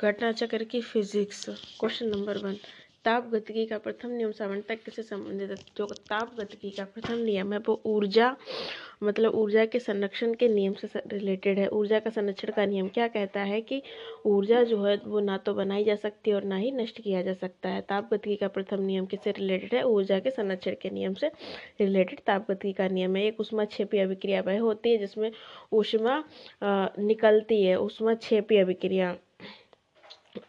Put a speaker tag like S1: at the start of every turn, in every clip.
S1: घटना चक्र की फिजिक्स, क्वेश्चन नंबर वन। ताप गतिकी का प्रथम नियम सामान्यतः किससे संबंधित है? जो ताप गतिकी का प्रथम नियम है, वो ऊर्जा मतलब ऊर्जा के संरक्षण के नियम से रिलेटेड है। ऊर्जा का संरक्षण का नियम क्या कहता है कि ऊर्जा जो है, वो ना तो बनाई जा सकती है और ना ही नष्ट किया जा सकता है। ताप गतिकी का प्रथम नियम किससे रिलेटेड है? ऊर्जा के संरक्षण के नियम से रिलेटेड ताप गतिकी का नियम है। एक उष्मा छेपी अभिक्रिया वह होती है जिसमें ऊष्मा निकलती है। उष्मा छेपी अभिक्रिया।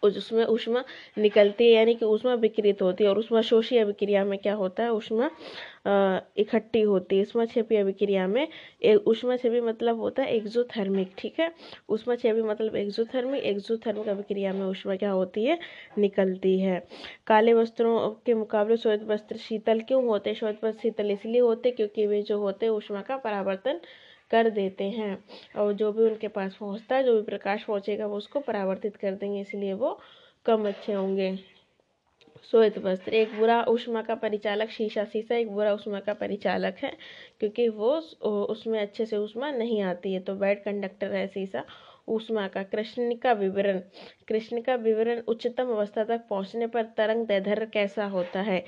S1: उसमें उष्मा निकलती है, यानी कि उष्मा विकृत होती है, और उष्मा शोषी अभिक्रिया में क्या होता है? उष्मा इकट्ठी होती है। उष्मा छेपी अभिक्रिया में उष्मा छेपी मतलब होता है एक्जोथर्मिक ठीक है? उष्मा छेपी मतलब एक्जोथर्मिक एक्जोथर्मिक अभिक्रिया में उष्मा क्या होती है? निकलती है। काले वस्त्रों के मुकाबले श्वेत वस्त्र शीतल क्यों होते? हैं श्वेत वस्त्र शीतल इसलिए होते क्योंकि वे जो होते हैं, उष्मा का परावर्तन कर देते हैं। और जो भी उनके पास पहुँचता है, जो भी प्रकाश पहुंचेगा, वो उसको परावर्तित कर देंगे, इसलिए वो कम अच्छे होंगे। श्वेत वस्त्र, एक बुरा उष्मा का परिचालक, शीशा शीशा, एक बुरा उष्मा का परिचालक है, क्योंकि वो उसमें अच्छे से उष्मा नहीं आती है। तो बैड कंडक्टर है शीशा, उष्मा का। कृष्ण का विवरण, कृष्ण का विवरण उच्चतम अवस्था तक पहुँचने पर तरंग दैर्ध्य कैसा होता है?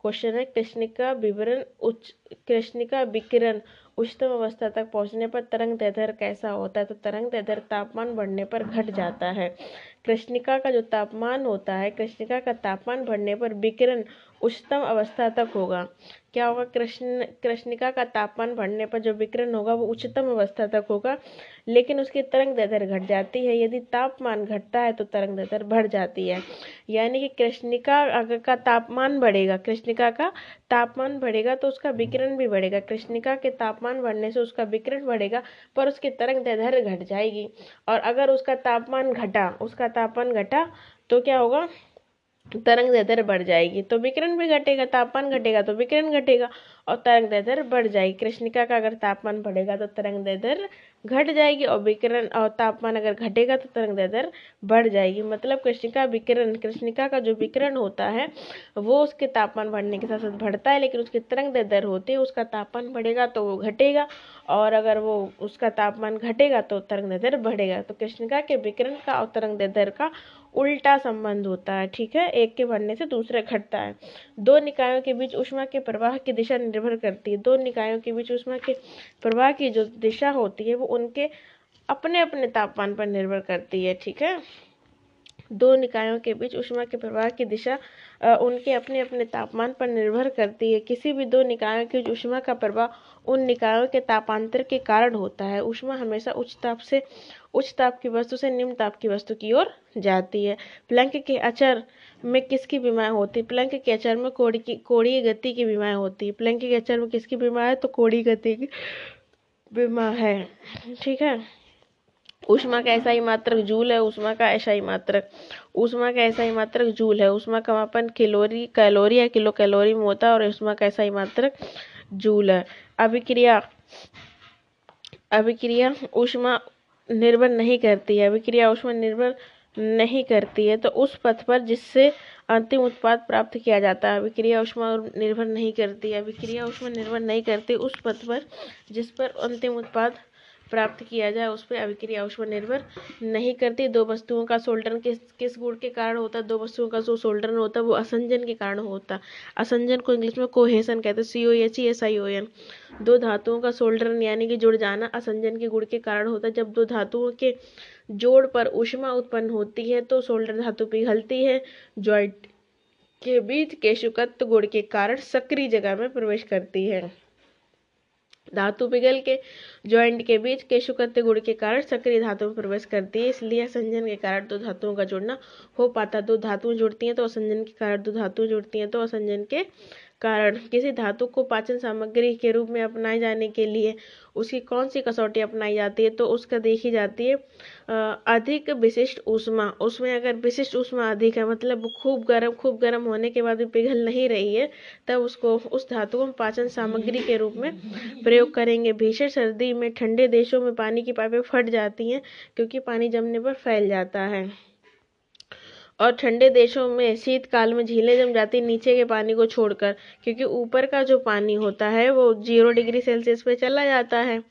S1: क्वेश्चन है, कृष्ण का विवरण उच्च, कृष्ण का विकिरण उच्चतम अवस्था तक पहुँचने पर तरंग दैर्ध्य कैसा होता है? तो तरंग दैर्ध्य तापमान बढ़ने पर घट जाता है। कृष्णिका का जो तापमान होता है, कृष्णिका का तापमान बढ़ने पर विकिरण उच्चतम अवस्था तक होगा। क्या होगा? कृष्ण, कृष्णिका का तापमान बढ़ने पर जो विकिरण होगा वो उच्चतम अवस्था तक होगा, लेकिन उसकी तरंग दैर्ध्य घट जाती है। यदि तापमान घटता है तो तरंग दैर्ध्य बढ़ जाती है। यानी कि कृष्णिका अगर का तापमान बढ़ेगा, कृष्णिका का तापमान बढ़ेगा तो उसका विकिरण भी बढ़ेगा। कृष्णिका के तापमान बढ़ने से उसका विकिरण बढ़ेगा, पर उसकी तरंग दैर्ध्य घट जाएगी। और अगर उसका तापमान घटा, उसका तापमान घटा तो क्या होगा? तरंग दैर्ध्य बढ़ जाएगी तो विकिरण भी घटेगा, तापमान घटेगा तो विकिरण घटेगा, और तरंग दैर्ध्य बढ़ जाएगी। कृष्णिका का अगर तापमान बढ़ेगा तो तरंग दैर्ध्य घट जाएगी, और विकिरण, और तापमान अगर घटेगा तो तरंग दैर्ध्य बढ़ जाएगी। मतलब कृष्णिका विकिरण, कृष्णिका का जो विकिरण होता है, वो उसके तापमान बढ़ने के साथ साथ बढ़ता है, लेकिन उसकी तरंग दैर्ध्य होती है उसका तापमान बढ़ेगा तो वो घटेगा, और अगर वो उसका तापमान घटेगा तो तरंग दैर्ध्य बढ़ेगा। तो कृष्णिका के विकिरण का और तरंग दैर्ध्य का उल्टा संबंध होता है, ठीक है? एक के बढ़ने से दूसरे घटता है। दो निकायों के बीच उष्मा के प्रवाह की दिशा निर्भर करती है। दो निकायों के बीच उष्मा के प्रवाह की जो दिशा होती है, वो उनके अपने अपने तापमान पर निर्भर करती है, ठीक है? दो निकायों के बीच उष्मा के प्रवाह की दिशा उनके अपने अपने तापमान पर निर्भर करती है। किसी भी दो निकायों के उष्मा का प्रवाह उन निकायों के तापांतर के कारण होता है। उष्मा हमेशा उच्च ताप से उच्च ताप की वस्तु से निम्न ताप की वस्तु की ओर जाती है। प्लंक के अचर में किसकी बीमारी होती है? प्लंक के अचर में कोड़ी की कोड़ीय गति की बीमारी होती है। प्लंक के अचर में किसकी बीमारी है? तो कोड़ी गति की बीमार है। ठीक है? उष्मा का ऐसा ही मात्रक जूल है। उष्मा का ऐसा ही मात्रक, उष्मा का ऐसा ही मात्रक जूल है। उष्मा का मापन किलोरी, कैलोरी या किलो कैलोरी में होता है और उष्मा का ऐसा ही मात्रक जूल है। अभिक्रिया अभिक्रिया उष्मा निर्भर नहीं करती है अभिक्रिया उसमें निर्भर नहीं करती है तो उस पथ पर जिससे अंतिम उत्पाद प्राप्त किया जाता है अभिक्रिया उष्मा निर्भर नहीं करती है अभिक्रिया उष्मा निर्भर नहीं करती, उस पथ पर जिस पर अंतिम उत्पाद प्राप्त किया जाए, उस पर अभिक्रिया उष्मा निर्भर नहीं करती। दो वस्तुओं का सोल्डन किस किस गुण के कारण होता? है दो वस्तुओं का जो सोल्डन होता है वो असंजन के कारण होता। असंजन को इंग्लिश में कोहेसन कहते हैं C O H E S I O N दो धातुओं का सोल्डरन यानी कि जुड़ जाना असंजन के गुण के कारण होता। है जब दो धातुओं के जोड़ पर उष्मा उत्पन्न होती है तो सोल्डर धातु पिघलती है। ज्वाइंट के बीच केशुकत्व गुण के कारण सक्रिय जगह में प्रवेश करती है। धातु पिघल के, ज्वाइंट के बीच केशुकत्य गुण के कारण सक्रिय धातु में प्रवेश करती है, इसलिए असंजन के कारण दो धातुओं का जुड़ना हो पाता दो धातुएँ जुड़ती हैं तो असंजन के कारण दो धातुएँ जुड़ती हैं तो असंजन के कारण, किसी धातु को पाचन सामग्री के रूप में अपनाए जाने के लिए उसकी कौन सी कसौटी अपनाई जाती है तो उसका देखी जाती है अधिक विशिष्ट ऊष्मा। उसमें अगर विशिष्ट ऊष्मा अधिक है मतलब खूब गर्म खूब गर्म होने के बाद भी पिघल नहीं रही है, तब उसको उस धातु को पाचन सामग्री के रूप में प्रयोग करेंगे। भीषण सर्दी में ठंडे देशों में पानी की पाइपें फट जाती हैं, क्योंकि पानी जमने पर फैल जाता है। और ठंडे देशों में शीतकाल में झीलें जम जाती नीचे के पानी को छोड़कर, क्योंकि ऊपर का जो पानी होता है, वो ज़ीरो डिग्री सेल्सियस पे चला जाता है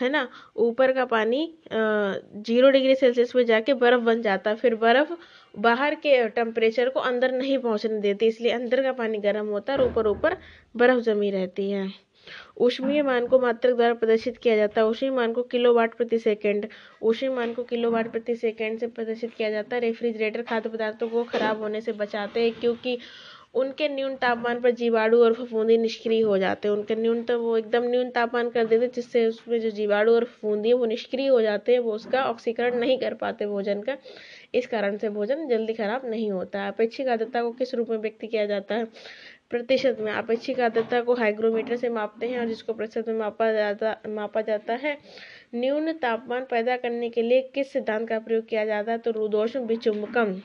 S1: है ना? ऊपर का पानी ज़ीरो डिग्री सेल्सियस पे जाके बर्फ़ बन जाता है, फिर बर्फ़ बाहर के टेम्परेचर को अंदर नहीं पहुँचने देती, इसलिए अंदर का पानी गर्म होता है और ऊपर ऊपर बर्फ़ जमी रहती है। ऊष्मीय मान को मात्रक द्वारा प्रदर्शित किया जाता है। ऊष्मीय मान को किलो वाट प्रति सेकंड ऊष्मीय मान को किलो वाट प्रति सेकंड से प्रदर्शित किया जाता है। रेफ्रिजरेटर खाद्य पदार्थों को खराब होने से बचाते हैं, क्योंकि उनके न्यून तापमान पर जीवाणु और फफूंदी निष्क्रिय हो जाते हैं। उनके न्यूनतम वो एकदम न्यून तापमान कर देते हैं, जिससे उसमें जो जीवाणु और फफूंदी है, वो निष्क्रिय हो जाते हैं। वो उसका ऑक्सीकरण नहीं कर पाते भोजन का। इस कारण से भोजन जल्दी खराब नहीं होता है। अपेक्षिक आर्द्रता को किस रूप में व्यक्त किया जाता है? प्रतिशत में अपेक्षिक आर्द्रता को हाइग्रोमीटर से मापते हैं और जिसको प्रतिशत में मापा जाता मापा जाता है। न्यून तापमान पैदा करने के लिए किस सिद्धांत का प्रयोग किया जाता है? तो रुदोष विचुम्बकम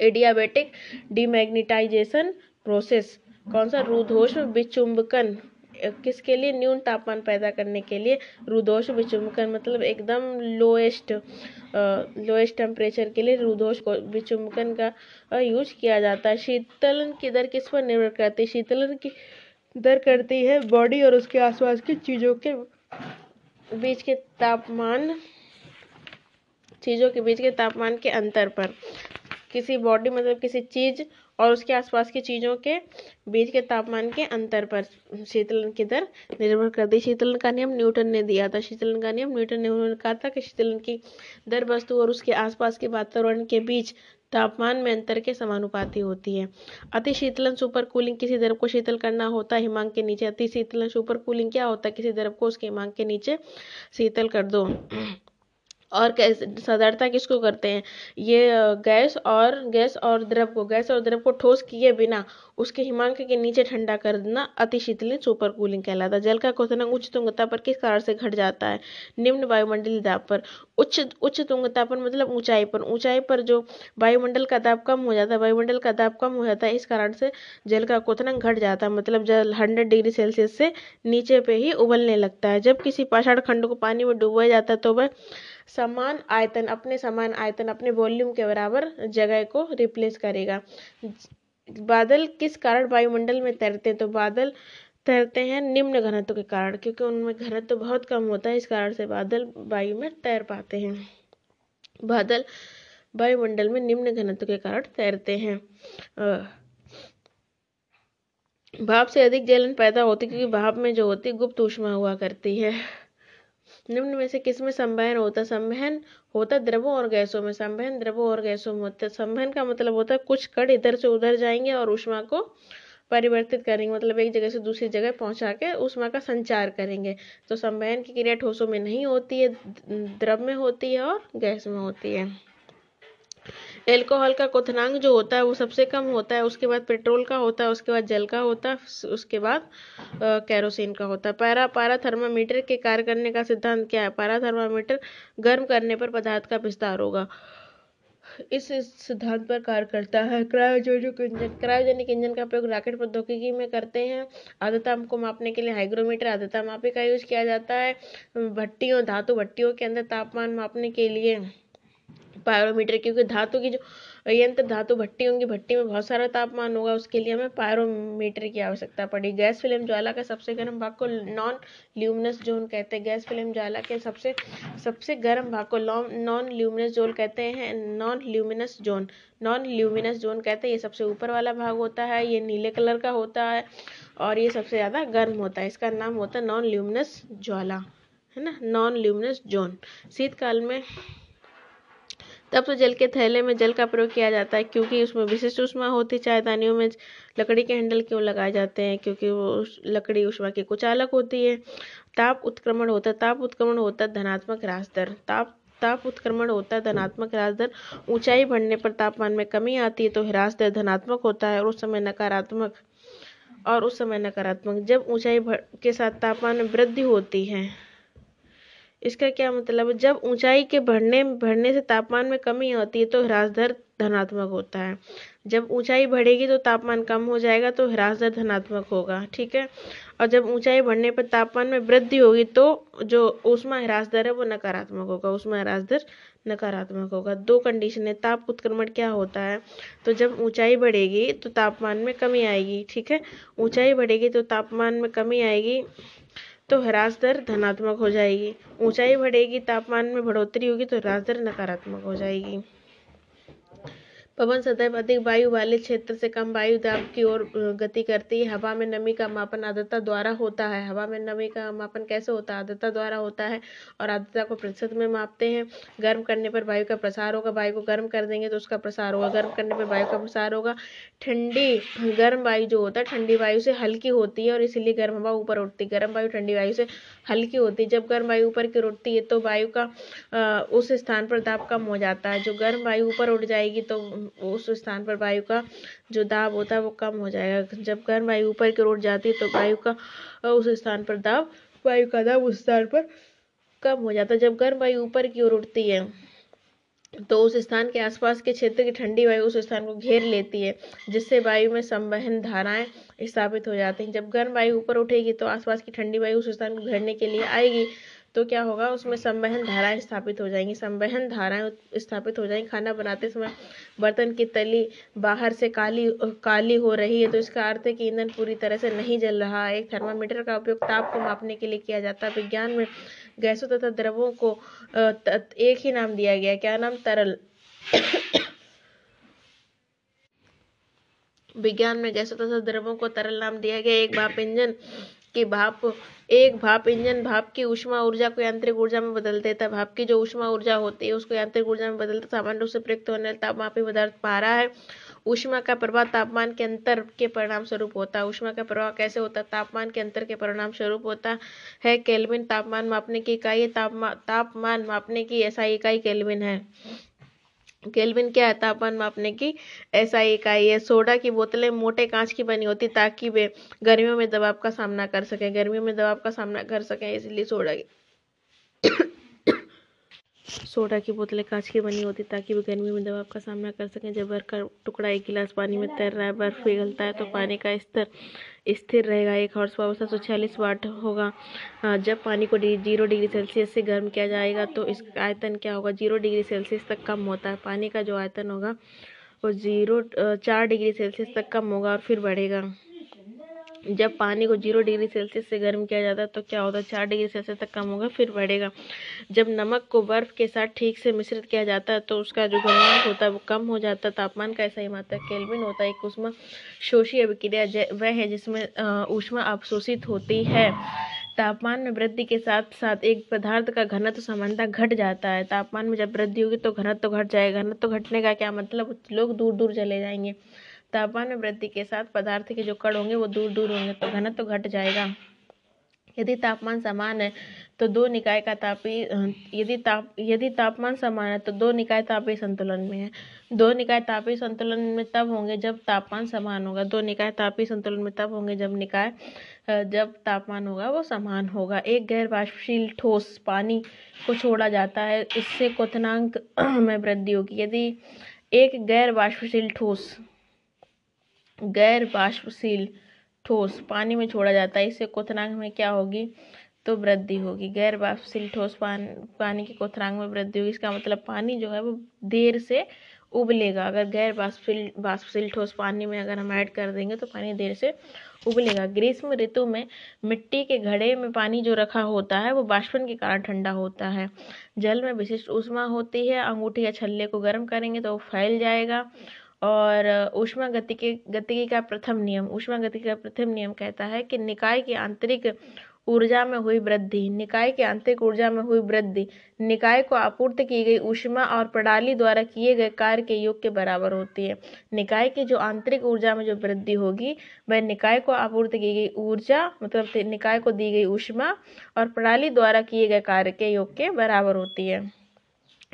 S1: एडियाबेटिक डिमैग्नेटाइजेशन प्रोसेस। कौन सा? रुदोष विचुंबकन। किसके लिए? न्यून तापमान पैदा करने के लिए। रुदोष विचुंबकन मतलब एकदम लोएस्ट लोएस्ट टेम्परेचर के लिए रुदोष विचुंबकन का यूज़ किया जाता है। शीतलन की दर किस पर निर्भर करती है? शीतलन की दर करती है बॉडी और उसके आसपास की चीज़ों के बीच के तापमान, चीज़ों के बीच के तापमान के अंतर पर। किसी बॉडी मतलब किसी चीज़ और उसके आसपास की चीज़ों के बीच के तापमान के अंतर पर शीतलन की दर निर्भर करती है। शीतलन का नियम न्यूटन ने दिया था। शीतलन का नियम न्यूटन ने उन्होंने कहा था कि शीतलन की दर वस्तु और उसके आसपास के वातावरण के बीच तापमान में अंतर के समानुपाती होती है। अति शीतलन सुपर कूलिंग किसी द्रव को शीतल करना होता है हिमांक के नीचे। अति शीतलन सुपर कूलिंग क्या होता है? किसी द्रव को उसके हिमांक के नीचे शीतल कर दो। और कैसे, साधारणता किसको करते हैं? ये गैस और गैस और द्रव को, गैस और द्रव को ठोस किए बिना उसके हिमांक के नीचे ठंडा कर देना अति शीतलित सुपर कूलिंग कहलाता है। जल का क्वथनांक उच्च तुंगता पर किस कारण से घट जाता है? निम्न वायुमंडलीय दाब पर। उच्च उच्च तुंगता पर मतलब ऊंचाई पर। ऊंचाई पर जो वायुमंडल का दाब कम हो जाता है, वायुमंडल का दाब कम हो जाता है, इस कारण से जल का क्वथनांक घट जाता है। मतलब जल हंड्रेड डिग्री सेल्सियस से नीचे पे ही उबलने लगता है। जब किसी पाषाण खंड को पानी में डूबा जाता है तो वह समान आयतन, अपने समान आयतन, अपने वॉल्यूम के बराबर जगह को रिप्लेस करेगा। बादल किस कारण वायुमंडल में तैरते हैं? तो बादल तैरते हैं निम्न घनत्व के कारण, क्योंकि उनमें घनत्व बहुत कम होता है, इस कारण से बादल वायु में तैर पाते हैं। बादल वायुमंडल में निम्न घनत्व के कारण तैरते हैं। भाप से अधिक जलन पैदा होती क्योंकि भाप में जो होती गुप्त ऊष्मा हुआ करती है। निम्न में से किसमें संवहन होता? संवहन होता द्रवों और गैसों में। संवहन द्रवों और गैसों में होता। संवहन का मतलब होता है कुछ कण इधर से उधर जाएँगे और ऊष्मा को परिवर्तित करेंगे। मतलब एक जगह से दूसरी जगह पहुँचा के ऊष्मा का संचार करेंगे। तो संवहन की क्रिया ठोसों में नहीं होती है द्रव में होती है और गैस में होती है। एल्कोहल का क्वथनांक जो होता है वो सबसे कम होता है, उसके बाद पेट्रोल का होता है, उसके बाद जल का होता है उसके बाद कैरोसिन का होता है। पैरा पारा थर्मामीटर के कार्य करने का सिद्धांत क्या है? पारा थर्मामीटर गर्म करने पर पदार्थ का विस्तार होगा। इस सिद्धांत पर कार्य करता है। क्रायोजेनिक इंजन क्रायोजेनिक इंजन का प्रयोग रॉकेट प्रौद्योगिकी में करते हैं। आर्द्रता को मापने के लिए हाइग्रोमीटर आर्द्रता मापे का यूज़ किया जाता है। भट्टियों, धातु भट्टियों के अंदर तापमान मापने के लिए पायरोमीटर, क्योंकि धातु की जो यंत्र, धातु भट्टी होंगी, भट्टी में बहुत सारा तापमान होगा, उसके लिए हमें पायरोमीटर की आवश्यकता पड़ी। गैस फ़िल्म ज्वाला का सबसे गर्म भाग को नॉन ल्यूमिनस जोन कहते हैं। गैस फ़िल्म ज्वाला के सबसे सबसे गर्म भाग को नॉन ल्यूमिनस जोन कहते हैं। Non luminous zone non luminous zone कहते हैं। ये सबसे ऊपर वाला भाग होता है, ये नीले कलर का होता है, और ये सबसे ज़्यादा गर्म होता है। इसका नाम होता है नॉन ल्यूमिनस ज्वाला, है ना? नॉन ल्यूमिनस जोन शीतकाल में तब तो जल के थैले में जल का प्रयोग किया जाता है, क्योंकि उसमें विशिष्ट उष्मा होती है चायदानियों में लकड़ी के हैंडल क्यों लगाए जाते हैं, क्योंकि वो लकड़ी उष्मा की कुचालक होती है। ताप उत्क्रमण होता है ताप उत्क्रमण होता है धनात्मक ह्रास दर। ताप ताप उत्क्रमण होता है धनात्मक ह्रास दर। ऊंचाई बढ़ने पर तापमान में कमी आती है तो ह्रास दर धनात्मक होता है, और उस समय नकारात्मक, और उस समय नकारात्मक। जब ऊंचाई के साथ तापमान में वृद्धि होती है इसका क्या मतलब? है जब ऊंचाई के बढ़ने बढ़ने से तापमान में कमी होती है तो ह्रास दर धनात्मक होता है। जब ऊंचाई बढ़ेगी तो तापमान कम हो जाएगा तो ह्रास दर धनात्मक होगा, ठीक है? और जब ऊंचाई बढ़ने पर तापमान में वृद्धि होगी तो जो ऊष्मा ह्रास दर है, वो नकारात्मक होगा। ऊष्मा ह्रास दर नकारात्मक होगा। दो कंडीशन है, ताप उत्क्रमण क्या होता है? तो जब ऊंचाई बढ़ेगी तो तापमान में कमी आएगी, ठीक है? ऊंचाई बढ़ेगी तो तापमान में कमी आएगी। तो ह्रास दर धनात्मक हो जाएगी। ऊंचाई बढ़ेगी, तापमान में बढ़ोतरी होगी तो ह्रास दर नकारात्मक हो जाएगी। पवन सदैव अधिक वायु वाले क्षेत्र से कम वायु दाब की ओर गति करती है। हवा में नमी का मापन आर्द्रता द्वारा होता है। हवा में नमी का मापन कैसे होता है? आर्द्रता द्वारा होता है और आर्द्रता को प्रतिशत में मापते हैं। गर्म करने पर वायु का प्रसार होगा। वायु को गर्म कर देंगे तो उसका प्रसार होगा। गर्म करने पर वायु का प्रसार होगा। ठंडी, गर्म वायु जो होता है, ठंडी वायु से हल्की होती है और इसीलिए गर्म हवा ऊपर उठती है। गर्म वायु ठंडी वायु से हल्की होती है। जब गर्म वायु ऊपर की उठती है तो वायु का उस स्थान पर दाब कम हो जाता है। जो गर्म वायु ऊपर उठ जाएगी तो उस स्थान पर वायु का जो दाब होता है वो कम हो जाएगा। जब गर्म वायु ऊपर की ओर जाती है तो वायु का, उस स्थान पर दाब, वायु का दाब उस स्थान पर कम हो जाता है। जब गर्म वायु ऊपर की ओर उठती है तो उस स्थान के आसपास के क्षेत्र की ठंडी वायु उस स्थान को घेर लेती है, जिससे वायु में संवहन धाराएँ स्थापित हो जाती हैं। जब गर्म वायु ऊपर उठेगी तो आसपास की ठंडी वायु उस स्थान को घेरने के लिए आएगी। तो क्या होगा, उसमें संवहन धाराएँ स्थापित हो जाएँगी। संवहन धाराएँ स्थापित हो जाएँगी। खाना बनाते समय बर्तन की तली बाहर से काली काली हो रही है तो इसका अर्थ है कि ईंधन पूरी तरह से नहीं जल रहा है। एक थर्मामीटर का उपयोग ताप को मापने के लिए किया जाता है। विज्ञान में गैसों तथा द्रवों को एक ही नाम दिया गया क्या नाम? तरल। विज्ञान में गैसों तथा द्रवों को तरल नाम दिया गया एक बाप इंजन की भाप, एक भाप, इंजन भाप की ऊष्मा ऊर्जा को यांत्रिक ऊर्जा में बदल देता है भाप की जो ऊष्मा ऊर्जा होती है, उसको यांत्रिक ऊर्जा में बदलता सामान्य रूप से प्रयुक्त होने तापमापी पदार्थ पारा है। ऊष्मा का प्रभाव तापमान के अंतर के परिणाम स्वरूप होता है। ऊष्मा का प्रभाव कैसे होता है? तापमान के अंतर के परिणाम स्वरूप होता है। केल्विन तापमान मापने की इकाई तापमान तापमान मापने की ऐसा इकाई केल्विन है। केल्विन क्या है तापमान मापने की ऐसा इकाई है। सोडा की बोतलें मोटे कांच की बनी होती ताकि वे गर्मियों में दबाव का सामना कर सकें। गर्मियों में दबाव का सामना कर सकें, इसलिए सोडा की सोडा की बोतलें कांच की बनी होती ताकि वे गर्मी में दबाव का सामना कर सकें। जब बर्फ़ का टुकड़ा एक गिलास पानी में तैर रहा है, बर्फ़ पिघलता है तो पानी का स्तर स्थिर रहेगा। एक हॉर्स पावर सात सौ छियालीस वाट होगा। जब पानी को ज़ीरो डिग्री सेल्सियस से गर्म किया जाएगा तो इसका आयतन क्या होगा? ज़ीरो डिग्री सेल्सियस तक कम होता है। पानी का जो आयतन होगा वो ज़ीरो चार डिग्री सेल्सियस तक कम होगा और फिर बढ़ेगा। जब पानी को ज़ीरो डिग्री सेल्सियस से गर्म किया जाता है तो क्या होता है? चार डिग्री सेल्सियस तक कम होगा, फिर बढ़ेगा। जब नमक को बर्फ़ के साथ ठीक से मिश्रित किया जाता है तो उसका जो गुणवंत होता है, वो कम हो जाता है। तापमान का ऐसा ही मात्रा, केल्विन होता है, एक उष्मा शोषी अभिक्रिया वह है जिसमें ऊष्मा अवशोषित होती है। तापमान में वृद्धि के साथ साथ एक पदार्थ का घनत्व समानता घट जाता है। तापमान में जब वृद्धि होगी तो घनत्व तो घट जाएगा। घनत्व तो घटने का क्या मतलब? लोग दूर दूर चले जाएँगे। तापमान में वृद्धि के साथ पदार्थ के जो कण होंगे वो दूर दूर होंगे तो घनत्व तो घट जाएगा। यदि तापमान समान है तो दो निकाय का तापी, यदि ताप, यदि तापमान समान है तो दो निकाय तापीय संतुलन में है। दो निकाय तापीय संतुलन में तब होंगे जब तापमान समान होगा। दो निकाय तापीय संतुलन में तब होंगे जब निकाय, जब तापमान होगा, वो समान होगा। एक गैर वाष्पशील ठोस पानी को छोड़ा जाता है, इससे क्वथनांक में वृद्धि होगी। यदि एक गैर वाष्पशील ठोस गैर वाष्पशील ठोस पानी में छोड़ा जाता है। इससे क्वथनांक में क्या होगी? तो वृद्धि होगी। गैर वाष्पशील ठोस पान, पानी के क्वथनांक में वृद्धि होगी। इसका मतलब पानी जो है वो देर से उबलेगा। अगर गैर वाष्पशील वाष्पशील ठोस पानी में अगर हम ऐड कर देंगे तो पानी देर से उबलेगा। ग्रीष्म ऋतु में मिट्टी के घड़े में पानी जो रखा होता है वो बाष्पन के कारण ठंडा होता है। जल में विशिष्ट उष्मा होती है। अंगूठी या छल्ले को गर्म करेंगे तो वो फैल जाएगा। और ऊष्मा गतिकी गतिकी का प्रथम नियम? ऊष्मा गतिकी का प्रथम नियम कहता है कि निकाय की आंतरिक ऊर्जा में हुई वृद्धि, निकाय की आंतरिक ऊर्जा में हुई वृद्धि, निकाय को आपूर्ति की गई ऊष्मा और प्रणाली द्वारा किए गए कार्य के योग के बराबर होती है। निकाय की जो आंतरिक ऊर्जा में जो वृद्धि होगी, वह निकाय को आपूर्ति की गई ऊर्जा मतलब निकाय को दी गई ऊष्मा और प्रणाली द्वारा किए गए कार्य के योग के बराबर होती है।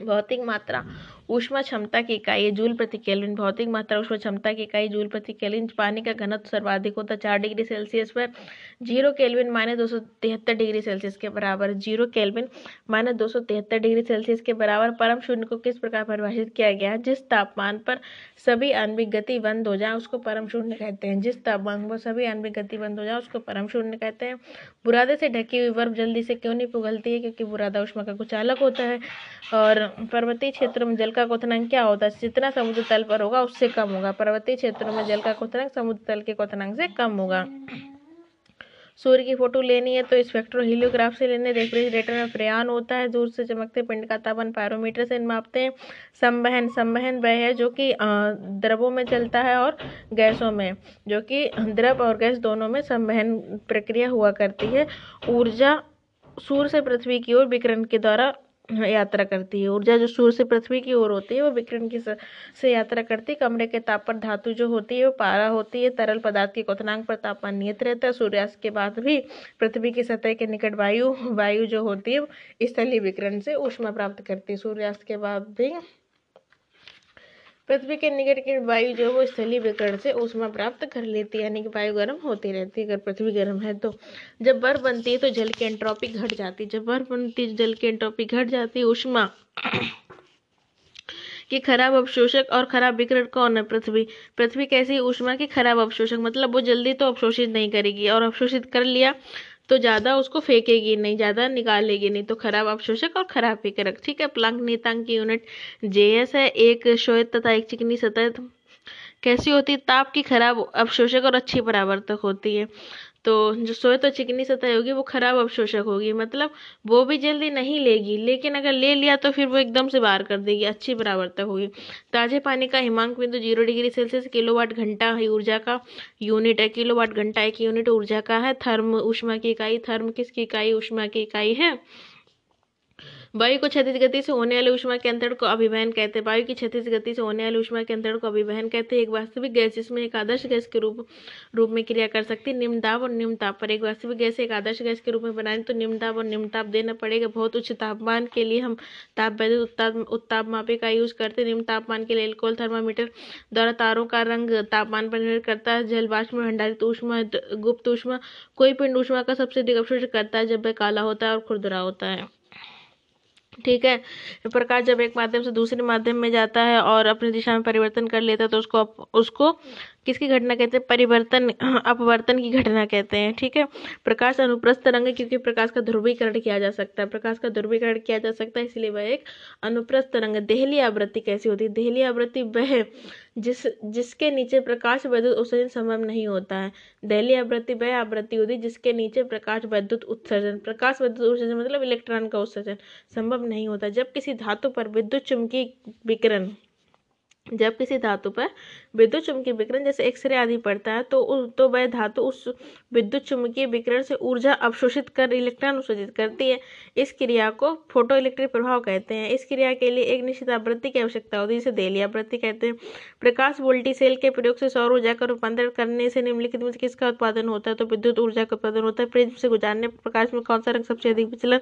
S1: भौतिक मात्रा ऊष्मा क्षमता की इकाई, जूल प्रति केल्विन, भौतिक मात्रा ऊष्मा क्षमता की इकाई, जूल प्रति केल्विन, पानी का घनत्व सर्वाधिक होता है, चार डिग्री सेल्सियस पर। ज़ीरो केल्विन माइनस दो सौ तिहत्तर डिग्री सेल्सियस के बराबर, ज़ीरो केल्विन माइनस दो सौ तिहत्तर डिग्री सेल्सियस के बराबर, परम शून्य को किस प्रकार परिभाषित किया गया है? जिस तापमान पर सभी आणविक गति बंद हो जाए, उसको परम शून्य कहते हैं। जिस तापमान पर सभी आणविक गति बंद हो जाए, उसको परम शून्य कहते हैं। बुरादे से ढकी हुई बर्फ़ जल्दी से क्यों नहीं पिघलती है? क्योंकि बुरादा उष्मा का अलग होता है और पर्वतीय क्षेत्रों में जल का क्वथनांक क्या होता है? जितना समुद्र तल पर होगा, उससे कम होगा। पर्वतीय क्षेत्रों में जल का क्वथनांक समुद्र तल के क्वथनांक से कम होगा। सूर्य की फ़ोटो लेनी है तो स्पेक्ट्रो हीलियोग्राफ से लेने, रेफ्रिजरेटर में फ्रेयान होता है। दूर से चमकते पिंड का तापमान पैरोमीटर से मापते हैं। संवहन संवहन वह है जो कि द्रवों में चलता है और गैसों में, जो कि द्रव और गैस दोनों में संवहन प्रक्रिया हुआ करती है। ऊर्जा, सूर्य से पृथ्वी की ओर विकिरण के द्वारा यात्रा करती है। ऊर्जा जो सूर्य से पृथ्वी की ओर होती है, वो विकिरण की से यात्रा करती है। कमरे के ताप पर धातु जो होती है, वो पारा होती है। तरल पदार्थ के क्वथनांक पर तापमान नियत रहता है। सूर्यास्त के बाद भी पृथ्वी की सतह के निकट वायु वायु जो होती है स्थलीय विकिरण से ऊष्मा प्राप्त करती है। सूर्यास्त के बाद भी पृथ्वी के निकट की वायु जो है वो स्थलीय विकर्ण से ऊष्मा प्राप्त कर लेती है, यानी कि वायु गर्म होती रहती है, अगर पृथ्वी गर्म है तो। जब बर्फ़ बनती है तो जल की एंट्रोपी घट जाती है। जब बर्फ़ बनती है जल की एंट्रोपी घट जाती है। ऊष्मा कि खराब अवशोषक और खराब विकरण कौन है? पृथ्वी। पृथ्वी कैसी ऊष्मा की खराब अवशोषक मतलब वो जल्दी तो अवशोषित नहीं करेगी और अवशोषित कर लिया तो ज़्यादा उसको फेंकेगी नहीं, ज़्यादा निकालेगी नहीं तो खराब अवशोषक और खराब फेंकरक ठीक है, प्लांक नीतांक की यूनिट जेएस है, एक श्वेत तथा एक चिकनी सतह कैसी होती? है ताप की खराब अवशोषक और अच्छी परावर्तक होती है। तो जो सोए तो चिकनी सतह होगी, वो खराब अवशोषक होगी। मतलब वो भी जल्दी नहीं लेगी, लेकिन अगर ले लिया तो फिर वो एकदम से बाहर कर देगी, अच्छी बराबरता होगी। ताजे पानी का हिमांक बिंदु ज़ीरो डिग्री सेल्सियस, किलोवाट घंटा ऊर्जा का यूनिट है। किलोवाट घंटा एक यूनिट ऊर्जा का है। थर्म उष्मा की इकाई, थर्म किसकी इकाई? उष्मा की इकाई है। वायु को क्षतिज गति से होने वाले उष्मा के अंतरण को अभिवहन कहते हैं। वायु की क्षतिज गति से होने वाले उष्मा के अंतरण को अभिवहन कहते हैं। एक वास्तविक गैस जिसमें एक आदर्श गैस के रूप रूप में क्रिया कर सकती है। निम्न दाब और निम्न ताप पर एक वास्तविक गैस एक आदर्श गैस के रूप में बनाए तो निम्न दाब और निम्न ताप देना पड़ेगा। बहुत उच्च तापमान के लिए हम ताप वैद्युत उत्ताप मापे का यूज़ करते हैं। निम्न तापमान के लिए एल्कोहल थर्मामीटर द्वारा तारों का रंग तापमान पर निर्भर करता है। जल वाष्प में भंडारित ऊष्मा, गुप्त ऊष्मा, कोई पिंड ऊष्मा का सबसे अधिक अवशोषण करता है जब वह काला होता है और खुरदुरा होता है। ठीक है? प्रकाश जब एक माध्यम से दूसरे माध्यम में जाता है और अपनी दिशा में परिवर्तन कर लेता है तो उसको उसको किसकी घटना कहते हैं? परिवर्तन, अपवर्तन की घटना कहते हैं, ठीक है? प्रकाश अनुप्रस्थ तरंग क्योंकि प्रकाश का ध्रुवीकरण किया जा सकता है। प्रकाश का ध्रुवीकरण किया जा सकता है, इसलिए वह एक अनुप्रस्थ तरंग देहली आवृत्ति कैसी होती है? देहली आवृत्ति वह जिस, जिसके नीचे प्रकाश विद्युत उत्सर्जन संभव नहीं होता है। दहली आवृत्ति वह आवृत्ति होती जिसके नीचे प्रकाश विद्युत उत्सर्जन, प्रकाश विद्युत उत्सर्जन मतलब इलेक्ट्रॉन का उत्सर्जन संभव नहीं होता। जब किसी धातु पर विद्युत चुंबकीय विकिरण, जब किसी धातु पर विद्युत चुंबकीय विकिरण जैसे एक्सरे आदि पड़ता है तो तो वह धातु उस विद्युत चुंबकीय विकिरण से ऊर्जा अवशोषित कर, इलेक्ट्रॉन उत्सर्जित करती है। इस क्रिया को फ़ोटो इलेक्ट्रिक प्रभाव कहते हैं। इस क्रिया के लिए एक निश्चित आवृत्ति की आवश्यकता होती है, जिसे देली आवृत्ति कहते हैं। प्रकाश वोल्टी सेल के प्रयोग से सौर ऊर्जा का रूपांतरण करने से निम्नलिखित में किसका उत्पादन होता है? तो विद्युत ऊर्जा का उत्पादन होता है। प्रिज्म से गुजारने पर प्रकाश में कौन सा रंग सबसे अधिक विचलन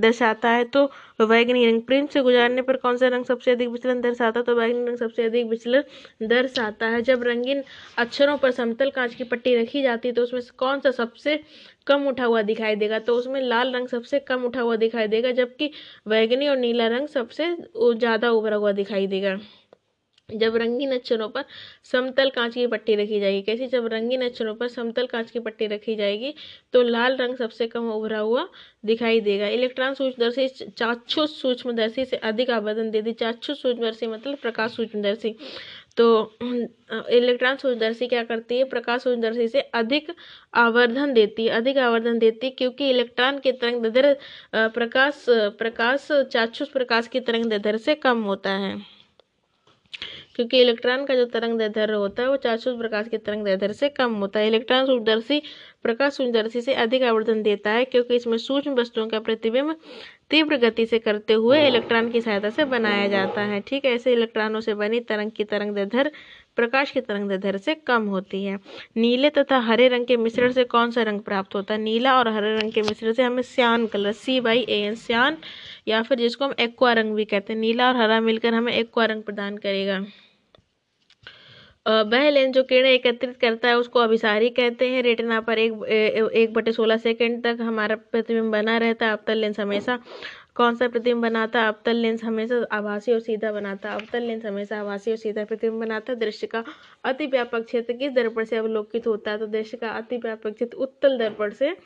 S1: दर्शाता है? तो वैगनी रंग, प्रिज्म से गुजारने पर कौन सा रंग सबसे अधिक विचलन दर्शाता है? तो वैगनी रंग सबसे अधिक विचलन दर्शाता है। जब रंगीन अक्षरों पर समतल कांच की पट्टी रखी जाती है तो उसमें कौन सा सबसे कम उठा हुआ दिखाई देगा? तो उसमें लाल रंग सबसे कम उठा हुआ दिखाई देगा, जबकि वैगनी और नीला रंग सबसे ज़्यादा उभरा हुआ दिखाई देगा। जब रंगीन अक्षरों पर समतल कांच की पट्टी रखी जाएगी, कैसी? जब रंगीन अक्षरों पर समतल कांच की पट्टी रखी जाएगी तो लाल रंग सबसे कम उभरा हुआ दिखाई देगा। इलेक्ट्रॉन सूक्ष्मदर्शी चाक्षुष सूक्ष्मदर्शी से अधिक आवर्धन देती चाक्षुष सूक्ष्मदर्शी मतलब प्रकाश सूक्ष्मदर्शी। तो इलेक्ट्रॉन सूर्यदर्शी क्या करती है? प्रकाश सूर्यदर्शी से अधिक आवर्धन देती है, अधिक आवर्धन देती है, क्योंकि इलेक्ट्रॉन के तरंग दैर्ध्य प्रकाश प्रकाश, चाक्षुष प्रकाश की तरंग दैर्ध्य से कम होता है। क्योंकि इलेक्ट्रॉन का जो तरंग दैर्ध्य होता है, वो चाक्षुष प्रकाश के तरंग दैर्ध्य से कम होता है। इलेक्ट्रॉन सूक्ष्मदर्शी प्रकाश सूर्यदर्शी से अधिक आवर्धन देता है, क्योंकि इसमें सूक्ष्म वस्तुओं का प्रतिबिंब तीव्र गति से करते हुए इलेक्ट्रॉन की सहायता से बनाया जाता है, ठीक है? ऐसे इलेक्ट्रॉनों से बनी तरंग की तरंग दैर्ध्य, प्रकाश की तरंग दैर्ध्य से कम होती है। नीले तथा हरे रंग के मिश्रण से कौन सा रंग प्राप्त होता है? नीला और हरे रंग के मिश्रण से हमें cyan colour C Y A N cyan, या फिर जिसको हम एक्वा रंग भी कहते हैं। नीला और हरा मिलकर हमें एक्वा रंग प्रदान करेगा। वह लेंस जो किरणें एकत्रित करता है, उसको अभिसारी कहते हैं। रेटिना पर एक एक बटे सोलह सेकेंड तक हमारा प्रतिबिंब बना रहता है अवतल लेंस हमेशा कौन सा प्रतिबिंब बनाता है अवतल लेंस हमेशा आभासी और सीधा बनाता है अवतल लेंस हमेशा आभासी और सीधा प्रतिबिंब बनाता। है दृश्य का अति व्यापक क्षेत्र किस दर्पण से अवलोकित होता है? तो दृश्य का अति व्यापक क्षेत्र उत्तल दर्पण से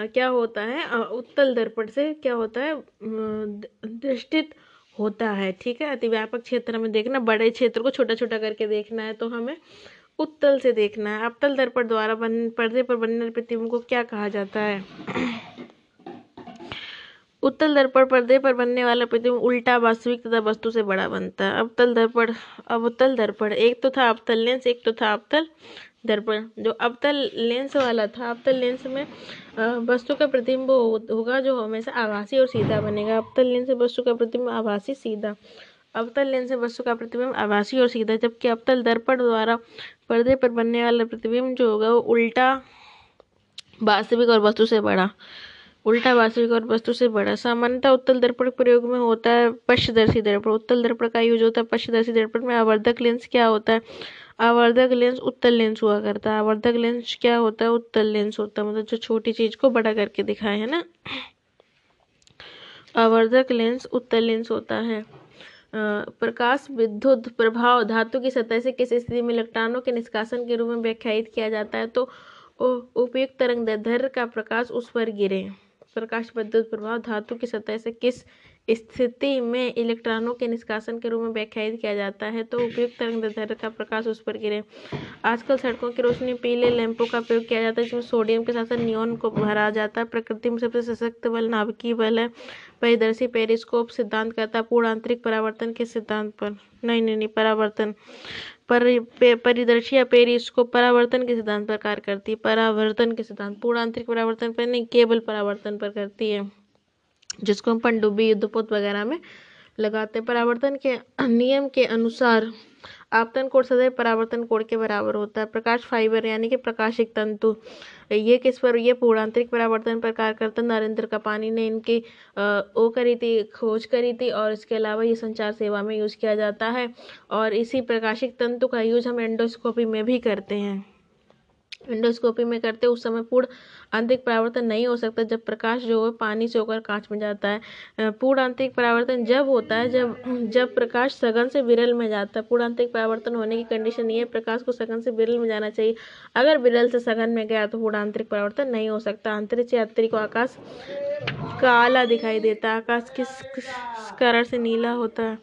S1: क्या होता है? उत्तल दर्पण से क्या होता है? दृष्टित होता है, ठीक है? अति व्यापक क्षेत्र में देखना, बड़े क्षेत्र को छोटा छोटा करके देखना है तो हमें उत्तल से देखना है। अवतल दर्पण द्वारा बन, पर्दे पर बनने प्रतिबिंब को क्या कहा जाता है? उत्तल दर्पण पर्दे पर बनने वाला प्रतिबिंब उल्टा वास्तविक तथा वस्तु से बड़ा बनता है। अवतल दर्पण अवतल दर्पण एक तो था अवतल लेंस, एक तो था अवतल दर्पण, जो अवतल लेंस वाला था अवतल लेंस में वस्तु का प्रतिबिंब होगा जो हमेशा आभासी और सीधा बनेगा। अवतल लेंस वस्तु का प्रतिबिंब आभासी, सीधा। अवतल लेंस से वस्तु का प्रतिबिंब आभासी और सीधा, जबकि अवतल दर्पण द्वारा पर्दे पर बनने वाला प्रतिबिंब जो होगा, वो उल्टा वास्तविक और वस्तु से बड़ा। उल्टा वास्तविक और वस्तु से बड़ा। सामान्यतः उत्तल दर्पण प्रयोग में होता है पश्चदर्शी दर्पण। उत्तल दर्पण का यूज़ होता है पश्चदर्शी दर्पण में। आवर्धक लेंस क्या होता है? आवर्धक लेंस उत्तल लेंस हुआ करता है। आवर्धक लेंस क्या होता है? उत्तल लेंस होता है। मतलब जो छोटी चीज़ को बड़ा करके दिखाए, है ना? आवर्धक लेंस उत्तल लेंस होता है। प्रकाश विद्युत प्रभाव धातु की सतह से किस स्थिति में इलेक्ट्रॉनों के निष्कासन के रूप में व्याख्यायित किया जाता है। तो उपयुक्त तरंग दैर्ध्य का प्रकाश उस पर गिरे। प्रकाश विद्युत प्रभाव धातु की सतह से किस स्थिति में इलेक्ट्रॉनों के निष्कासन के रूप में व्याख्यायित किया जाता है तो उपयुक्त तरंग दैर्ध्य का प्रकाश उस पर गिरे। आजकल सड़कों की रोशनी पीले लैंपों का प्रयोग किया जाता है, जिसमें सोडियम के साथ साथ नियोन को भरा जाता है। प्रकृति में सबसे सशक्त बल नाभिकीय बल है। परिदर्शी पेरिस्कोप सिद्धांत करता है पूर्ण आंतरिक परावर्तन के सिद्धांत पर। नहीं नहीं नहीं, परावर्तन। पर परिदर्शी या पेरिस्कोप परावर्तन के सिद्धांत पर कार्य करती है। परावर्तन के सिद्धांत पूर्ण आंतरिक परावर्तन पर नहीं, केवल परावर्तन पर करती है। जिसको हम पनडुब्बी, युद्धपोत वगैरह में लगाते हैं। परावर्तन के नियम के अनुसार आपतन कोण सदैव परावर्तन कोण के बराबर होता है। प्रकाश फाइबर यानी कि प्रकाशिक तंतु। ये किस पर? ये पूर्णांतरिक परावर्तन पर कार्य करता नरेंद्र कपानी ने इनकी ओ करी थी, खोज करी थी और इसके अलावा ये संचार सेवा में यूज़ किया जाता है। और इसी प्रकाशिक तंतु का यूज़ हम एंडोस्कोपी में भी करते हैं। एंडोस्कोपी में करते, उस समय पूर्ण आंतरिक परावर्तन नहीं हो सकता जब प्रकाश जो है पानी से होकर कांच में जाता है। पूर्ण आंतरिक परावर्तन जब होता है, जब जब प्रकाश सघन से विरल में जाता है। पूर्ण आंतरिक परावर्तन होने की कंडीशन ये है, प्रकाश को सघन से विरल में जाना चाहिए। अगर विरल से सघन में गया तो पूर्ण आंतरिक परावर्तन नहीं हो सकता। अंतरिक्ष यात्री को आकाश काला दिखाई देता है। आकाश किस कारण से नीला होता है।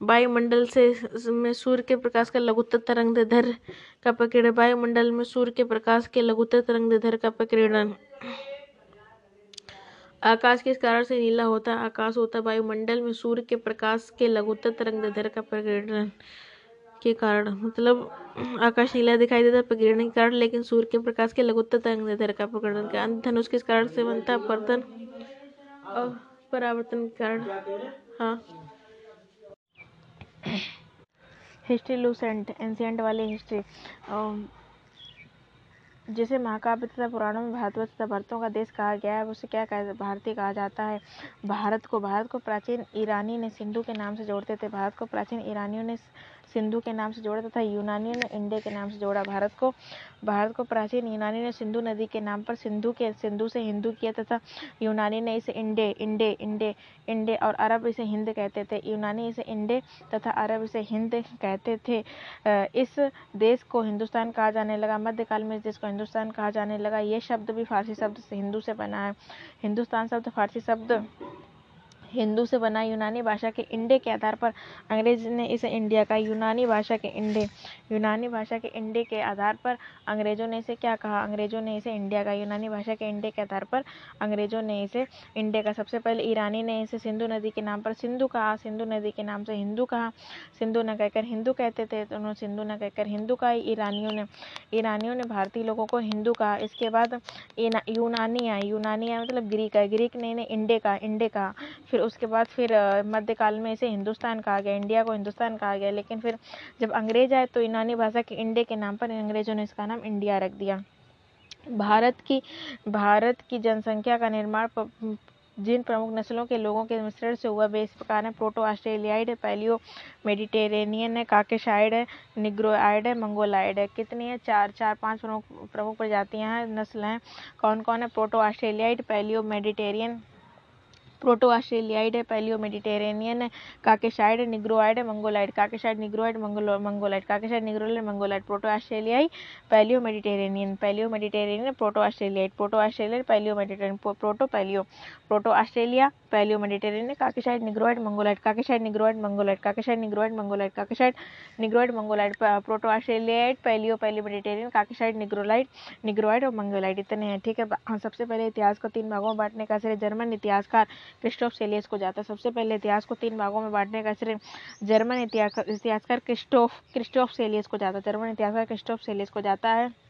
S1: वायुमंडल से में सूर्य के प्रकाश का लघुत्तर तरंग धर का प्रकीर्णन वायुमंडल में सूर्य के प्रकाश के लघुत्तर तरंग धर का प्रकीर्णन आकाश किस कारण से नीला होता? है आकाश होता है वायुमंडल में सूर्य के प्रकाश के लघुत्तर तरंग धर का प्रकीर्णन के कारण। मतलब आकाश नीला दिखाई देता है प्रकीर्णन के कारण, लेकिन सूर्य के प्रकाश के लघुत्तर तरंग धर का प्रकीर्णन के अंत धनुष किस कारण से बनता? है पर्तन और परावर्तन के कारण। हाँ। हिस्ट्री लूसेंट एंशियंट वाली हिस्ट्री जिसे महाकाव्य तथा पुराणों में भारतवर्ष तथा भारतों का देश कहा गया है उसे क्या कहा, भारतीय कहा जाता है? भारत को भारत को प्राचीन ईरानी ने सिंधु के नाम से जोड़ते थे। भारत को प्राचीन ईरानियों ने सिंधु के नाम से जोड़ा तथा यूनानियों ने इंडे के नाम से जोड़ा। भारत को भारत को प्राचीन यूनानी ने सिंधु नदी के नाम पर सिंधु के, सिंधु से हिंदू किया तथा यूनानी ने इसे इंडे इंडे इंडे इंडे और अरब इसे हिंद कहते थे। यूनानी इसे इंडे तथा अरब इसे हिंद कहते थे। इस देश को हिंदुस्तान कहा जाने लगा। मध्यकाल में इस देश को हिंदुस्तान कहा जाने लगा। ये शब्द भी फारसी शब्द हिंदू से बना है। हिंदुस्तान शब्द फारसी शब्द हिंदू से बना यूनानी भाषा के इंडे के आधार पर अंग्रेज़ ने इसे इंडिया का यूनानी भाषा के इंडे, यूनानी भाषा के इंडे के आधार पर अंग्रेज़ों ने इसे क्या कहा? अंग्रेज़ों ने इसे इंडिया का यूनानी भाषा के इंडे के आधार पर अंग्रेज़ों ने इसे इंडिया का सबसे पहले ईरानी ने इसे सिंधु नदी के नाम पर सिंधु कहा। सिंधु नदी के नाम से हिंदू कहा। सिंधु न कहकर हिंदू कहते थे तो उन्होंने सिंधु न कहकर हिंदू कहा। ईरानियों ने ईरानियों ने भारतीय लोगों को हिंदू कहा। इसके बाद यूनानी आए यूनानी मतलब ग्रीक है। ग्रीक ने इन्हें इंडे कहा इंडे कहा। फिर उसके बाद फिर मध्यकाल में इसे हिंदुस्तान कहा गया, इंडिया को हिंदुस्तान कहा गया। लेकिन फिर जब अंग्रेज़ आए तो यूनानी भाषा के इंडे के नाम पर अंग्रेज़ों ने इसका नाम इंडिया रख दिया। भारत की भारत की जनसंख्या का निर्माण जिन प्रमुख नस्लों के लोगों के मिश्रण से हुआ, वे इस प्रकार है। प्रोटो ऑस्ट्रेलियाइड है, पैलियो मेडिटेरेनियन है, काकेशाइड है, निग्रोआइड है, मंगोलाइड है। कितनी है? चार चार, पाँच प्रमुख प्रमुख प्रजातियाँ हैं, नस्ल हैं। कौन कौन है? Proto Australoid, paleo Mediterranean proto Australoid है paleo Mediterranean Caucasoid Negroid Mongoloid Caucasoid Negroid Mongolo Mongoloid Caucasoid Negroid Mongoloid proto Australoid paleo Mediterranean paleo Mediterranean proto Australoid proto Australoid paleo Mediterranean proto paleo proto Australia paleo Mediterranean Caucasoid Negroid Mongoloid Caucasoid Negroid Mongoloid Caucasoid Negroid Mongoloid Caucasoid Negroid Mongoloid proto Australoid paleo paleo Mediterranean Caucasoid Negroid Negroid और Mongoloid इतने हैं ठीक है हाँ, सबसे पहले इतिहास को तीन भागों में बांटने का श्रेय जर्मन इतिहासकार क्रिस्टोफ सेलियस को जाता है। सबसे पहले इतिहास को तीन भागों में बांटने का श्रेय जर्मन इतिहास इतिहासकार क्रिस्टोफ क्रिस्टोफ सेलियस को जाता है। जर्मन इतिहासकार क्रिस्टोफ सेलियस को जाता है।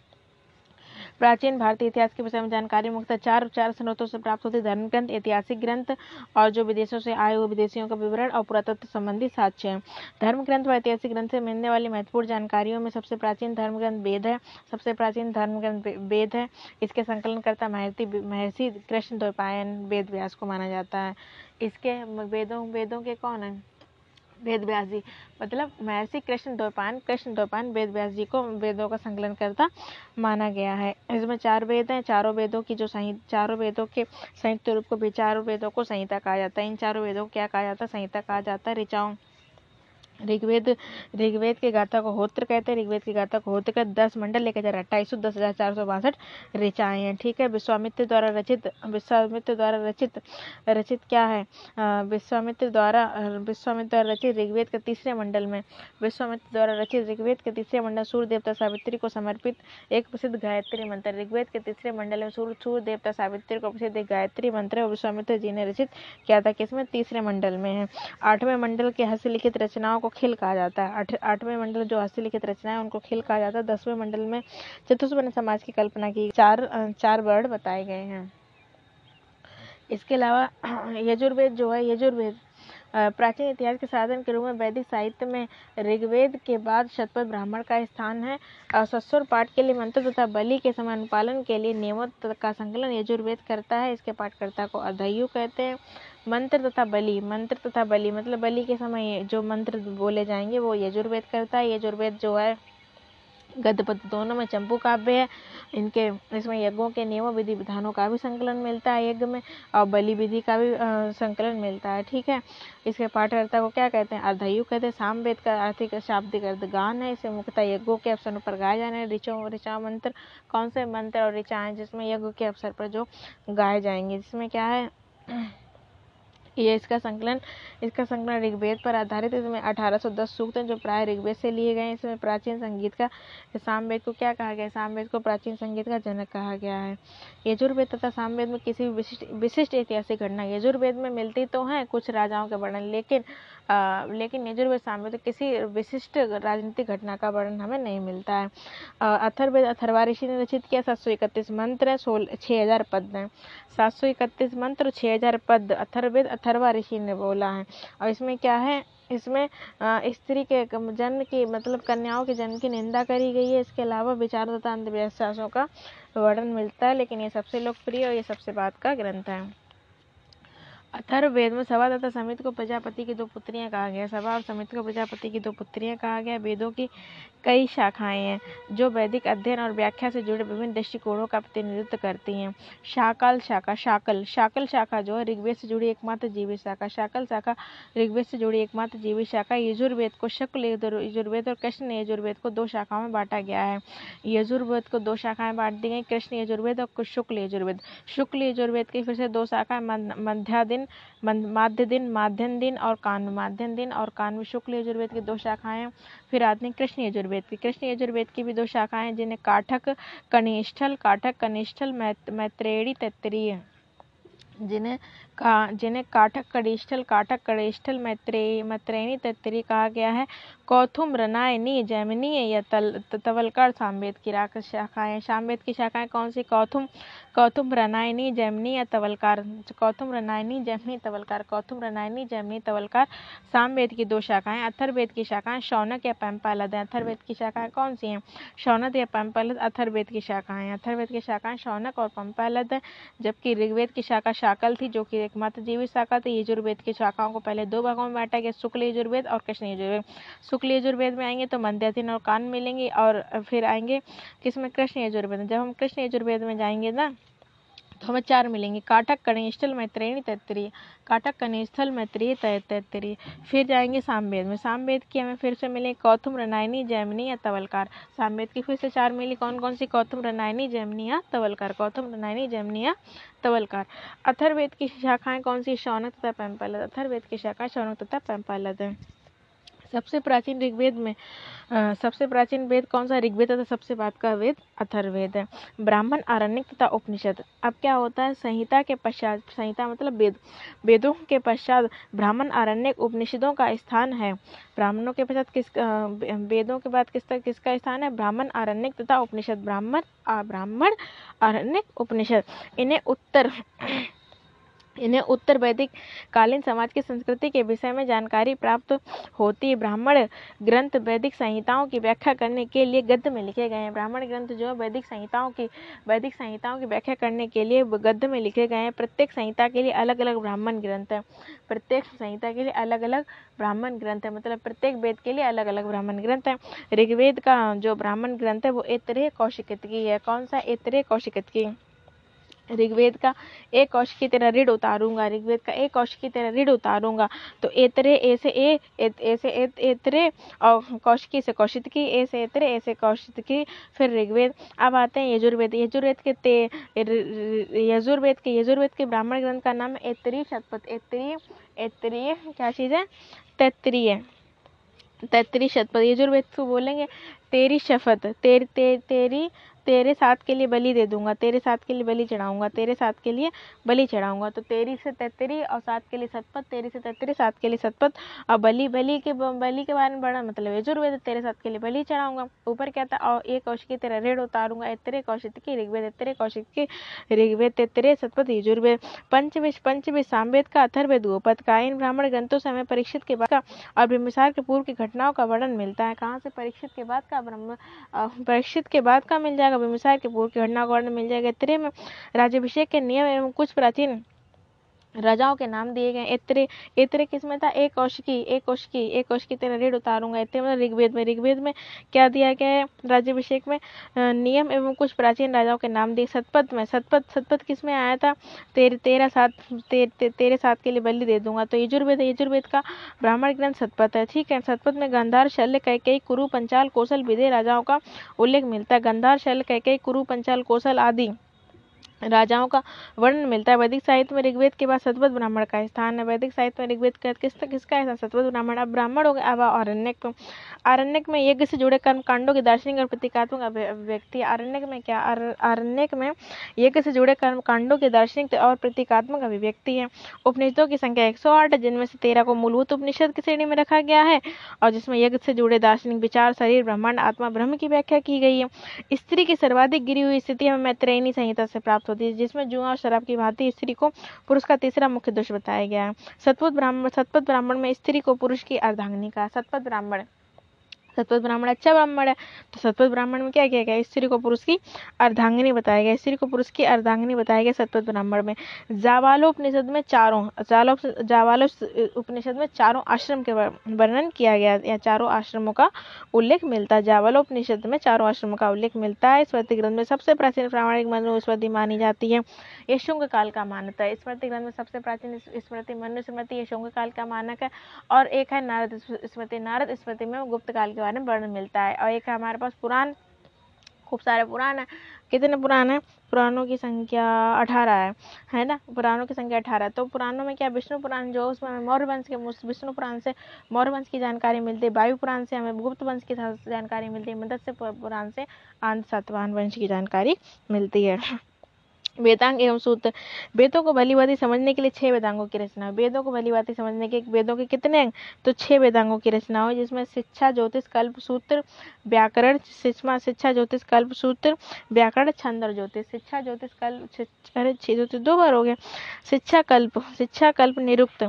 S1: प्राचीन भारतीय इतिहास के विषय में जानकारी मुख्यतः चार चार स्रोतों से प्राप्त होती धर्म ग्रंथ ऐतिहासिक ग्रंथ और जो विदेशों से आए हुए विदेशियों का विवरण और पुरातत्व संबंधी साक्ष्य है। धर्म ग्रंथ व ऐतिहासिक ग्रंथ से मिलने वाली महत्वपूर्ण जानकारियों में सबसे प्राचीन धर्म ग्रंथ वेद है। सबसे प्राचीन धर्म ग्रंथ वेद है। इसके संकलन करता महर्षि महर्षि कृष्ण द्वैपायन वेद व्यास को माना जाता है। इसके वेदों वेदों के कौन है? वेद व्यास जी। मतलब महर्षि कृष्ण द्वैपायन कृष्ण द्वैपायन वेद व्यास जी को वेदों का संकलन करता माना गया है। इसमें चार वेद हैं, चारों वेदों की जो सही चारों वेदों के संयुक्त रूप को भी, चारों वेदों को संहिता कहा जाता है। इन चारों वेदों को क्या कहा जाता है? संहिता कहा जाता है, ऋचाओं। ऋग्वेद ऋग्वेद के गाथा को होत्र कहते हैं। ऋग्वेद की गाथा को होत्र कर दस मंडल लेकर जा रहा अट्ठाईस सौ, दस हज़ार चार सौ बासठ ऋचाएँ हैं, ठीक है? विश्वामित्र द्वारा रचित, विश्वामित्र द्वारा रचित रचित क्या है? विश्वामित्र द्वारा विश्वामित्र द्वारा रचित ऋग्वेद के तीसरे मंडल में, विश्वामित्र द्वारा रचित ऋग्वेद के तीसरे मंडल सूर्य देवता सावित्री को समर्पित एक प्रसिद्ध गायत्री मंत्र। ऋग्वेद के तीसरे मंडल में सूर्य सूर्य देवता सावित्री को प्रसिद्ध एक गायत्री मंत्र विश्वामित्र जी ने रचित किया था किसमें? तीसरे मंडल में है। आठवें मंडल के हस्तलिखित रचनाओं को खिल कहा जाता है। आठ, आठवें मंडल जो हस्तलिखित रचनाएँ उनको खिल कहा जाता है। दसवें मंडल में चतुष्वर्ण समाज की कल्पना की चार चार वर्ण बताए गए हैं। इसके अलावा, यजुर्वेद जो है, यजुर्वेद प्राचीन इतिहास के साधन के रूप में वैदिक साहित्य में ऋग्वेद के बाद शतपथ ब्राह्मण का स्थान है। सस्वर पाठ के लिए मंत्र तथा बलि के समय अनुपालन के लिए नियमों का संकलन यजुर्वेद करता है। इसके पाठकर्ता को अधयु कहते हैं। मंत्र तथा बलि, मंत्र तथा बलि मतलब बलि के समय जो मंत्र बोले जाएँगे, वो यजुर्वेद करता है। यजुर्वेद जो है गद्यपद दोनों में चंपू काव्य है। इनके, इसमें यज्ञों के नियमों, विधि विधानों का भी संकलन मिलता है यज्ञ में, और बलि विधि का भी संकलन मिलता है, ठीक है? इसके पाठकर्ता को क्या कहते हैं? अर्धयु कहते हैं सामवेद का आर्थिक शाब्दिक अर्थ गान है। इसे मुख्यतः यज्ञों के अवसर पर गाए जाने ऋचो, ऋचा मंत्र, कौन से मंत्र और ऋचाएँ जिसमें यज्ञ के अवसर पर जो गाए जाएँगे, जिसमें क्या है? ये इसका संकलन इसका संकलन ऋग्वेद पर आधारित है। इसमें 1810 सूक्त हैं जो प्राय ऋग्वेद से लिए गए हैं। इसमें प्राचीन संगीत का, सामवेद को क्या कहा गया है? सामवेद को प्राचीन संगीत का जनक कहा गया है। यजुर्वेद तथा सामवेद में किसी भी विशिष्ट विशिष्ट ऐतिहासिक घटना यजुर्वेद में मिलती तो हैं, कुछ राजाओं के वर्णन, लेकिन लेकिन यजुर्वेद सामवेद किसी विशिष्ट राजनीतिक घटना का वर्णन हमें नहीं मिलता है। अथर्वेद अथर्वा ऋषि ने रचित किया सात सौ इकतीस मंत्र है सोल छः हज़ार पद हैं। सात सौ इकतीस मंत्र छः हज़ार पद अथर्वेद अथर्वा ऋषि ने बोला है। और इसमें क्या है? इसमें स्त्री के जन्म की मतलब कन्याओं के जन्म की निंदा करी गई है। इसके अलावा विचारों तथा अंधविश्वासों का वर्णन मिलता है, लेकिन ये सबसे लोकप्रिय और ये सबसे बात का ग्रंथ है। अथर्ववेद में सभा तथा समित को प्रजापति की दो पुत्रियाँ कहा गया। सभा और समित को प्रजापति की दो पुत्रियाँ कहा गया। वेदों की कई शाखाएँ हैं, जो वैदिक अध्ययन और व्याख्या से जुड़े विभिन्न दृष्टिकोणों का प्रतिनिधित्व करती हैं। शाकल शाखा, शाकल शाकल शाखा जो है ऋग्वेद से जुड़ी एकमात्र जीवित शाखा। शाकल शाखा ऋग्वेद से जुड़ी एकमात्र जीवित शाखा। यजुर्वेद को शुक्ल यजुर्वेद और कृष्ण यजुर्वेद को दो शाखाओं में बांटा गया है। यजुर्वेद को दो शाखाएँ बांट दी गई, कृष्ण यजुर्वेद और शुक्ल यजुर्वेद। शुक्ल यजुर्वेद की फिर से दो शाखाएँ, मध्यादिन माध्य दिन, माध्यम दिन और कान माध्यम दिन और कान में शुक्ल यजुर्वेद की दो शाखाएँ, फिर आते हैं कृष्ण यजुर्वेद की। कृष्ण यजुर्वेद की भी दो शाखाएँ जिन्हें काठक कनिष्ठल काठक कनिष्ठल मैत्रेयी तत्रीय जिन्हें का, जिन्हें काठक कड़िष्ठल काठक कड़िष्ठल मैत्रेय मैत्रेयी तत्री कहा गया है। कौथुम रनायनी, जैमिनी या तल तवलकर सामवेद की शाखाएँ सामवेद की शाखाएँ कौन सी? कौथुम कौथुम रनायनी, जैमिनी या तवलकार। कौथुम रनायनी, जैमिनी, तवलकार। कौथुम रनायनी, जैमिनी, तवलकार। सामवेद की दो शाखाएँ अथर्वेद की शाखाएँ, शौनक या पैम्पालद हैं। अथर्वेद की शाखाएँ कौन सी हैं? शौनक या पैम्पालद अथर्वेद की शाखाएँ अथर्वेद की शाखाएँ शौनक और पैम्पालद है, जबकि ऋग्वेद की शाखा शाकल थी जो कि एकमात्र जीवित शाखा थी। यजुर्वेद की शाखाओं को पहले दो भागों में बांटा गया, शुक्ल यजुर्वेद और कृष्ण यजुर्वेद। शुक्ल यजुर्वेद में आएँगे तो मंद्याधीन और कान मिलेंगे और फिर आएँगे किसमें? कृष्ण यजुर्वेद जब हम कृष्ण यजुर्वेद में जाएँगे ना तो हमें चार मिलेंगे। काटक कनिष्ठल मैत्रेयणी तैतरीय काटक कनिष्ठल मैत्रेय तैतरीय फिर जाएँगे सामवेद में। सामवेद की हमें फिर से मिले कौथुम, रनायनी, जैमिनी या तवलकार। सामवेद की फिर से चार मिली कौन कौन सी? कौथुम, रनायनी, जैमिनी या तवलकार। कौथुम, रनायनी, जैमिनी या तवलकार। अथर्वेद की शाखाएँ कौन सी? शौनक तथा पैम्पलत अथर्वेद की शाखाएँ शौनक तथा पैम्पलत है सबसे प्राचीन ऋग्वेद में सबसे प्राचीन वेद कौन सा ऋग्वेद तथा सबसे बाद का वेद? अथर्वेद है। ब्राह्मण, आरण्यक तथा उपनिषद। अब क्या होता है? संहिता के पश्चात, संहिता मतलब वेद। वेदों के पश्चात ब्राह्मण, आरण्यक, उपनिषदों का स्थान है। ब्राह्मणों के पश्चात किस वेदों के बाद किस किसका स्थान है? ब्राह्मण, आरण्यक तथा उपनिषद। ब्राह्मण ब्राह्मण, आरण्यक, उपनिषद। इन्हें उत्तर इन्हें उत्तर वैदिक कालीन समाज की संस्कृति के विषय में जानकारी प्राप्त होती। है ब्राह्मण ग्रंथ वैदिक संहिताओं की व्याख्या करने के लिए गद्य में लिखे गए हैं। ब्राह्मण ग्रंथ जो है, वैदिक संहिताओं की, वैदिक संहिताओं की व्याख्या करने के लिए गद्य में लिखे गए हैं। प्रत्येक संहिता के लिए अलग अलग ब्राह्मण ग्रंथ है। प्रत्येक संहिता के लिए अलग अलग ब्राह्मण ग्रंथ है। मतलब प्रत्येक वेद के लिए अलग अलग ब्राह्मण ग्रंथ है। ऋग्वेद का जो ब्राह्मण ग्रंथ है, वो एतरे कौशिकित की है। कौन सा एतरे कौशिकित की? ऋग्वेद का एक कौश की तरह ऋण उतारूँगा, ऋग्वेद का एक कौश की तरह ऋण उतारूँगा। तो एतरे, ऐसे ए ऐसे एतरे और कौशिकी से कौशित की, ऐसे एतरे ऐसे कौशित की, फिर ऋग्वेद। अब आते हैं यजुर्वेद। यजुर्वेद के ते यजुर्वेद के यजुर्वेद के ब्राह्मण ग्रंथ का नाम एतरी शतपथ, एतरी एतरीय क्या चीज़ है? तैतरीय। तैतरी शतपथ। यजुर्वेद को बोलेंगे तेरी शपथ तेरी ते, तेरी तेरे साथ के लिए बलि दे दूँगा तेरे साथ के लिए बलि चढ़ाऊँगा तेरे साथ के लिए बलि चढ़ाऊँगा। तो तेरी से तैतरी और सात के लिए सतपथ तेरी से तैतरी सात के लिए सतपथ। और बलि बलि के बलि के बारे में बड़ा मतलब यजुर्वेद तेरे साथ के लिए बलि चढ़ाऊँगा। ऊपर क्या था? और एक कौशिक तेरा रेड़ उतारूँगा। इतरे कौशिक की ऋग्वेद इतरे कौशिक की ऋग्वेद तेतरे सतपथ यजुर्वेद। पंचविश पंचविश सामवेद का अथर्वेद गोपद का इन ब्राह्मण ग्रंथों से हमें परीक्षित के बाद का और ब्रह्मसार के पूर्व की घटनाओं का वर्णन मिलता है। कहाँ से परीक्षित के बाद का? ब्रह्म परीक्षित के बाद का मिल जाएगा बिम्बिसार के पूर्व की घटना को मिल जाएगा। इतरे में राज्यभिषेक के नियम एवं कुछ प्राचीन राजाओं के नाम दिए गए। इतरे इतरे किसमें था? एक कौशिकी एक कौशिकी एक कौशिकी तेरा ऋण उतारूँगा। इतने मतलब ऋग्वेद में ऋग्वेद में क्या दिया गया है? राज्यभिषेक में नियम एवं कुछ प्राचीन राजाओं के नाम दिए। सतपथ में सतपथ सतपथ किसमें आया था? तेरे तेरह सात ते, ते, तेरे साथ के लिए बलि दे दूँगा। तो यजुर्वेद यजुर्वेद का ब्राह्मण ग्रंथ सतपथ है ठीक है? सतपथ में गंधार शल्य कैकई कुरु पंचाल कौशल विदय राजाओं का उल्लेख मिलता है। गंधार शल्य कैकई कुरु पंचाल कौशल आदि राजाओं का वर्णन मिलता है। वैदिक साहित्य में ऋग्वेद के बाद सतवत ब्राह्मण का स्थान है। वैदिक साहित्य में ऋग्वेद का किस किसका है सतवत ब्राह्मण? अब ब्राह्मण हो गया अब आरण्यक आरण्यक में यज्ञ से जुड़े कर्म कांडों की दार्शनिक और प्रतीकात्मक अभिव्यक्ति। आरण्यक में क्या? आरण्यक में यज्ञ से जुड़े कर्म कांडों की दार्शनिक और प्रतीकात्मक अभिव्यक्ति है। उपनिषदों की संख्या एक सौ जिनमें से तेरह को मूलभूत उपनिषद की श्रेणी में रखा गया है और जिसमें यज्ञ से जुड़े दार्शनिक विचार, शरीर, ब्रह्मांड, आत्मा, ब्रह्म की व्याख्या की गई है। स्त्री की सर्वाधिक गिरी हुई स्थिति हमें मैत्रेयनी संहिता से प्राप्त होती है जिसमें जुआ और शराब की भांति स्त्री को पुरुष का तीसरा मुख्य दोष बताया गया है। सतपुत ब्राह्मण सतपथ ब्राह्मण में स्त्री को पुरुष की अर्धांगिनी का सतपथ ब्राह्मण सतपथ ब्राह्मण अच्छा ब्राह्मण है। तो सतपथ ब्राह्मण में क्या किया गया? स्त्री को पुरुष की अर्धांगिनी बताया गया। स्त्री को पुरुष की अर्धांगिनी बताया गया सतपथ ब्राह्मण में। जावालो उपनिषद में चारों जालो जावालो उपनिषद में चारों आश्रम के वर्णन किया गया या चारों आश्रमों का उल्लेख मिलता है। जावालो उपनिषद में चारों आश्रमों का उल्लेख मिलता है। स्मृति ग्रंथ में सबसे प्राचीन प्रामाणिक मनुस्मृति मानी जाती है। ये शुंग काल का मान्यता है। स्मृति ग्रंथ में सबसे प्राचीन स्मृति मनुस्मृति ये शुंग काल का मानक है। और एक है नारद स्मृति नारद स्मृति में गुप्त काल के बारे में वर्णन मिलता है। और एक हमारे पास पुराण खूब सारे पुराण है। कितने पुराण है? पुराणों की संख्या अठारह है है ना? पुराणों की संख्या अठारह। तो पुराणों में क्या, विष्णु पुराण जो उसमें मौर्य वंश के विष्णु पुराण से मौर्य वंश की जानकारी मिलती है। वायु पुराण से हमें गुप्त वंश की जानकारी मिलती है। मदस्य पुराण से आंध्र सातवाहन वंश की जानकारी मिलती है। वेदांग एवं सूत्र। वेदों को भली भांति समझने के लिए छह वेदांगों की रचना। वेदों को भली भांति समझने के वेदों के कितने अंग? तो छह वेदांगों की रचना हो, जिसमें शिक्षा, ज्योतिष, कल्प, सूत्र, व्याकरण शिक्षा शिक्षा, ज्योतिष, कल्प, सूत्र, व्याकरण, छंद और ज्योतिष। शिक्षा, ज्योतिष, कल्प अरे छह ज्योतिष, दो बार हो गया। शिक्षा, कल्प शिक्षा, कल्प, निरुक्त।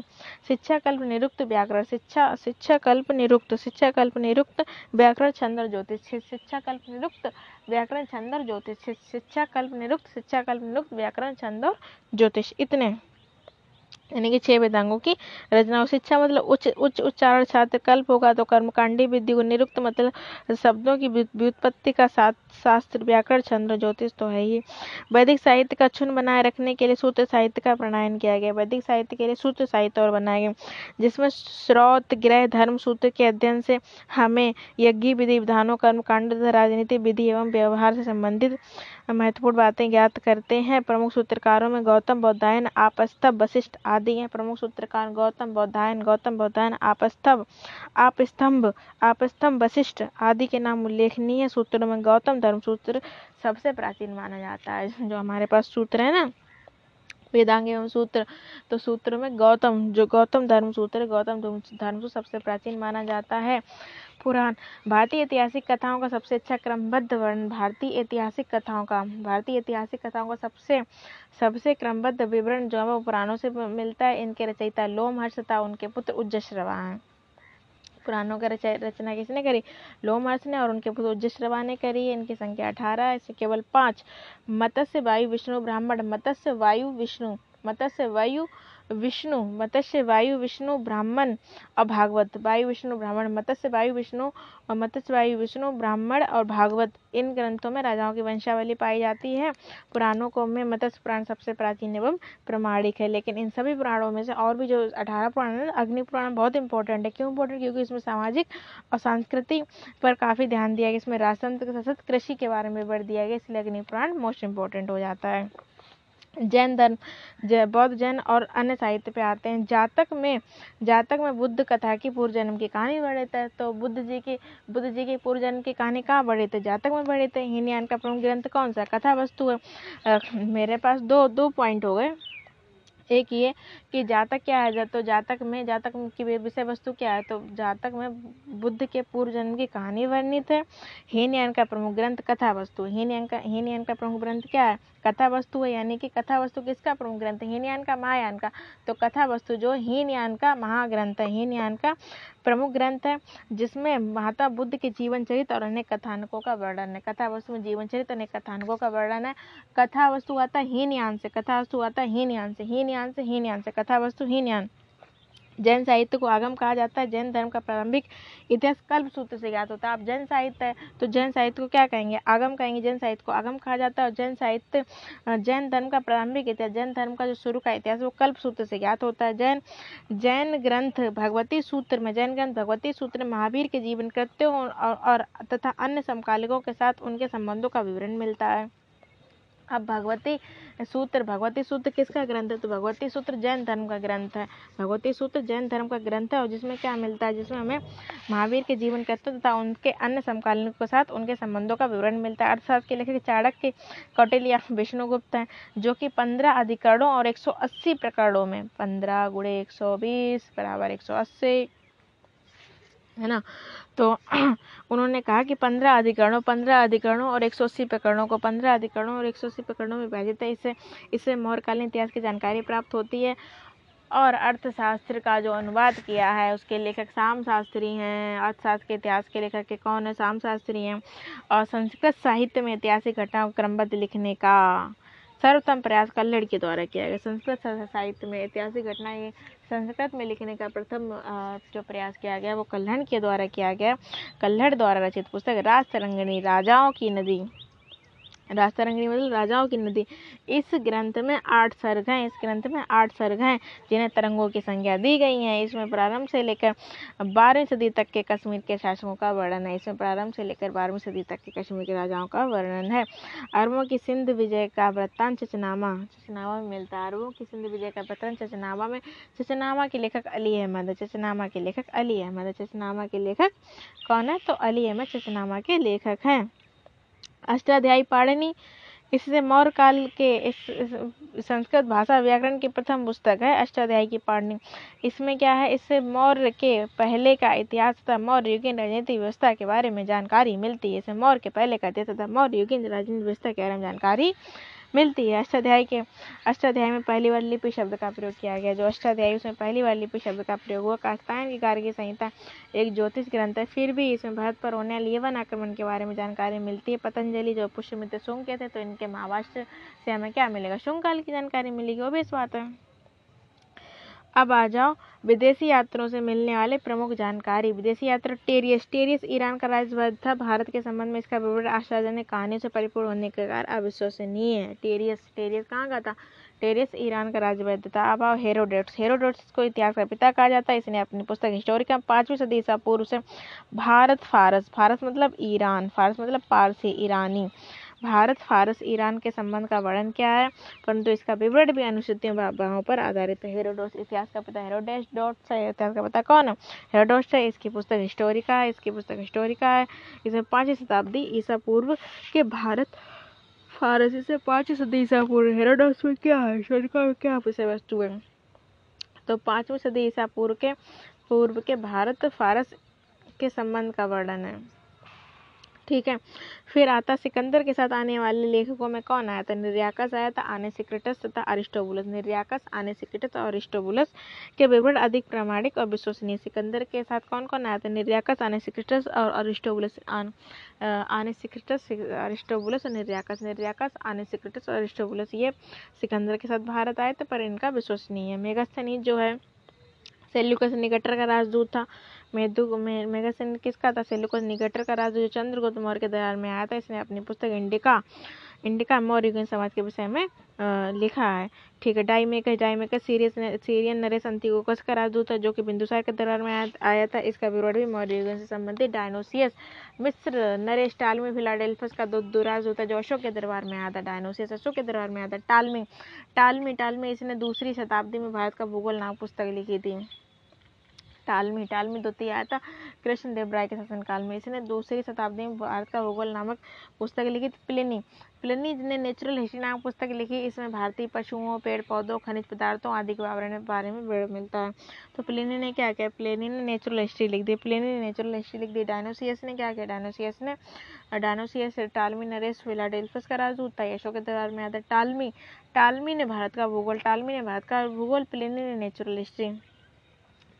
S1: शिक्षा, कल्प, निरुक्त, व्याकरण। शिक्षा शिक्षा, कल्प, निरुक्त। शिक्षा, कल्प, निरुक्त, व्याकरण, छंद और ज्योतिष। शिक्षा, कल्प, निरुक्त, व्याकरण, छंद और ज्योतिष। शिक्षा, कल्प, निरुक्त। शिक्षा, कल्प निरुक्त व्याकरण, छंद और ज्योतिष, इतने। यानी कि छह वेदांगों की रचना शिक्षा मतलब उच्च उच्च उच्चारण छात्र कल्प होगा तो कर्मकांडी, विधि निरुक्त मतलब शब्दों की व्युत्पत्ति का साथ, शास्त्र, व्याकरण चंद्र ज्योतिष तो है ही। वैदिक साहित्य का क्षुण बनाए रखने के लिए सूत्र साहित्य का प्रणयन किया गया। वैदिक साहित्य के लिए सूत्र साहित्य और बनाए गए। जिसमें स्रोत, ग्रह, धर्म, सूत्र के अध्ययन से हमें यज्ञ, विधि, विधानों, कर्मकांड राजनीति, विधि एवं व्यवहार से संबंधित महत्वपूर्ण बातें ज्ञात करते हैं। प्रमुख सूत्रकारों में गौतम बौद्धायन आपस्तभ वशिष्ठ आदि हैं। प्रमुख सूत्रकार गौतम बौद्धायन गौतम बौद्धायन आपस्तव आपस्तंभ आपस्तंभ वशिष्ठ आदि के नाम उल्लेखनीय सूत्रों में गौतम धर्म सूत्र सबसे प्राचीन माना जाता है, जो हमारे पास सूत्र है ना? वेदांग एवं सूत्र। तो सूत्र में गौतम, जो गौतम धर्म सूत्र गौतम धर्म सूत्र सबसे प्राचीन माना जाता है। पुराण, भारतीय ऐतिहासिक कथाओं का सबसे अच्छा क्रमबद्ध वर्ण, भारतीय ऐतिहासिक कथाओं का। भारतीय ऐतिहासिक कथाओं का सबसे सबसे क्रमबद्ध विवरण जो है वो पुराणों से मिलता है, इनके रचयिता लोमहर्ष तथा उनके पुत्र उज्जश्रवा हैं पुराणों का रचना किसने करी? लोमर्स ने और उनके पुत्र उज्जश्रवा ने करी। इनकी संख्या अठारह ऐसे केवल पाँच। मत्स्य वायु विष्णु ब्राह्मण, मत्स्य वायु विष्णु, मत्स्य वायु विष्णु, मत्स्य, वायु, विष्णु, ब्राह्मण और भागवत वायु, विष्णु, ब्राह्मण, मत्स्य, वायु, विष्णु और मत्स्य, वायु, विष्णु, ब्राह्मण और भागवत। इन ग्रंथों में राजाओं की वंशावली पाई जाती है। पुराणों को में मत्स्य पुराण सबसे प्राचीन एवं प्रमाणिक है, लेकिन इन सभी पुराणों में से और भी जो अठारह पुराण है, अग्नि पुराण बहुत इंपॉर्टेंट है। क्यों इंपॉर्टेंट क्योंकि इसमें सामाजिक और सांस्कृतिक पर काफ़ी ध्यान दिया गया। इसमें राजतंत्र सशक्त कृषि के बारे में बढ़ दिया गया, इसलिए अग्नि पुराण मोस्ट इंपॉर्टेंट हो जाता है। जैन धर्म बौद्ध जैन और अन्य साहित्य पे आते हैं। जातक में जातक में बुद्ध कथा की पूर्व जन्म की कहानी वर्णित है। तो बुद्ध जी की बुद्ध जी की पूर्व जन्म की कहानी कहाँ बढ़े थे जातक में बढ़े थे हिनयान का प्रमुख ग्रंथ कौन सा? कथा वस्तु है। आ, मेरे पास दो दो पॉइंट हो गए। एक ये कि जातक क्या है? तो जातक में जातक की विषय वस्तु क्या है? तो जातक में बुद्ध के पूर्व जन्म की कहानी वर्णित है। हीनयान का प्रमुख ग्रंथ कथा वस्तु हीनयान का हीनयान का प्रमुख ग्रंथ क्या है? कथा वस्तु है, यानी कि कथा वस्तु किसका प्रमुख ग्रंथ है? हीनयान का, महायान का। तो कथा वस्तु जो हीनयान का महाग्रंथ है, हीनयान का प्रमुख ग्रंथ है, जिसमें महात्मा बुद्ध के जीवन चरित्र और अनेक कथानकों का वर्णन है। कथा वस्तु में जीवन चरित्र अनेक कथानकों का वर्णन है। कथा वस्तु आता हीनयान से कथा वस्तु आता हीनयान से हीनयान से हीनयान से कथा वस्तु हीनयान। जैन साहित्य को आगम कहा जाता है, जैन धर्म का प्रारंभिक इतिहास कल्प सूत्र से ज्ञात होता है। आप जैन साहित्य है तो जैन साहित्य को क्या कहेंगे? आगम कहेंगे, जैन साहित्य को आगम कहा जाता है। और जैन साहित्य जैन धर्म का प्रारंभिक इतिहास, जैन धर्म का जो शुरू का इतिहास, वो कल्प सूत्र से ज्ञात होता है। जैन जैन ग्रंथ भगवती सूत्र में, जैन ग्रंथ भगवती सूत्र में महावीर के जीवन कृत्यों और तथा अन्य समकालिकों के साथ उनके संबंधों का विवरण मिलता है। अब भगवती सूत्र भगवती सूत्र किसका ग्रंथ है? तो भगवती सूत्र जैन धर्म का ग्रंथ है। भगवती सूत्र जैन धर्म का ग्रंथ है और जिसमें क्या मिलता है? जिसमें हमें महावीर के जीवन तत्व तथा उनके अन्य समकालीन के साथ उनके संबंधों का विवरण मिलता है। अर्थशास्त्र के लेखक चाणक्य कौटिल्य विष्णुगुप्त हैं, जो कि पंद्रह अधिकरणों और एक प्रकरणों में, पंद्रह गुड़े एक सौ बराबर एक है ना? तो उन्होंने कहा कि पंद्रह अधिकरणों पंद्रह अधिकरणों और एक सौ अस्सी प्रकरणों को, पंद्रह अधिकरणों और एक सौ अस्सी प्रकरणों में विभाजित है। इससे इससे मौर्यकालीन इतिहास की जानकारी प्राप्त होती है। और अर्थशास्त्र का जो अनुवाद किया है, उसके लेखक शाम शास्त्री हैं। अर्थशास्त्र के इतिहास के लेखक के कौन है? शाम शास्त्री हैं। और संस्कृत साहित्य में ऐतिहासिक घटनाओं क्रमबद्ध लिखने का। सर्वोत्तम प्रयास कल्लड़ के द्वारा किया गया। संस्कृत साहित्य में ऐतिहासिक घटनाएँ संस्कृत में लिखने का प्रथम जो प्रयास किया गया, वो कल्हण के द्वारा किया गया। कल्हड़ द्वारा रचित पुस्तक राज राजाओं की नदी। रास्तारंगिणी मतलब राजाओं की नदी। इस ग्रंथ में आठ सर्ग हैं, इस ग्रंथ में आठ सर्ग हैं, जिन्हें तरंगों की संख्या दी गई है। इसमें प्रारंभ से लेकर बारहवीं सदी तक के कश्मीर के शासकों का वर्णन है। इसमें प्रारंभ से लेकर बारहवीं सदी तक के कश्मीर के राजाओं का वर्णन है। अरबों की सिंध विजय का वृत्तांत चचनामा चचनामा में मिलता है। अरबों की सिंध विजय का वृत्तांत चचनामा में, चचनामा के लेखक अली अहमद, चचनामा के लेखक अली अहमद, चचनामा के लेखक कौन है? तो अली अहमद चचनामा के लेखक हैं। अष्टाध्यायी पाणिनि। इससे मौर्य काल के इस संस्कृत भाषा व्याकरण की प्रथम पुस्तक है, अष्टाध्याय की पाणिनि। इसमें क्या है? इससे मौर्य के पहले का इतिहास तथा मौर्य युगीन राजनीतिक व्यवस्था के बारे में जानकारी मिलती है। इसे मौर्य के पहले का इतिहास तथा मौर्य युगीन राजनीतिक व्यवस्था के बारे में जानकारी मिलती है अष्टाध्याय के, अष्टाध्याय में पहली बार लिपि शब्द का प्रयोग किया गया, जो अष्टाध्याय उसमें पहली बार लिपि शब्द का प्रयोग हुआ कास्तायन की की संहिता, एक ज्योतिष ग्रंथ है, फिर भी इसमें भरत पर होने वाले यवन आक्रमण के बारे में जानकारी मिलती है, पतंजलि जो पुष्यमित्र शुंग के थे तो इनके महावाष्ट्र से हमें क्या मिलेगा? शुंग काल की जानकारी मिलेगी, वो भी इस बात है अब आ जाओ विदेशी यात्रियों से मिलने वाले प्रमुख जानकारी। विदेशी यात्रा टेरियस टेरियस ईरान का राजवध था भारत के संबंध में इसका विवरण आशाजनक कहानियों से परिपूर्ण होने के कारण अविश्वसनीय है। टेरियस टेरियस कहाँ का था? टेरियस ईरान का राज्य था। अब आओ हेरोडोट्स। हेरोडोट्स को इतिहास का पिता कहा जाता है। इसने अपनी पुस्तक हिस्टोरिका पांचवी सदी ईसा पूर्व से भारत फारस। फारस मतलब ईरान। फारस मतलब पारसी ईरानी। भारत, फारस, ईरान के संबंध का वर्णन क्या है, परंतु इसका विवरण भी अनुसूचियों पर आधारित है। हेरोडोस इतिहास का पता, हेरोडेस डॉट है इतिहास का पता कौन है? हेरोडोस है इसकी पुस्तक हिस्टोरिका है, इसकी पुस्तक हिस्टोरिका है। इसमें पाँचवीं शताब्दी ईसा पूर्व के भारत, फारसी से पांचवी सदी ईसा पूर्व। हेरोडोस में क्या है? हिस्टोरिका में क्या विषय वस्तु है? तो पाँचवीं सदी ईसा पूर्व के पूर्व के भारत, फारस के संबंध का वर्णन है। ठीक है। फिर आता सिकंदर के साथ आने वाले लेखकों में कौन आया था? निर्याकस आया था, आने सिक्रेटस तथा अरिस्टोबुलस। निर्याकस, आने सिक्रेटस और अरिस्टोबुलस के विवरण अधिक प्रामाणिक और विश्वसनीय। सिकंदर के साथ कौन कौन आया था? निर्याकस, आने सिक्रेटस और अरिस्टोबुलस। आने सिक्रेटस अरिस्टोबुलस और निर्याकस। निर्याकस, आने सिक्रेटस और अरिस्टोबुलस। ये सिकंदर के साथ भारत आए थे, पर इनका विश्वसनीय। मेगास्थनीज जो है, सेल्यूकस निकटर का राजदूत था। मेदु मेगासन किसका था? सेल्यूकस का राजदूत जो चंद्रगुप्त मौर्य के दरबार में आया था, इसने अपनी पुस्तक इंडिका इंडिका मौर्य समाज के विषय में लिखा है। ठीक है डाईमेकर डाईमेकर सीरियस सीरियन नरेश अंतिकोकस का राजदूत है जो कि बिंदुसार के दरबार में आया था। इसका विरोध भी मौर्य से संबंधित, डायनोसियस। मिस्र, नरेश टालमी फिलाडेल्फस का दो दुराजदूत है जो अशोक के दरबार में आया था, डायनोसियस अशोक के दरबार में आया था। टालमी टालमी टालमी इसने दूसरी शताब्दी में भारत का भूगोल नाम पुस्तक लिखी थी। टालमी टालमी द्वितीय आया था कृष्ण देव राय के शासनकाल में। इसने दूसरी शताब्दी में भारत का भूगोल नामक पुस्तक लिखी प्लेनी। प्लेनी ने नेचुरल हिस्ट्री नामक पुस्तक लिखी। इसमें भारतीय पशुओं, पेड़ पौधों, खनिज पदार्थों आदि के बारे में मिलता है। तो प्लेनी ने क्या किया? प्लेनी ने नेचुरल हिस्ट्री लिख दी। प्लेनी ने नेचुरल हिस्ट्री लिख दी। डायनोसियस ने क्या किया? डायनोसियस ने, डायनोसियस टालमी, नरेश फिलाडेल्फस का राजदूत था यशो के दरबार में आता है। टालमी टालमी ने भारत का भूगोल, टालमी ने भारत का भूगोल, प्लेनी ने नेचुरल हिस्ट्री।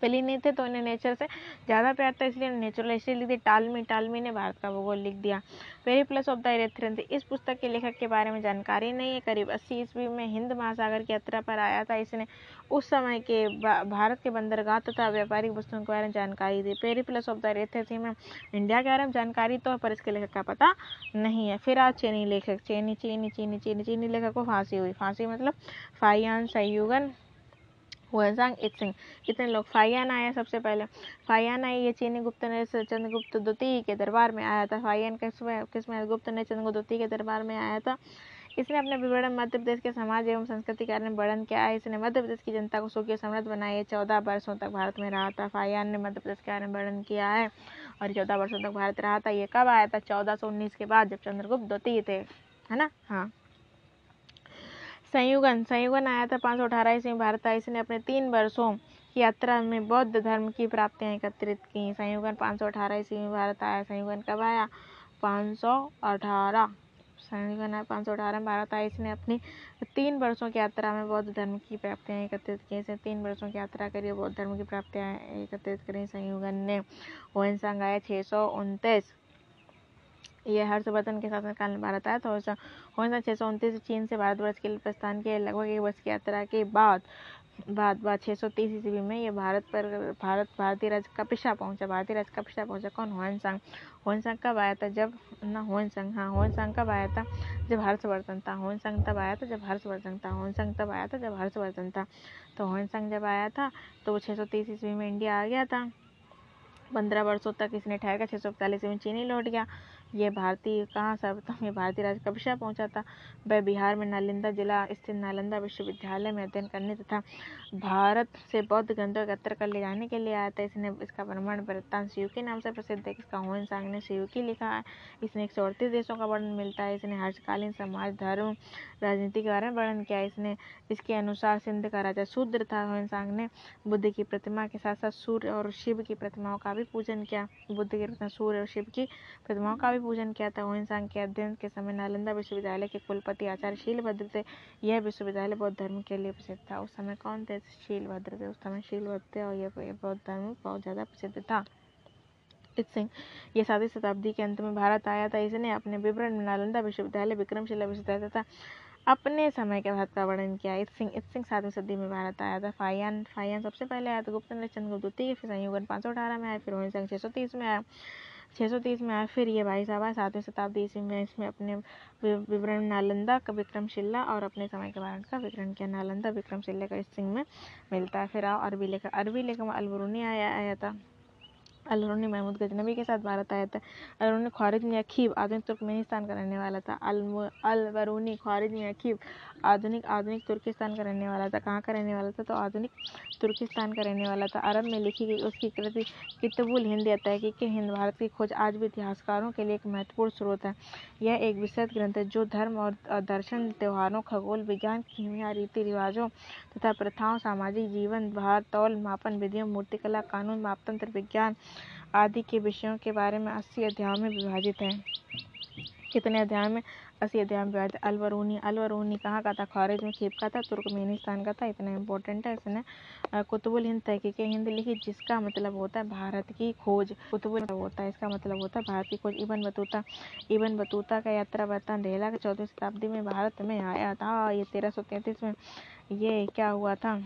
S1: पहले नहीं थे तो इन्हें नेचर से ज़्यादा प्यार था, इसलिए नेचुरल हिस्ट्री लिख दी टालमी टालमी ने भारत का भूगोल लिख दिया। Periplus of the Erythraean इस पुस्तक के लेखक के बारे में जानकारी नहीं है। करीब अस्सी ईस्वी में हिंद महासागर की यात्रा पर आया था। इसने उस समय के भारत के बंदरगाह तथा व्यापारिक वस्तुओं के बारे में जानकारी दी। Periplus of the Erythraean में इंडिया के बारे में जानकारी तो पर इसके लेखक का पता नहीं है। फिर आज चीनी लेखक, चीनी चीनी चीनी चीनी चीनी लेखक को फांसी हुई। फांसी मतलब फाइयान सयुगन हुएजांग इत्सिंग कितने लोग फाइयान आया सबसे पहले। फाइयान आई, ये चीनी गुप्त ने चंद्रगुप्त द्वितीय के दरबार में आया था। फाइयान किसमें गुप्त ने चंद्रगुप्त द्वितीय के दरबार में आया था। इसने अपने विवरण मध्य प्रदेश के समाज एवं संस्कृति के बारे में वर्णन किया। है इसने मध्य प्रदेश की जनता को सुखी समृद्ध बनाई। चौदह वर्षों तक भारत में रहा था। फाइयान ने मध्य प्रदेश के बारे में वर्णन किया है और चौदह वर्षों तक भारत रहा था। ये कब आया था? चौदह सौ उन्नीस के बाद जब चंद्रगुप्त द्वितीय थे, है ना? हाँ। संयुगन संयुगन आया था पाँच सौ अठारह ईस्वी में भारत आया। इसने अपने तीन वर्षों की यात्रा में बौद्ध धर्म की प्राप्तियाँ एकत्रित की। संयुगन पाँच सौ अठारह ईस्वी में भारत आया। संयुगन कब आया? पाँच सौ अठारह। संयुगन आया पाँच सौ अठारह में भारत आया। इसने अपनी तीन वर्षों की यात्रा में बौद्ध धर्म की प्राप्तियाँ एकत्रित की। इसने तीन वर्षों की यात्रा करी बौद्ध धर्म की प्राप्तियाँ एकत्रित करी। संयुगन ने ओहन संघ आया छः सौ उनतीस। ये हर्षवर्धन के शासनकाल में भारत आया था और छः सौ उनतीस चीन से भारतवर्ष के लिए प्रस्थान के लगभग एक वर्ष की यात्रा के बाद बाद बाद छः सौ तीस ईस्वी में ये भारत पर, भारत, भारतीय राज्य का कपिशा पहुँचा। भारतीय राज्य का कपिशा पहुँचा कौन? हुन संघ हुन संघ कब आया था? जब, ना हुन संघ हाँ हुन संघ कब आया था? जब हर्षवर्धन था। हुन संघ तब आया था? जब हर्षवर्धन था। हुन संघ तब आया था? जब हर्षवर्धन था। तो हुन संघ जब आया था तो वो छः सौ तीस ईस्वी में इंडिया आ गया था। पंद्रह वर्षों तक इसने ठहर कर छः सौ इकतालीस में चीनी लौट गया। ये भारतीय, कहाँ सर्वप्रथम ये भारतीय राज्य कबिशा पहुँचा था? वह बिहार में नालंदा जिला स्थित नालंदा विश्वविद्यालय में अध्ययन करने तथा भारत से बौद्ध ग्रंथों एकत्र कर ले जाने के लिए आया था। इसने इसका प्रमाण वृत्तांत सियुकी नाम से प्रसिद्ध है। इसका होन सांग ने सियुकी लिखा है। इसने एक सौ अड़तीस देशों का वर्णन मिलता है। इसने हर्षकालीन समाज, धर्म, राजनीति के बारे में वर्णन किया इसने इसके अनुसार सिंध का राजा शूद्र था। होन सांग ने बुद्ध की प्रतिमा के साथ साथ सूर्य और शिव की प्रतिमाओं का भी पूजन किया। बुद्ध की प्रतिमा, सूर्य और शिव की प्रतिमाओं का भी पूजन किया था ओहिंसांग के अध्ययन के समय नालंदा विश्वविद्यालय के कुलपति आचार्य शीलभद्र थे। यह विश्वविद्यालय बौद्ध धर्म के लिए प्रसिद्ध था। उस समय कौन थे? शीलभद्र थे। उस समय शीलभद्र थे और यह बौद्ध धर्म बहुत ज़्यादा प्रसिद्ध था। सिंह ये सातवीं शताब्दी के अंत में भारत आया था। इसने अपने विवरण में नालंदा विश्वविद्यालय विक्रमशिला विश्वविद्यालय तथा अपने समय के भारत का वर्णन किया। इत सिंह इत सिंह सातवीं सदी में भारत आया था। फायन फायन सबसे पहले आया था। गुप्त चंद्रगुप्त द्वितीय, फिर संयुगन पाँच सौ अठारह में आया, फिर रोहित संघ छः सौ तीस में आया। छः सौ तीस में आया फिर ये भाई साहब आए, सातवीं शताब्दी ईस्वी में इसमें अपने विवरण नालंदा का विक्रमशिला और अपने समय के बारे का विवरण किया। नालंदा विक्रमशिला का इस सिंह में मिलता है। फिर आओ, अरबी लेखक अरबी लेखक अलबरूनी आया आया था। अलरूनी महमूद गजनबी के साथ भारत आया था। अलरूनी ख्वारिज अखीब आधुनिक तुर्कमेनिस्तान का रहने वाला था। अलवरूनी ख्वारिज अखीब आधुनिक आधुनिक तुर्किस्तान का रहने वाला था। कहाँ का रहने वाला था? तो आधुनिक तुर्किस्तान का रहने वाला था। अरब में लिखी गई उसकी कृति कितबुल हिंद या तहकीक हिंद, भारत की खोज आज भी इतिहासकारों के लिए एक महत्वपूर्ण स्रोत है। यह एक विस्तृत ग्रंथ है जो धर्म और दर्शन, त्योहारों, खगोल, विज्ञान कीमिया रीति रिवाजों तथा प्रथाओं, सामाजिक जीवन भार तौल, मापन, विधियों, मूर्तिकला, कानून, मापतंत्र, विज्ञान आदि के विषयों के बारे में अस्सी अध्यायों में विभाजित है। कितने अध्याय में? अस्सी अध्याय में विभाजित अलवरूनी अलवरूनी कहाँ का था? खारिज में खेप का था, तुर्कमेनिस्तान का था, इतना इम्पोर्टेंट है इसने। कुतुबुल हिंद तहकीक हिंद लिखी, जिसका मतलब होता है भारत की खोज। कुतुबुल होता है, इसका मतलब होता है भारत की खोज। इबन बतूता इबन बतूता का यात्रा वर्तन रेला के चौदहवीं शताब्दी में भारत में आया था, ये तेरह में। ये क्या हुआ था?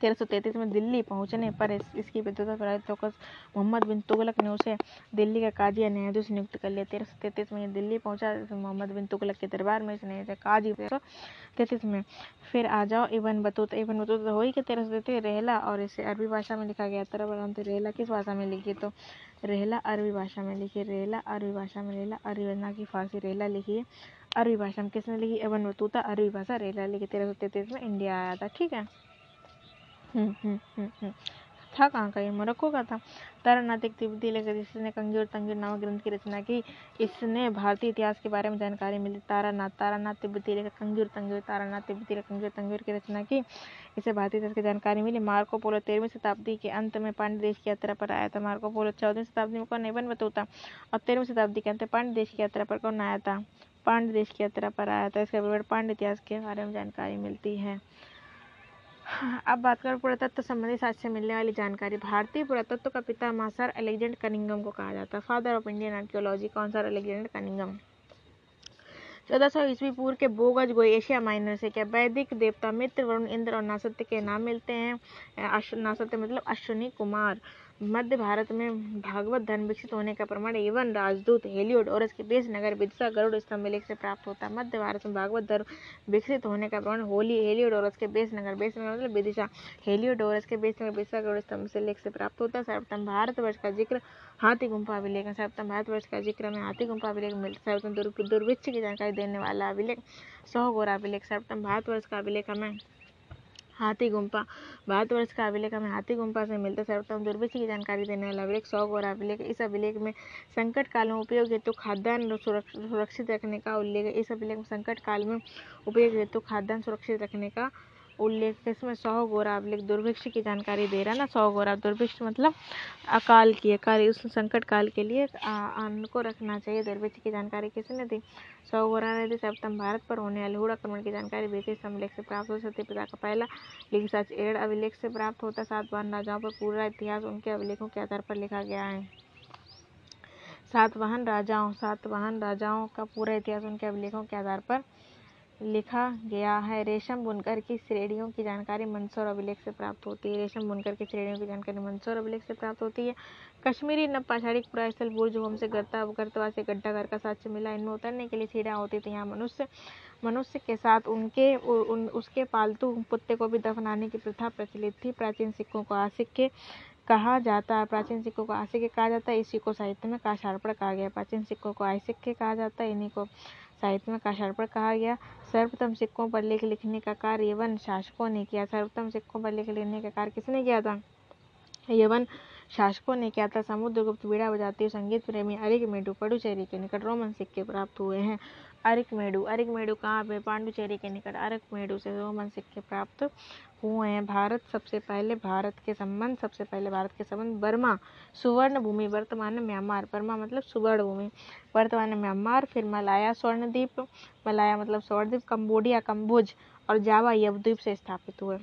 S1: तेरह में दिल्ली पहुँचने पर इस, इसकी विद्वता पर चौकस मोहम्मद बिन तुगलक ने उसे दिल्ली का काजी न्यायाधीश नियुक्त कर लिया। तेरह में दिल्ली पहुँचा तो मोहम्मद बिन तुगलक के दरबार में इसने काजी तेरह में फिर आ जाओ इबन बतूत इबन बतूत हो ही कि तेरह सौ तैंतीस रेहला और इसे अरबी भाषा में लिखा गया। तरह तो रेहला किस भाषा में लिखी? तो रेहला अरबी भाषा में लिखी रेहला अरबी भाषा में रेहला अरबी ना की फारसी रेहला लिखी है अरबी भाषा में किसने लिखी? इबन बतूता अरबी भाषा रेहला लिखी। तेरह सौ तैंतीस में इंडिया आया था ठीक है? था कहाँ का ये? मोरक्को का था? तारानाथ एक तिब्बती लेखक जिसने कंगीर तंगीर नामक ग्रंथ की रचना की, इसने भारतीय इतिहास के बारे में जानकारी मिली। तारानाथ तारानाथ तिब्बती लेखक कंगीर तंगीर तारानाथ तिब्बती लेखक कंगीर तंगीर की रचना की। इसे भारतीय इतिहास की जानकारी मिली। मार्को पोलो तेरहवीं शताब्दी के अंत में पांड्य देश की यात्रा पर आया था। मार्को पोलो चौदहवीं शताब्दी में कौन नहीं बन बतूता। और तेरहवीं शताब्दी के अंत पांड्य देश की यात्रा पर कौन आया था? पांड्य देश की यात्रा पर आया था। इसके पांड्य इतिहास के बारे में जानकारी मिलती है। अब बात करें पुरातत्व संबंधी साक्ष्य से मिलने वाली जानकारी। भारतीय पुरातत्व का पिता मासर एलेक्जेंडर कनिंगम को कहा जाता है। फादर ऑफ़ इंडियन आर्कियोलॉजी कौन सा एलेक्जेंडर कनिंगम चौदह सौ ईस्वी पूर्व के बोगज गोई एशिया माइनर से क्या वैदिक देवता मित्र वरुण इंद्र और नासत्य के नाम मिलते हैं? नासत्य मतलब अश्विनी कुमार। मध्य भारत में भागवत धर्म विकसित होने का प्रमाण एवं राजदूत हेलियोड और इसके बेस नगर विदिशा गरुड़ स्तंभ लेख से प्राप्त होता है। मध्य भारत में भागवत धर्म विकसित होने का प्रमाण होली हेलियोड और उसके बेस नगर बेस नगर मतलब विदिशा हेलियोड और इसके बेस नगर विदिशा गरुड़ स्तंभ से लेख से प्राप्त होता है। सर्वप्रथम भारतवर्ष का ज़िक्र हाथी गुम्फा अभिलेख सर्वप्रथम भारतवर्ष का ज़िक्र में हाथी गुम्फा अभिलेख मिलता सर्वप्रथम दुर्भिक्ष की जानकारी देने वाला अभिलेख सौ गोरा अभिलेख सर्वप्रथम भारतवर्ष का अभिलेख हमें हाथी गुम्फा भारतवर्ष का अभिलेख हमें हाथी गुम्पा से मिलता है। सर्वोत्तम दुर्भिक्ष की जानकारी देने वाला अभिलेख सौ और अभिलेख। इस अभिलेख में संकट काल में उपयोग हेतु खाद्यान्न सुरक्षित रखने का उल्लेख है। इस अभिलेख में संकट काल में उपयोग हेतु खाद्यान्न सुरक्षित रखने का उल्लेख इसमें सौ गोरा अभिलेख दुर्भिक्ष की जानकारी दे रहा है ना, सौ गोरा दुर्भिक्ष मतलब अकाल की, अकाल उस संकट काल के लिए अन्न को रखना चाहिए। दुर्भिक्ष की जानकारी किसने दी? सौ गोरा ने दी, सप्तम भारत पर होने वाले हुड़ आक्रमण की जानकारी ब्रिटिश अभिलेख से प्राप्त हो सत्य पिता का पहला लिखित सच एड़ अभिलेख से प्राप्त होता। सात बार राजाओं पर पूरा इतिहास उनके अभिलेखों के आधार पर लिखा गया है। सातवाहन राजाओं सातवाहन राजाओं का पूरा इतिहास उनके अभिलेखों के आधार पर लिखा गया है। रेशम बुनकर की श्रेणियों की जानकारी मंदसौर अभिलेख से प्राप्त होती है। रेशम बुनकर की श्रेणियों की जानकारी मंदसौर अभिलेख से प्राप्त होती है। कश्मीरी नवपाषाणी पुरास्थल बुर्ज होम से गर्ता गर्तवा से गड्ढा घर का साक्ष्य मिला। इनमें उतरने के लिए सीढ़ियाँ होती थी। यहाँ मनुष्य मनुष्य के साथ उनके उन, उसके पालतू कुत्ते को भी दफनाने की प्रथा प्रचलित थी। प्राचीन सिक्कों को आसिक्के कहा जाता है। प्राचीन सिक्कों को आसिक्के कहा जाता है। इसी को साहित्य में काशार्पण कहा गया प्राचीन सिक्कों को आसिक्के कहा जाता है। इन्हीं को साहित्य में काशार्पण कहा गया सर्वप्रथम सिक्कों पर लेख लिखने का कार्य यवन शासकों ने किया। सर्वप्रथम सिक्कों पर लेख लिखने का कार्य किसने किया था? यवन शासकों ने किया था। समुद्रगुप्त, बीड़ा बजाती संगीत प्रेमी अरिक मेडू पडुचेरी के निकट रोमन सिक्के प्राप्त हुए हैं। अरिक मेडू अरिक मेडू कहाँ पे? पांडुचेरी के निकट अरिक मेडू से रोमन सिक्के प्राप्त हुए हैं। भारत सबसे पहले, भारत के संबंध सबसे पहले, भारत के संबंध बर्मा सुवर्ण भूमि वर्तमान म्यांमार। बर्मा मतलब सुवर्ण भूमि वर्तमान म्यांमार, फिर मलाया स्वर्णद्वीप, मलाया मतलब स्वर्णद्वीप कम्बोडिया कम्बोज और जावा यवद्वीप से स्थापित हुए।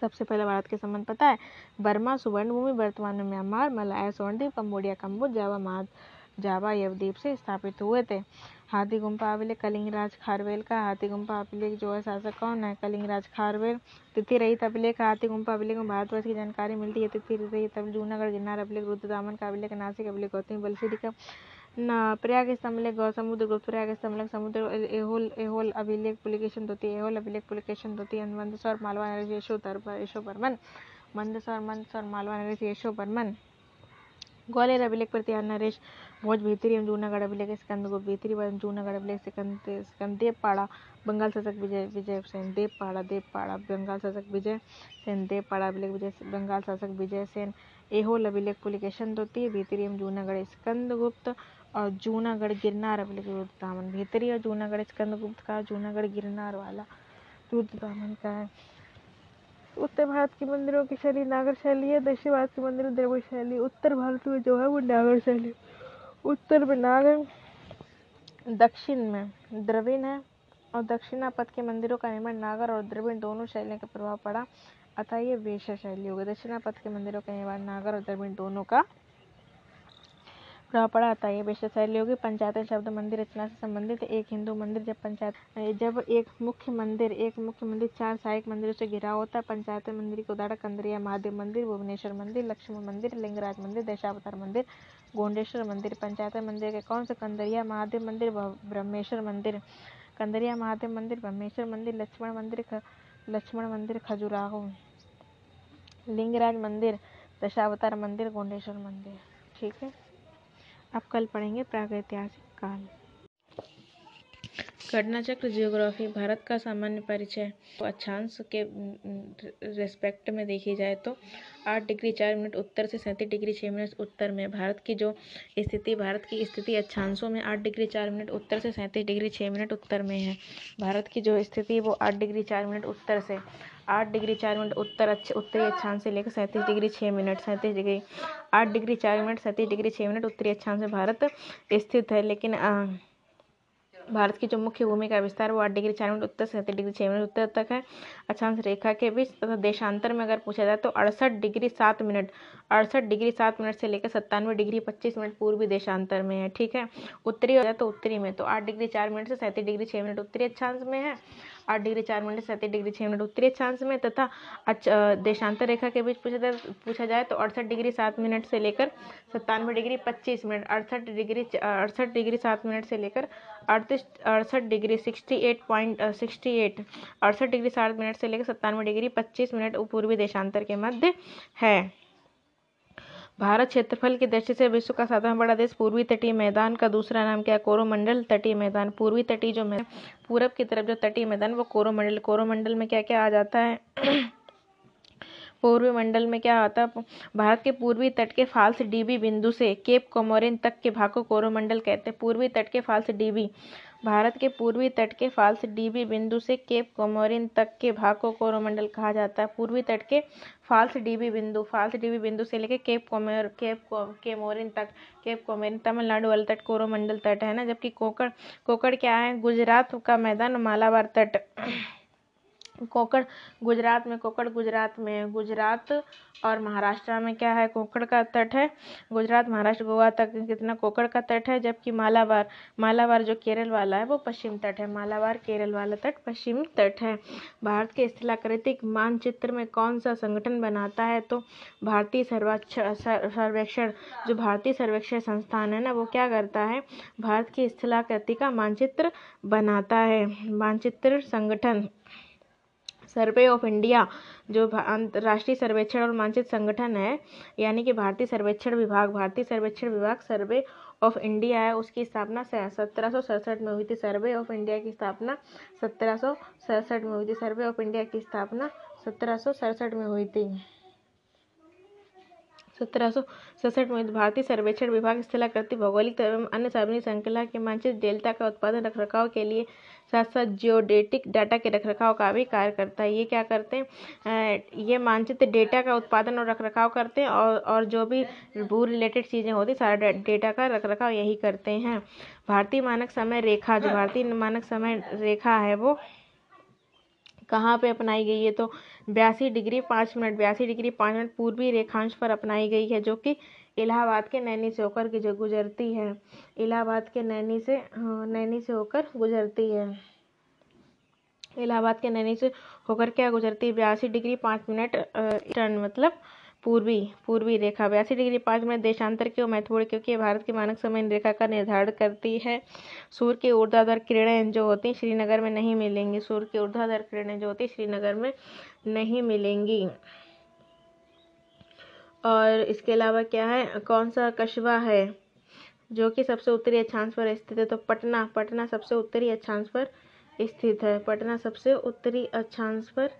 S1: सबसे पहले भारत के संबंध पता है? बर्मा सुवर्ण भूमि वर्तमान में Myanmar, Malaya Swarnadvipa Cambodia Kamboja Java महा
S2: जावा यवद्वीप से स्थापित हुए थे। हाथी गुम्फा अभिलेख कलिंगराज खारवेल का हाथी गुम्फा अभिलेख जो है शासक कौन है? कलिंगराज खारवेल। तिथि रहित अभिलेख हाथी गुम्फा अभिलेख में भारतवर्ष की जानकारी मिलती है। तिथि रहित जूनागढ़ गिरनार अभिलेख, रुद्रदामन का अभिलेख, नासिक अभिलेख, गौतमी बलश्री का प्रयाग स्तंभ गौ समुद्र गुप्त प्रयाग स्तंभ समुद्र, एहोल एहोल अभिलेख, पुलिकेशन धोती, एहोल अभिलेख, पुलिकेशन धोती मंदसौर मालवा नरेश, यशो यशो बर्मन। मंदसौर मंदसौर मालवा नरेश, यशो बर्मन। ग्वालियर अभिलेख प्रतिहार नरेश भोज भीतरी जूनागढ़ अभिलेख स्कंद गुप्त भीतरी जूनागढ़ अभिलेख सिकंद सिकंद देवपाड़ा बंगाल शासक विजय विजय सेन देवपाड़ा देवपाड़ा बंगाल शासक विजय सेन देवपाड़ा अभिलेख विजय बंगाल शासक विजय सेन एहोल अभिलेख पुलिकेशन भीतरी एवं जूनागढ़ स्कंद गुप्त, और जूनागढ़ गिरनार अभिलेख रुद्रदामन भीतरी और जूनागढ़ स्कंदगुप्त का जूनागढ़ गिरनार वाला रुद्रदामन का है। उत्तर भारत के मंदिरों की शैली नागर शैली है, दक्षिण भारत के मंदिरों द्रविड़ शैली, उत्तर भारत में जो है वो नागर शैली उत्तर में नागर दक्षिण में द्रविड़ है और दक्षिणा पथ के मंदिरों का निर्माण नागर और द्रविड़ दोनों शैलियों का प्रभाव पड़ा। अतः ये वेश शैली हो गई। दक्षिणा पथ के मंदिरों का निर्माण नागर और द्रविड़ दोनों का पड़ा आता है। होगी पंचायत शब्द मंदिर, रचना से संबंधित एक हिंदू मंदिर, जब पंचायत, जब एक मुख्य मंदिर, एक मुख्य मंदिर चार सहायक मंदिरों से घिरा होता है। पंचायत मंदिर के उदाहरण कंदरिया महादेव मंदिर, भुवनेश्वर मंदिर लक्ष्मण मंदिर, लिंगराज मंदिर, दशावतार मंदिर, गोंडेश्वर मंदिर। पंचायत मंदिर के कौन से कंदरिया महादेव मंदिर? ब्रह्मेश्वर मंदिर। कंदरिया महादेव मंदिर, ब्रह्मेश्वर मंदिर, लक्ष्मण मंदिर लक्ष्मण मंदिर, खजुराहो। लिंगराज मंदिर, दशावतार मंदिर, गोंडेश्वर मंदिर। ठीक है? अब कल पढ़ेंगे प्रागैतिहासिक काल।
S1: घटना चक्र जियोग्राफी भारत का सामान्य परिचय। तो के रेस्पेक्ट में देखी जाए तो आठ डिग्री चार मिनट उत्तर से सैंतीस डिग्री छः मिनट उत्तर में। भारत की जो स्थिति, भारत की स्थिति अक्षांशों में आठ डिग्री चार मिनट उत्तर से सैंतीस डिग्री छः मिनट उत्तर में है। भारत की जो स्थिति वो आठ डिग्री चार मिनट उत्तर से आठ डिग्री चार मिनट उत्तर अच्छे उत्तरी अक्षांश से लेकर सैंतीस डिग्री छः मिनट सैंतीस डिग्री आठ डिग्री चार मिनट सैंतीस डिग्री छः मिनट उत्तरी अक्षांश में भारत स्थित है। लेकिन आ, भारत की जो मुख्य भूमि का विस्तार वो आठ डिग्री चार मिनट उत्तर से डिग्री छः मिनट उत्तर तक है। अक्षांश रेखा के बीच तथा देशांतर में अगर पूछा जाए तो अड़सठ डिग्री सात मिनट अड़सठ डिग्री सात मिनट से लेकर सत्तानवे डिग्री पच्चीस मिनट पूर्वी देशांतर में है ठीक है? उत्तरी हो जाए तो उत्तरी में तो आठ डिग्री चार मिनट से सैंतीस डिग्री छः मिनट उत्तरी अक्षांश में है। आठ डिग्री, चार मिनट, सैंतीस डिग्री छः मिनट उत्तरी अक्षांश में तथा देशांतर रेखा के बीच पूछा पूछा जाए तो अड़सठ डिग्री, सात मिनट से लेकर सत्तानवे डिग्री, पच्चीस मिनट, अड़सठ डिग्री अड़सठ डिग्री, सात मिनट से लेकर अड़तीस, अड़सठ degree, sixty eight point sixty eight, अड़सठ डिग्री, सात मिनट से लेकर सत्तानवे डिग्री, पच्चीस मिनट पूर्वी देशांतर के मध्य है। भारत क्षेत्रफल की दृष्टि से विश्व का सातवां बड़ा देश पूर्वी तटीय मैदान का दूसरा नाम क्या है? कोरोमंडल तटीय मैदान। पूर्वी तटीय जो मैदान, पूरब की तरफ़ जो तटीय मैदान, वो कोरोमंडल कोरोमंडल में क्या क्या आ जाता है? पूर्वी मंडल में क्या आता है? भारत के पूर्वी तट के फाल्स डीबी बिंदु से केप कोमोरिन तक के भाग को कोरोमंडल कहते हैं। पूर्वी तट के फाल्स डीबी भारत के पूर्वी तट के फाल्स डीबी बिंदु से केप कोमोरिन तक के भाग को कोरोमंडल कहा जाता है। पूर्वी तट के फाल्स डीबी बिंदु फाल्स डीबी बिंदु से लेकर केप कोमोर केप को, केमोरिन तक केप कोमोरिन तमिलनाडु वाले तट कोरोमंडल तट है ना जबकि कोकड़ कोकड़ क्या है? गुजरात का मैदान मालाबार तट। कोकड़ गुजरात में कोकड़ गुजरात में, गुजरात और महाराष्ट्र में क्या है? कोकड़ का तट है। गुजरात, महाराष्ट्र, गोवा तक कितना कोकड़ का तट है? जबकि मालाबार मालाबार जो केरल वाला है, वो पश्चिम तट है। मालाबार केरल वाला तट पश्चिम तट है। भारत के स्थलाकृतिक मानचित्र में कौन सा संगठन बनाता है? तो भारतीय सर्वेक्षण, जो भारतीय सर्वेक्षण संस्थान है ना, वो क्या करता है? भारत की स्थलाकृति का मानचित्र बनाता है। मानचित्र संगठन सर्वे ऑफ़ इंडिया, जो अंतर्राष्ट्रीय सर्वेक्षण और मानचित्र संगठन है, यानी कि भारतीय सर्वेक्षण विभाग, भारतीय सर्वेक्षण विभाग सर्वे ऑफ़ इंडिया है, उसकी स्थापना सत्रह सौ सड़सठ में हुई थी। सर्वे ऑफ़ इंडिया की स्थापना सत्रह सौ सड़सठ में हुई थी। सर्वे ऑफ़ इंडिया की स्थापना सत्रह सौ सड़सठ में हुई थी। सत्रह सौ सड़सठ में भारतीय सर्वेक्षण विभाग स्थलाकृति भौगोलिक एवं अन्य सार्वजनिक श्रृंखला के मानचित्र डेल्टा का उत्पादन रखरखाव के लिए साथ साथ जियोडेटिक डाटा के रखरखाव का भी कार्य करता है। ये क्या करते हैं? ये मानचित्र डेटा का उत्पादन और रखरखाव करते हैं और और जो भी भू रिलेटेड चीज़ें होती सारा डेटा का रखरखाव यही करते हैं। भारतीय मानक समय रेखा, जो भारतीय मानक समय रेखा है वो कहाँ पे अपनाई गई है? तो बयासी डिग्री पाँच मिनट बयासी डिग्री पाँच मिनट पूर्वी रेखांश पर अपनाई गई है जो कि इलाहाबाद के नैनी से होकर गुजरती है। इलाहाबाद के नैनी से हाँ, नैनी से होकर गुजरती है। इलाहाबाद के नैनी से होकर क्या गुजरती है? बयासी डिग्री पाँच मिनट टर्न मतलब पूर्वी पूर्वी रेखा। बयासी डिग्री पाँच मिनट देशांतर क्यों महत्वपूर्ण, क्योंकि भारत की मानक समय रेखा का निर्धारण करती है। सूर्य की ऊर्ध्वाधर किरणें जो होती हैं श्रीनगर में नहीं मिलेंगी। सूर्य की ऊर्ध्वाधर किरणें जो होती, श्रीनगर में नहीं मिलेंगी। और इसके अलावा क्या है? कौन सा कस्बा है जो कि सबसे उत्तरी अक्षांश पर स्थित है? तो पटना पटना सबसे उत्तरी अक्षांश पर स्थित है। पटना सबसे उत्तरी अक्षांश पर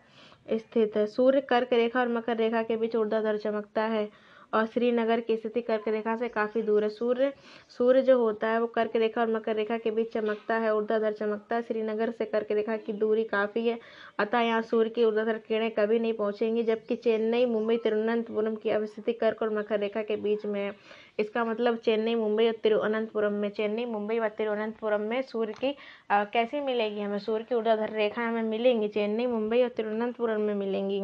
S1: स्थित है। सूर्य कर्क रेखा और मकर रेखा के बीच ऊर्ध्वाधर चमकता है और श्रीनगर की स्थिति कर्क रेखा से काफ़ी दूर है। सूर्य सूर्य जो होता है वो कर्क रेखा और मकर रेखा के बीच चमकता है, ऊर्ध्वाधर चमकता है। श्रीनगर से कर्क रेखा की दूरी काफ़ी है, अतः यहाँ सूर्य की ऊर्ध्वाधर किरणें कभी नहीं पहुँचेंगी, जबकि चेन्नई, मुंबई, तिरुवनंतपुरम की अवस्थिति कर्क और मकर रेखा के बीच में है। इसका मतलब चेन्नई, मुंबई और तिरुवनंतपुरम में, चेन्नई, मुंबई व तिरुवनंतपुरम में सूर्य की कैसे मिलेगी हमें? सूर्य की ऊर्ध्वाधर रेखा हमें मिलेंगी, चेन्नई, मुंबई और तिरुवनंतपुरम में मिलेंगी।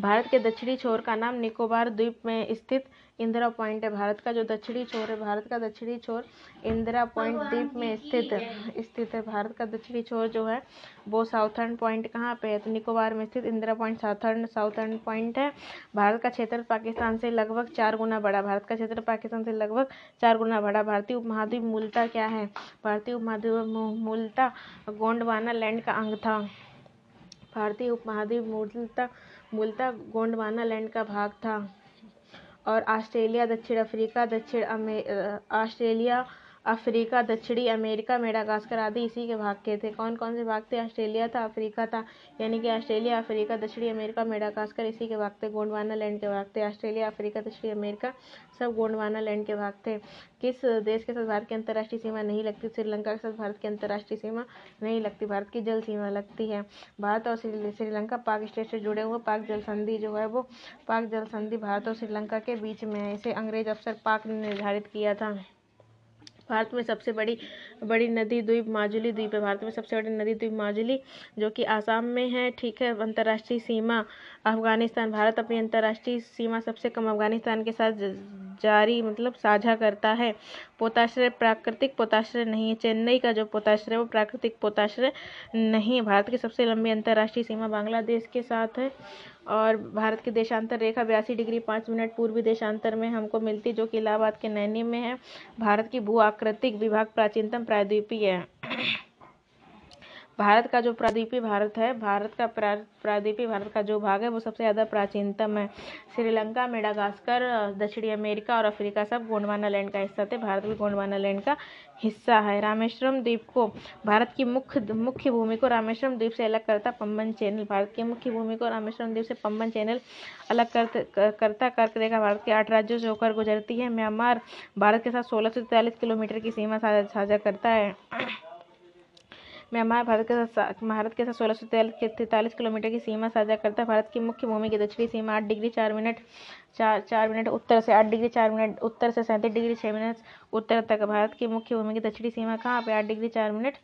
S1: भारत के दक्षिणी छोर का नाम निकोबार द्वीप में स्थित इंदिरा पॉइंट है भारत का जो दक्षिणी छोर है भारत का दक्षिणी छोर इंदिरा पॉइंट द्वीप में स्थित स्थित है भारत का दक्षिणी छोर जो है वो साउथर्न पॉइंट कहाँ पे है? तो निकोबार में स्थित Indira point southern southern point है। भारत का क्षेत्र पाकिस्तान से लगभग चार गुना बड़ा भारत का क्षेत्र पाकिस्तान से लगभग चार गुना बड़ा। भारतीय उपमहाद्वीप मूलता क्या है? भारतीय उपमहाद्वीप मूलता गोंडवाना लैंड का अंग था। भारतीय उपमहाद्वीप मूलता मूलता गोंडवाना लैंड का भाग था। और ऑस्ट्रेलिया दक्षिण अफ्रीका दक्षिण अमे ऑस्ट्रेलिया अफ्रीका, दक्षिणी अमेरिका, मेडागास्कर आदि इसी के भाग के थे। कौन कौन से भाग थे? ऑस्ट्रेलिया था, अफ्रीका था, यानी कि ऑस्ट्रेलिया, अफ्रीका, दक्षिणी अमेरिका, मेडागास्कर इसी के भाग थे। गोंडवाना लैंड के भाग थे, ऑस्ट्रेलिया, अफ्रीका, दक्षिणी अमेरिका, सब गोंडवाना लैंड के भाग थे। किस देश के साथ भारत की अंतर्राष्ट्रीय सीमा नहीं लगती? श्रीलंका के साथ भारत की अंतर्राष्ट्रीय सीमा नहीं लगती, भारत की जल सीमा लगती है। भारत और श्रीलंका पाक स्टेट से जुड़े हुए पाक जल संधि जो है वो पाक जल संधि भारत और श्रीलंका के बीच में है। इसे अंग्रेज़ अफसर पाक ने निर्धारित किया था। भारत में सबसे बड़ी बड़ी नदी द्वीप माजुली द्वीप है। भारत में सबसे बड़ी नदी द्वीप माजुली, जो कि आसाम में है, ठीक है, अंतर्राष्ट्रीय सीमा अफ़गानिस्तान, भारत अपनी अंतर्राष्ट्रीय सीमा सबसे कम अफ़गानिस्तान के साथ जारी मतलब साझा करता है। पोताश्रय प्राकृतिक पोताश्रय नहीं है। चेन्नई का जो पोताश्रय वो प्राकृतिक पोताश्रय नहीं है। भारत की सबसे लंबी अंतर्राष्ट्रीय सीमा बांग्लादेश के साथ है और भारत की देशांतर रेखा बयासी डिग्री पाँच मिनट पूर्वी देशांतर में हमको मिलती, जो कि इलाहाबाद के नैनी में है। भारत की भू आकृतिक विभाग प्राचीनतम प्रायद्वीपीय है। भारत का जो प्रादीपी भारत है भारत का प्रादीपी भारत का जो भाग है वो सबसे ज़्यादा प्राचीनतम है। श्रीलंका मेडागास्कर दक्षिणी अमेरिका और अफ्रीका सब गोंडवाना लैंड का हिस्सा थे। भारत भी गोंडवाना लैंड का हिस्सा है। रामेश्वरम द्वीप को भारत की मुख्य मुख्य भूमि को रामेश्वरम द्वीप से अलग करता पम्बन चैनल भारत की मुख्य भूमि को रामेश्वरम द्वीप से पम्बन चैनल अलग कर, करता कर रेखा भारत के आठ राज्यों से होकर गुजरती है। म्यांमार भारत के साथ सोलह सौ किलोमीटर की सीमा साझा करता है। म्यांमार भारत के साथ भारत के साथ सोलह सौ तैंतालीस किलोमीटर की सीमा साझा करता है। भारत की मुख्य भूमि की दक्षिणी सीमा आठ डिग्री चार मिनट, चार चार मिनट उत्तर से आठ डिग्री, चार मिनट उत्तर से सैंतीस डिग्री छः मिनट उत्तर तक। भारत की मुख्य भूमि की दक्षिणी सीमा कहाँ पे? आठ डिग्री चार मिनट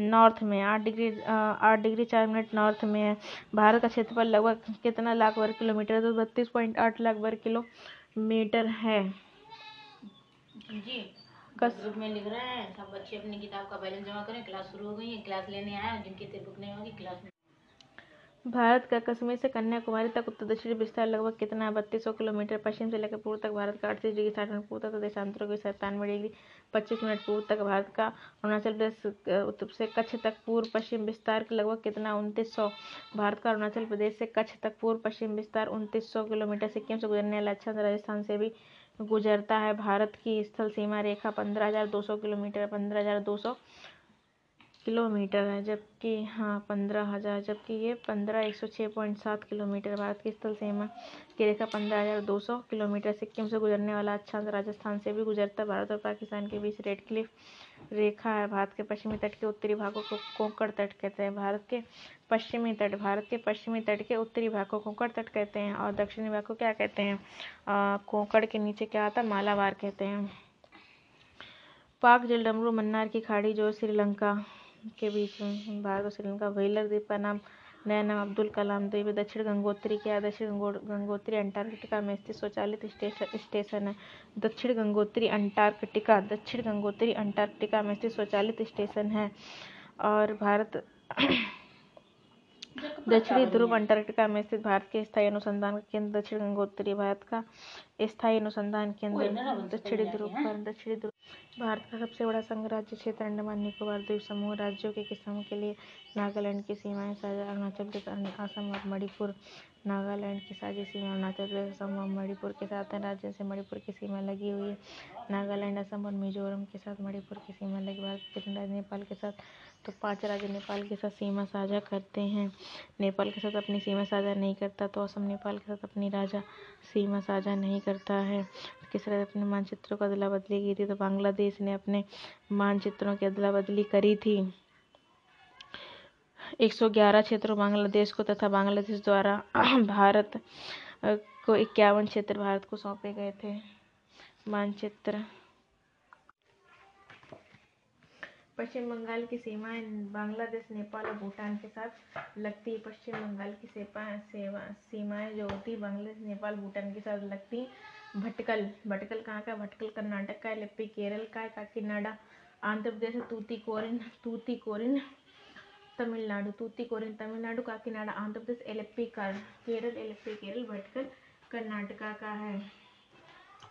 S1: नॉर्थ में, आठ डिग्री आठ डिग्री चार मिनट नॉर्थ में है। भारत का क्षेत्रफल लगभग कितना लाख वर्ग किलोमीटर तो बत्तीस पॉइंट आठ लाख वर्ग किलोमीटर है।
S2: जी। कस ग्रुप में लिख रहे हैं सब बच्चे अपनी किताब का बैलेंस जमा करें क्लास शुरू हो गई है क्लास लेने आए जिनकी बुक नहीं होगी क्लास में।
S1: भारत का कश्मीर से कन्याकुमारी तक उत्तर दक्षिणी विस्तार लगभग कितना है? बत्तीस सौ किलोमीटर पश्चिम से लेकर पूर्व तक भारत का अड़तीस डिग्री साठ मिनट पूर्व तक देशांतरों की सत्तानवे डिग्री पच्चीस मिनट पूर्व तक भारत का अरुणाचल प्रदेश उत्तर से कच्छ तक पूर्व पश्चिम विस्तार लगभग कितना? उनतीस सौ। भारत का अरुणाचल प्रदेश से कच्छ तक पूर्व पश्चिम विस्तार उनतीस सौ किलोमीटर सिक्किम से गुजरने वाला अच्छा राजस्थान से भी गुजरता है भारत की स्थल सीमा रेखा पंद्रह हज़ार दो सौ किलोमीटर, पंद्रह हज़ार दो सौ किलोमीटर है, जबकि हाँ पंद्रह हज़ार, जबकि ये पंद्रह एक सौ छः पॉइंट सात किलोमीटर भारत की स्थल सीमा की रेखा पंद्रह हज़ार दो सौ किलोमीटर सिक्किम से गुजरने वाला अच्छा राजस्थान से भी गुजरता है भारत और पाकिस्तान के बीच रेड क्लिफ रेखा है, भारत के पश्चिमी तट के उत्तरी भागों को कोंकण तट कहते हैं। भारत के पश्चिमी तट, भारत के पश्चिमी तट के उत्तरी भाग को कोंकण तट कहते हैं और दक्षिणी भाग को क्या कहते हैं? कोंकण के नीचे क्या आता है? मालाबार कहते हैं। पाक जलडमरू, मन्नार की खाड़ी, जो श्रीलंका के बीच में, भारत और श्रीलंका, वेलर द्वीप का नाम नया नाम अब्दुल कलाम द्वीप दक्षिण गंगोत्री क्या दक्षिण गंगोत्री अंटार्कटिका में स्थित स्वचालित स्टेशन है। दक्षिण गंगोत्री अंटार्कटिका दक्षिण गंगोत्री अंटार्कटिका में स्थित स्वचालित स्टेशन है और भारत दक्षिणी ध्रुव अंटार्कटिका में स्थित भारत के स्थायी अनुसंधान केंद्र दक्षिण गंगोत्री भारत का स्थायी अनुसंधान केंद्र दक्षिणी ध्रुव पर दक्षिणी ध्रुव भारत का सबसे बड़ा संघ राज्य क्षेत्र अंडमान निकोबार द्वीप समूह राज्यों के किसानों के लिए नागालैंड की सीमाएँ साझा, अरुणाचल प्रदेश असम और मणिपुर। नागालैंड की साझी सीमा अरुणाचल प्रदेश, असम और मणिपुर के साथ है। राज्य से मणिपुर की सीमा लगी हुई है। नागालैंड, असम और मिजोरम के साथ मणिपुर की सीमा लगी। भारत के नेपाल के साथ तो पाँच राज्य नेपाल के साथ सीमा साझा करते हैं। नेपाल के साथ अपनी सीमा साझा नहीं करता तो असम नेपाल के साथ अपनी राजा सीमा साझा नहीं करता है। किस राज्य अपने मानचित्रों को अदला बदली की थी तो बांग्लादेश ने अपने मानचित्रों की अदला बदली करी थी। 111 क्षेत्रों बांग्लादेश को तथा बांग्लादेश द्वारा भारत को इक्यावन क्षेत्र भारत को सौंपे गए थे। मानचित्र पश्चिम बंगाल की सीमाएँ बांग्लादेश, नेपाल और भूटान के साथ लगती है। पश्चिम बंगाल की सेवा सेवा, सीमाएँ जो होती है, बांग्लादेश, नेपाल, भूटान के साथ लगती भटकल भटकल कहाँ का? भटकल कर्नाटक का है लिप्पी केरल का है काकीनाडा, आंध्र प्रदेश तूती कोरिन तूती कोरिन तमिलनाडु तूती कोरिन तमिलनाडु, काकीनाडा, आंध्र प्रदेश एलेप्पी कर, केरल एलेप्पी केरल, भटकल कर्नाटका का है।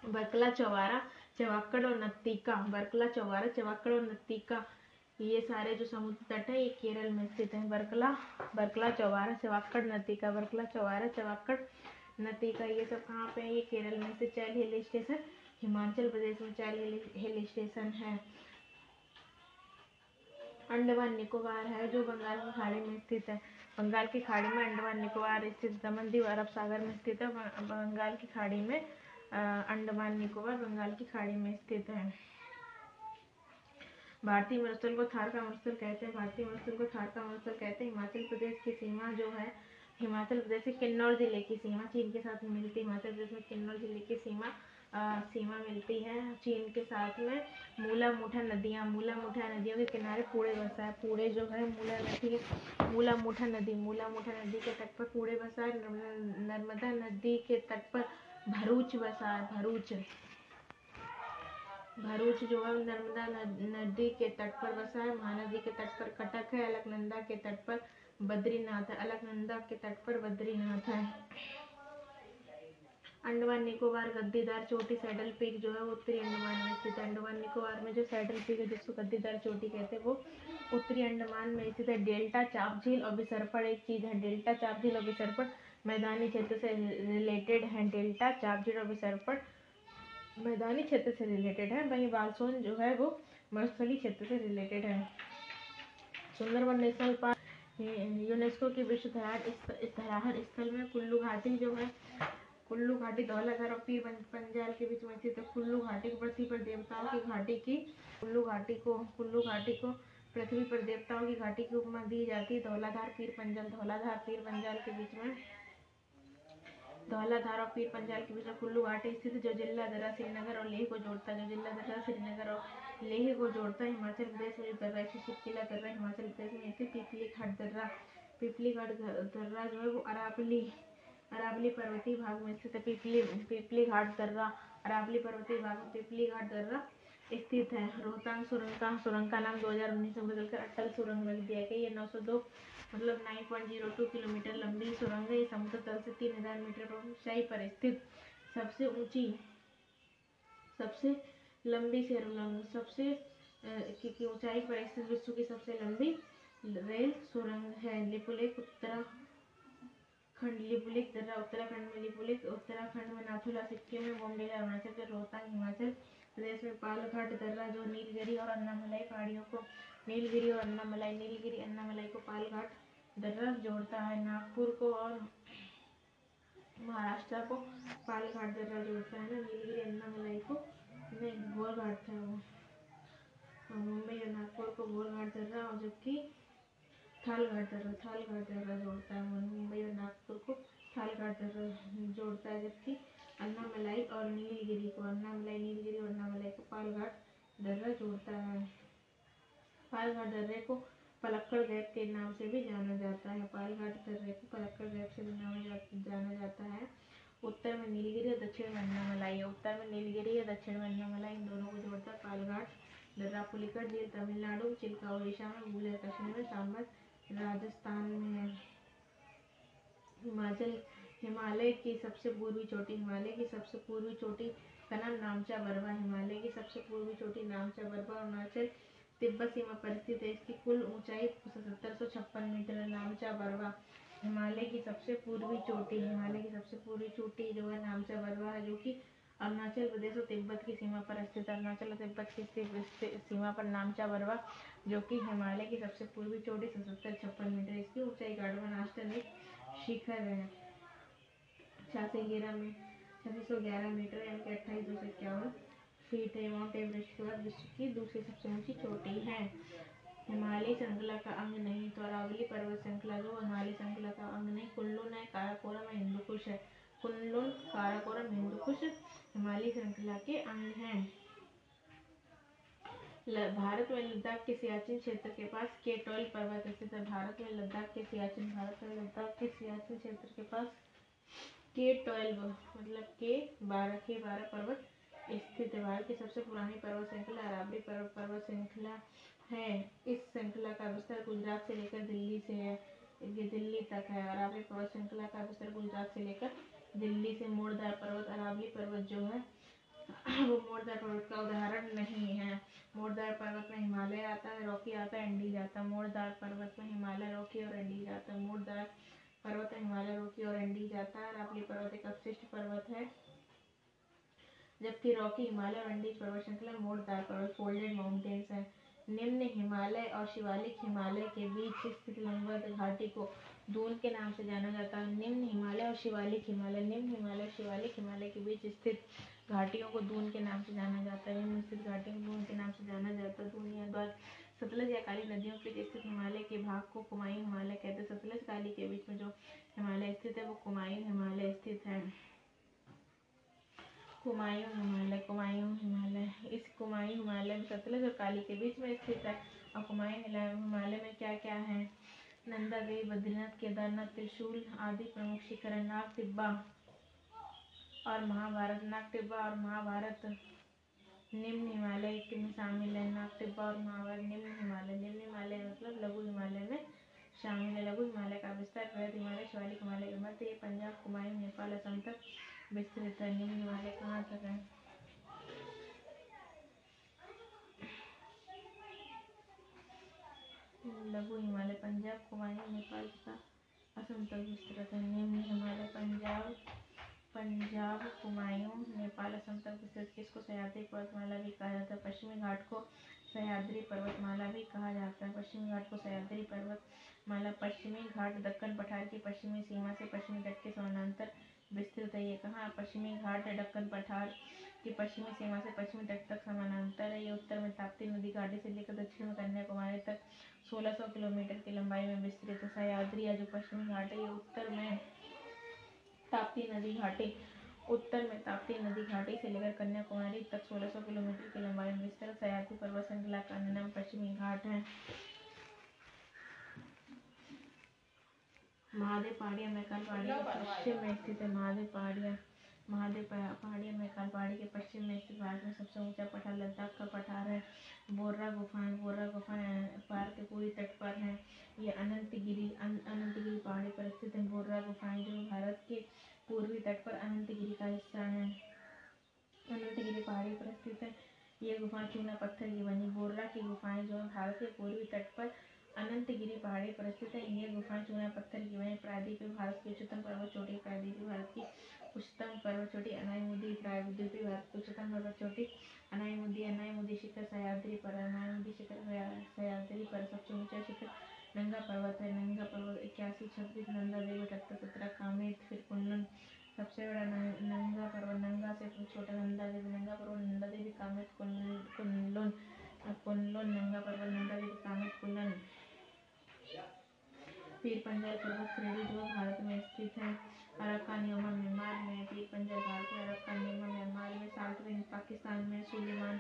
S1: बरकला चौवारा चवाकड़ और नत्तीका, बरकला चौवारा चवाकड़ और नत्तिका ये सारे जो समुद्र तट है, ये केरल में स्थित है। बरकला बरकला चौबारा चवाक्कड़ नदी का बरकला चौबारा चवाक्कड़ नदी का ये सब कहाँ पे है? ये केरल में स्थित चैल हिल स्टेशन, हिमाचल प्रदेश में चैल हिल स्टेशन है। अंडमान निकोबार है, जो बंगाल की खाड़ी में स्थित है। बंगाल की खाड़ी में अंडमान निकोबार स्थित दमन अरब सागर में स्थित है। बंगाल की खाड़ी में अंडमान निकोबार बंगाल की खाड़ी में स्थित है। भारतीय मरुस्थल को थार का मरुस्थल कहते हैं। भारतीय मरुस्थल को थार का मरुस्थल कहते हैं। हिमाचल प्रदेश की सीमा जो है हिमाचल प्रदेश के किन्नौर ज़िले की सीमा चीन के साथ मिलती है। हिमाचल प्रदेश में किन्नौर ज़िले की सीमा आ, सीमा मिलती है। चीन के साथ में मूला मुठा नदियाँ मूला मुठा नदियों के किनारे पूड़े बसा है। पूड़े जो है मूला नदी मूला मुठा नदी मूला मुठा नदी के तट पर पूड़े बसा है। नर्मदा नदी के तट पर भरूच बसा है भरूच। भरूच जो है, नर्मदा नदी के तट पर बसा है, महानदी के तट पर कटक है, अलकनंदा के तट पर बद्रीनाथ है, अलकनंदा के तट पर बद्रीनाथ है। अंडमान निकोबार गद्दीदार चोटी सैडल पीक जो है, उत्तरी अंडमान में स्थित है। अंडमान निकोबार में जो सैडल पीक है, जिसको गद्दीदार चोटी कहते हैं, वो उत्तरी अंडमान में स्थित है। डेल्टा चाप झील और बिसरपड़ एक चीज़ है, डेल्टा चाप झील और बिसरपड़ मैदानी क्षेत्र से रिलेटेड है। डेल्टा चाप झील और बिसरपड़ मैदानी क्षेत्र से रिलेटेड है, वहीं बालसोन जो है वो मरुस्थली क्षेत्र से रिलेटेड है। सुंदरबन नेशनल पार्क, यूनेस्को की विश्व धराहर स्थल में कुल्लू घाटी जो है, कुल्लू घाटी धौलाधार और पीर पंजाल के बीच में स्थित कुल्लू घाटी को पृथ्वी पर देवताओं की घाटी की, कुल्लू घाटी को, कुल्लू घाटी को पृथ्वी पर देवताओं की घाटी की उपमा दी जाती है। धौलाधार पीर पंजाल धौलाधार पीर पंजाल के बीच में धौलाधार और पीर पंजाल के बीच कुल्लू घाटी स्थित जो जिला दर्रा श्रीनगर और लेह को जोड़ता है। जो जिला दर्रा श्रीनगर और लेह को जोड़ता है, हिमाचल प्रदेश में जो दर्रा स्थित शिवकिला दर्रा हिमाचल प्रदेश में स्थित पिपली घाट दर्रा पिपली घाट दर्रा जो है वो अरावली अरावली पर्वतीय भाग में स्थित पिपली पिपली घाट दर्रा अरावली पर्वतीय भाग में पिपली घाट दर्रा स्थित है। रोहतांग सुरंग का सुरंग का नाम 2019 में बदलकर अटल सुरंग रख दिया गया ये 902 मतलब 9.02 किलोमीटर लंबी सुरंग है। समुद्र तल से तीन हज़ार मीटर पर ऊंचाई पर स्थित सबसे ऊँची, सबसे लंबी सुरंग सबसे की ऊंचाई पर स्थित विश्व की सबसे लंबी रेल सुरंग है। लिपुलेख उत्तराखंड, लिपुलेख दर्रा उत्तराखंड में, लिपुलेख उत्तराखंड में नाथुला सिक्किम में, बॉम्बे, अरुणाचल प्रदेश, रोहतांग, हिमाचल प्रदेश में पालघाट दर्रा जो नीलगिरी और अन्नामलाई पहाड़ियों को नीलगिरी और अन्नामलाई, नीलगिरी, अन्नामलाई को पालघाट दर्रा जोड़ता है। नागपुर को और महाराष्ट्र को पालघाट दर्रा जोड़ता है। ना नीलगिरी, अन्नामलाई को नहीं घाट था वो मुंबई और नागपुर को घाट दर्रा और जबकि थालघाट दर्रा थालघाट दर्रा जोड़ता है। मुंबई और नागपुर को थालघाट दर्रा जोड़ता है, जबकि अन्नामलाई और नीलगिरी को अन्नामलाई, नीलगिरी और अन्नामलाई को पालघाट दर्रा जोड़ता है। पालघाट दर्रे को पलक्कड़ गैप के नाम से भी जाना जाता है। पालघाट दर्रे को पलक्कड़ गैप से भी नाम जाना जाता है। उत्तर में नीलगिरी और दक्षिण में अन्नामलाई उत्तर में नीलगिरी और दक्षिण में अन्नामलाई, इन दोनों को जोड़ता है पालघाट दर्रा, पुलिकट झील तमिलनाडु चिल्का उड़ीसा में बुलेर कश्मीर में सांबर राजस्थान में, हिमाचल हिमालय की सबसे पूर्वी चोटी, हिमालय की सबसे पूर्वी चोटी का नाम नामचा बरवा, हिमालय की सबसे पूर्वी चोटी नामचा बरवा, अरुणाचल तिब्बत सीमा पर स्थित है। इसकी कुल ऊंचाई सत्तर सौ छप्पन मीटर है। नामचा बरवा, हिमालय की सबसे पूर्वी चोटी, हिमालय की सबसे पूर्वी चोटी जो है नामचा बरवा है, जो कि अरुणाचल प्रदेश और तिब्बत की सीमा पर स्थित अरुणाचल और तिब्बत की सीमा पर नामचा बरवा, जो कि हिमालय की सबसे पूर्वी चोटी सत्तर छप्पन मीटर इसकी ऊंचाई आस्टन एक शिखर है। छियासी ग्यारह में छब्बीस सौ ग्यारह मीटर यानी कि अट्ठाईस दो सौ इक्यावन फीट है माउंट एवरेस्ट के बाद विश्व की दूसरी सबसे ऊँची चोटी है। हिमालय श्रृंखला का अंग नहीं तो अरावली पर्वत श्रृंखला जो हिमालय श्रृंखला का अंग नहीं, कुल्लू है काराकोरम है हिंदुकुश है। कुल्लू काराकोरम हिंदुकुश हिमालय श्रृंखला के अंग हैं। भारत में लद्दाख के सियाचिन क्षेत्र के पास के ट्वेल्व पर्वत स्थित है। भारत में लद्दाख के सियाचिन, भारत में लद्दाख के सियाचिन क्षेत्र के पास के ट्वेल्व मतलब के बारह के बारह पर्वत स्थित भारत की सबसे पुरानी पर्वत श्रृंखला अरावली पर्वत पर्वत श्रृंखला है। इस श्रृंखला का विस्तार गुजरात से लेकर दिल्ली से है। ये दिल्ली तक है अरावली पर्वत श्रृंखला का विस्तार गुजरात से लेकर दिल्ली से मोड़दार पर्वत अरावली पर्वत जो है, वो मोड़दार पर्वत का उदाहरण नहीं है। मोड़दार पर्वत में हिमालय आता है, रॉकी आता है एंडीज आता है। मोड़दार पर्वत में हिमालय, रॉकी और एंडीज आता है। मोड़दार पर्वत हिमालय रॉकी और एंडी जाता है रापली पर्वत एक अपशिष्ट पर्वत है। जबकि रॉकी हिमालय और एंडीज पर्वत श्रृंखला मोड़दार पर्वत, फोल्डेड माउंटेन्स है। निम्न हिमालय और शिवालिक हिमालय के बीच स्थित लंबवत घाटी को दून के नाम से जाना जाता है। निम्न हिमालय और शिवालिक हिमालय, निम्न हिमालय और शिवालिक हिमालय के बीच स्थित घाटियों को दून के नाम से जाना जाता है। निम्न स्थित घाटियों को दून के नाम से जाना जाता है। दून या द्वार सतलज या काली नदियों के बीच स्थित हिमालय के भाग को कुमायूं हिमालय कहते हैं। सतलज काली के बीच में जो हिमालय स्थित है, वो कुमायूं हिमालय स्थित है। कुमायूं हिमालय कुमायूं हिमालय, इस कुमायूं हिमालय में सतलज और काली के बीच में स्थित है। और कुमायूं हिमालय में क्या क्या है? नंदा देवी, बद्रीनाथ, केदारनाथ, त्रिशूल आदि प्रमुख शिखर नाग टिब्बा और महाभारत, नाग टिब्बा और महाभारत। निम्न हिमालय में शामिल है नाग टिब्बा और महाभारत निम्न हिमालय। निम्न हिमालय मतलब लघु हिमालय में शामिल है। लघु हिमालय का विस्तार बृहद हिमालय, शिवालिक हिमालय के मध्य, पंजाब कुमायूं नेपाल, असम तक विस्तृत है। निम्न हिमालय कहाँ तक है? लघु हिमालय पंजाब कुमायूं नेपाल तथा असम तक विस्तृत है। निम्न हिमालय पंजाब पंजाब कुमायूं नेपाल असम तक विस्तृत किसको सह्याद्री पर्वतमाला भी कहा जाता है? पश्चिमी घाट को सह्याद्री पर्वतमाला भी कहा जाता है। पश्चिमी घाट को सह्याद्री पर्वतमाला पश्चिमी घाट दक्कन पठार की पश्चिमी सीमा से पश्चिमी तट के समानांतर विस्तृत है। ये कहाँ? पश्चिमी घाट है दक्कन पठार की पश्चिमी सीमा से पश्चिमी तट तक समानांतर है। ये उत्तर में ताप्ती नदी घाटी से लेकर दक्षिण में कन्याकुमारी तक 1600 किलोमीटर की लंबाई में विस्तृत है। सह्याद्री या जो पश्चिमी घाट है, ये उत्तर में ताप्ती नदी घाटी, उत्तर में ताप्ती नदी घाटी से लेकर कन्याकुमारी तक 1600 किलोमीटर की लंबाई में विस्तृत सयाती पर्वत श्रृंखला का नाम पश्चिमी घाट है। महादेव पहाड़िया, मैकाल पहाड़ी पश्चिम में स्थित है। महादेव पहाड़िया। महादेव पहाड़िया मैकाल पहाड़ी के पश्चिम में स्थित भारत में सबसे ऊँचा पठार, लद्दाख का पठार है। बोर्रा गुफाएँ बोर्रा गुफाएँ पार के पूरी तट पर है। ये अनंतगिरी अनंतगिरी पहाड़ी पर स्थित है। बोर्रा गुफाएँ जो भारत के पूर्वी तट पर अनंतगिरी का हिस्सा है। अनंतगिरी पहाड़ी पर स्थित है। ये गुफा चूना, पत्थर की बनी। बोर्रा की गुफाएँ जो भारत के पूर्वी तट पर अनंतगिरी पहाड़ी पर स्थित है। ये गुफाएँ चूना, पत्थर की बनी। प्रायद्वीप भारत की उच्चतम पर्वत चोटी प्रायद्वीप भारत की उच्चतम पर्वत चोटी अनाईमुदी प्रायद्वीप भारत की उच्चतम पर्वत चोटी अनाईमुदी अनाईमुदी शिखर सह्याद्री पर अनाईमुदी शिखर सह्याद्री पर सबसे ऊँचा शिखर, नंगा पर्वत है, नंगा पर्वत, इक्यासी छब्बीस नंदा देवी अठहत्तर सत्रह कामेत, फिर कुंडन, सबसे बड़ा नंगा पर्वत, नंगा से छोटा, नंदा देवी, नंगा पर्वत, नंदा देवी, कामेत कुंडलन कुंडलन नंगा पर्वत, नंदा देवी, कामेत, कुंडन। पीर पंजाल पर्वत श्रेणी जो भारत में स्थित है। अरकानियमा म्यांमार में पीर पंजाल भारत में अरकानियमा म्यांमार में साल्टरिंग पाकिस्तान में सुलेमान,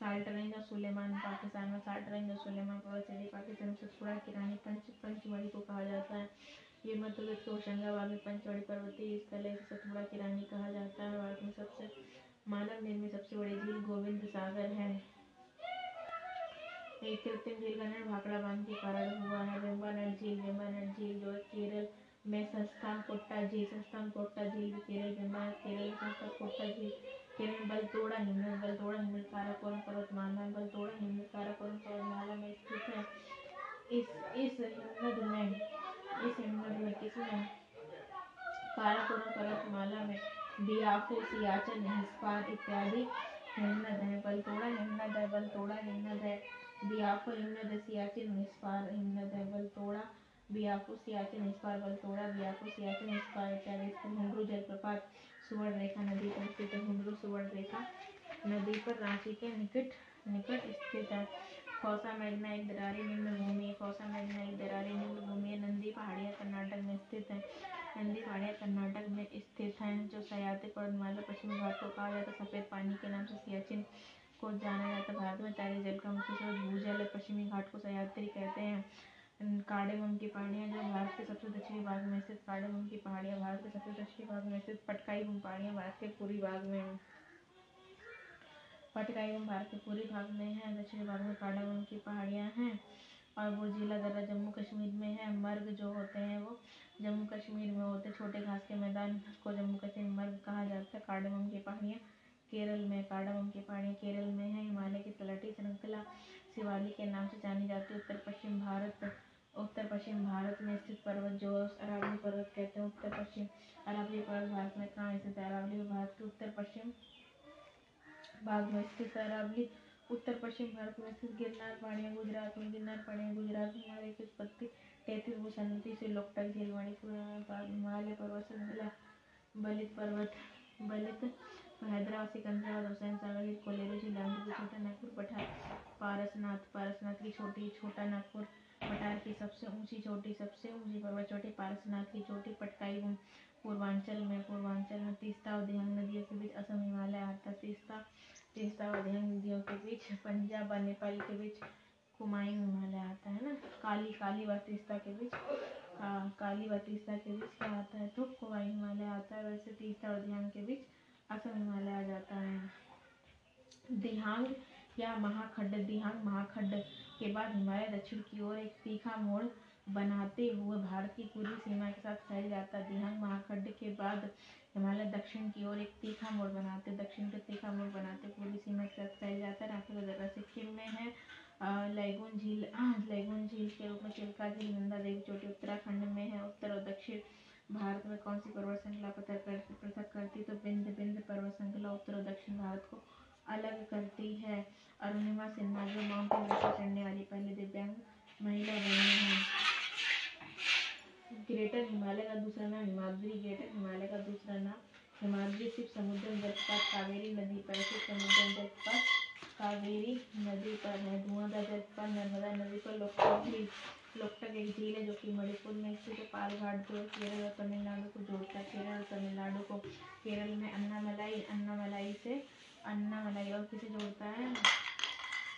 S1: साल्ट रेंज और सुलेमान पाकिस्तान में साल्ट रेंज और सुलेमान श्रेणी पाकिस्तान में सतपुड़ा की रानी पंच पंचमढ़ी को कहा जाता है। ये मध्य प्रदेश के होशंगाबाद में पंचमढ़ी पर्वतीय स्थल है सतपुड़ा किरानी कहा जाता है। भारत में सबसे, मानव निर्मित सबसे बड़ी झील गोविंद सागर है। एक कृत्रिम झील का निर्माण भाखड़ा बाँध के कारण हुआ है। वेम्बानट झील वेम्बानट झील जो केरल में संस्थान कोट्टा झील संस्थान कोट्टा झील केरल वेम्बानट केरल में संस्थान कोट्टा झील केरल में बलतोड़ा हिमनद बलतोड़ा हिमनद काराकोरम पर्वतमाला बलतोड़ा हिमनद काराकोरम पर्वतमाला में स्थित है इस इस हिमनद में इस हिमनद में किसमें काराकोरम पर्वतमाला में बियाफो सियाचन हिस्पान इत्यादि हिमनद है बलतोड़ा हिमनद है बलतोड़ा हिमनद है बियाफो हिमनद सियाचिन हिस्पार हिमनद है बलतोड़ा बियाफो सियाचिन नदी पर स्थित नदी पर रांची के भूमि नंदी पहाड़ियाँ कर्नाटक में स्थित है। नंदी पहाड़ियाँ कर्नाटक में स्थित हैं, जो सयाती पश्चिमी घाट को कहा जाता है सफ़ेद पानी के नाम से सियाचिन को जाना जाता है। भारत में तारे जल का मुख्य स्रोत भूजल है। पश्चिमी घाट को सयात्री कहते हैं। कार्डेमम की पहाड़ियाँ जो भारत के सबसे दक्षिणी भाग में स्थित कार्डेमम की पहाड़ियाँ भारत के सबसे दक्षिणी भाग में स्थित पटकाई पहाड़ियाँ भारत के पूर्वी भाग में पटकाई भारत के पूर्वी भाग में है, दक्षिणी भाग में कार्डामम की पहाड़ियाँ हैं और वो जिला दर्रा जम्मू कश्मीर में है। मर्ग जो होते हैं वो जम्मू कश्मीर में होते छोटे घास के मैदान को जम्मू कश्मीर मर्ग कहा जाता है। कार्डमम की पहाड़ियाँ केरल में कार्डमम की पहाड़ियाँ केरल में है। हिमालय की तलहटी श्रृंखला, शिवाली के नाम से जानी जाती है। उत्तर पश्चिम भारत उत्तर पश्चिम भारत में स्थित पर्वत जो अरावली पर्वत कहते हैं। उत्तर पश्चिम अरावली पर्वत भारत में कहाँ स्थित है? अरावली भारत के उत्तर पश्चिम भाग में स्थित अरावली उत्तर पश्चिम भारत में स्थित गिरनार पहाड़ियाँ गुजरात में। गिरनार पहाड़ियाँ गुजरात में हिमालय की उत्पत्ति तैतीस भूषणती से लोकटक झील मणिपुर हिमालय पर्वत श्रृंखला बलित पर्वत, बलित हैदराबाद, सिकंदराबाद, हुसैन सागर, कोलेरू, झील छोटा नागपुर, पठार, पारसनाथ पारसनाथ की छोटी, छोटा नागपुर पठार की सबसे ऊँची चोटी सबसे ऊँची पर्वत चोटी पारसनाथ की चोटी पटकाई पूर्वांचल में पूर्वांचल में तीस्ता और दिहंग नदियों के बीच असम हिमालय आता तीस्ता तीस्ता और दिहंग नदियों के बीच पंजाब और नेपाल के बीच कुमायूं हिमालय आता है ना? काली काली व तीस्ता के बीच का, काली व तीस्ता के बीच क्या आता है? तो कुमायूं हिमालय आता है। वैसे तीस्ता और दिहंग के बीच असम हिमालय आ जाता है। दिहांग या महाखड्ड दिहांग महाखड्ड के बाद हिमालय दक्षिण की ओर एक तीखा मोड़ बनाते हुए भारत की पूर्वी सीमा के साथ फैल जाता दिहांग महाखड्ड के बाद हिमालय दक्षिण की ओर एक तीखा मोड़ बनाते, दक्षिण के तीखा मोड़ बनाते पूर्वी सीमा के साथ फैल जाता है राखी का जगह सिक्किम में है। लैगून झील लैगून झील के रूप में चिल्का झील, नंदा देवी चोटी उत्तराखंड में है। उत्तर और दक्षिण भारत में कौन सी पर्वत श्रृंखला पृथक करती तो बिंद बिंद पर्वत श्रृंखला उत्तर और दक्षिण भारत को अलग करती है। अरुणिमा सिन्हा, जो माउंट एवरेस्ट चढ़ने वाली पहली दिव्यांग महिला बनी है। ग्रेटर हिमालय का दूसरा नाम हिमाद्री, ग्रेटर हिमालय का दूसरा नाम हिमाद्री सिर्फ़ समुद्र जलपात कावेरी नदी पर सिर्फ़ समुद्र जलपात कावेरी नदी पर है। धुआंधार जलपात नर्मदा नदी पर लोकटक लोकटक एक झील है, जो कि मणिपुर में स्थित है। पालघाट जो केरल और तमिलनाडु को जोड़ता है। केरल और तमिलनाडु को केरल में अन्नामलाई अन्नामलाई से अन्नामलाई और किसे जोड़ता है?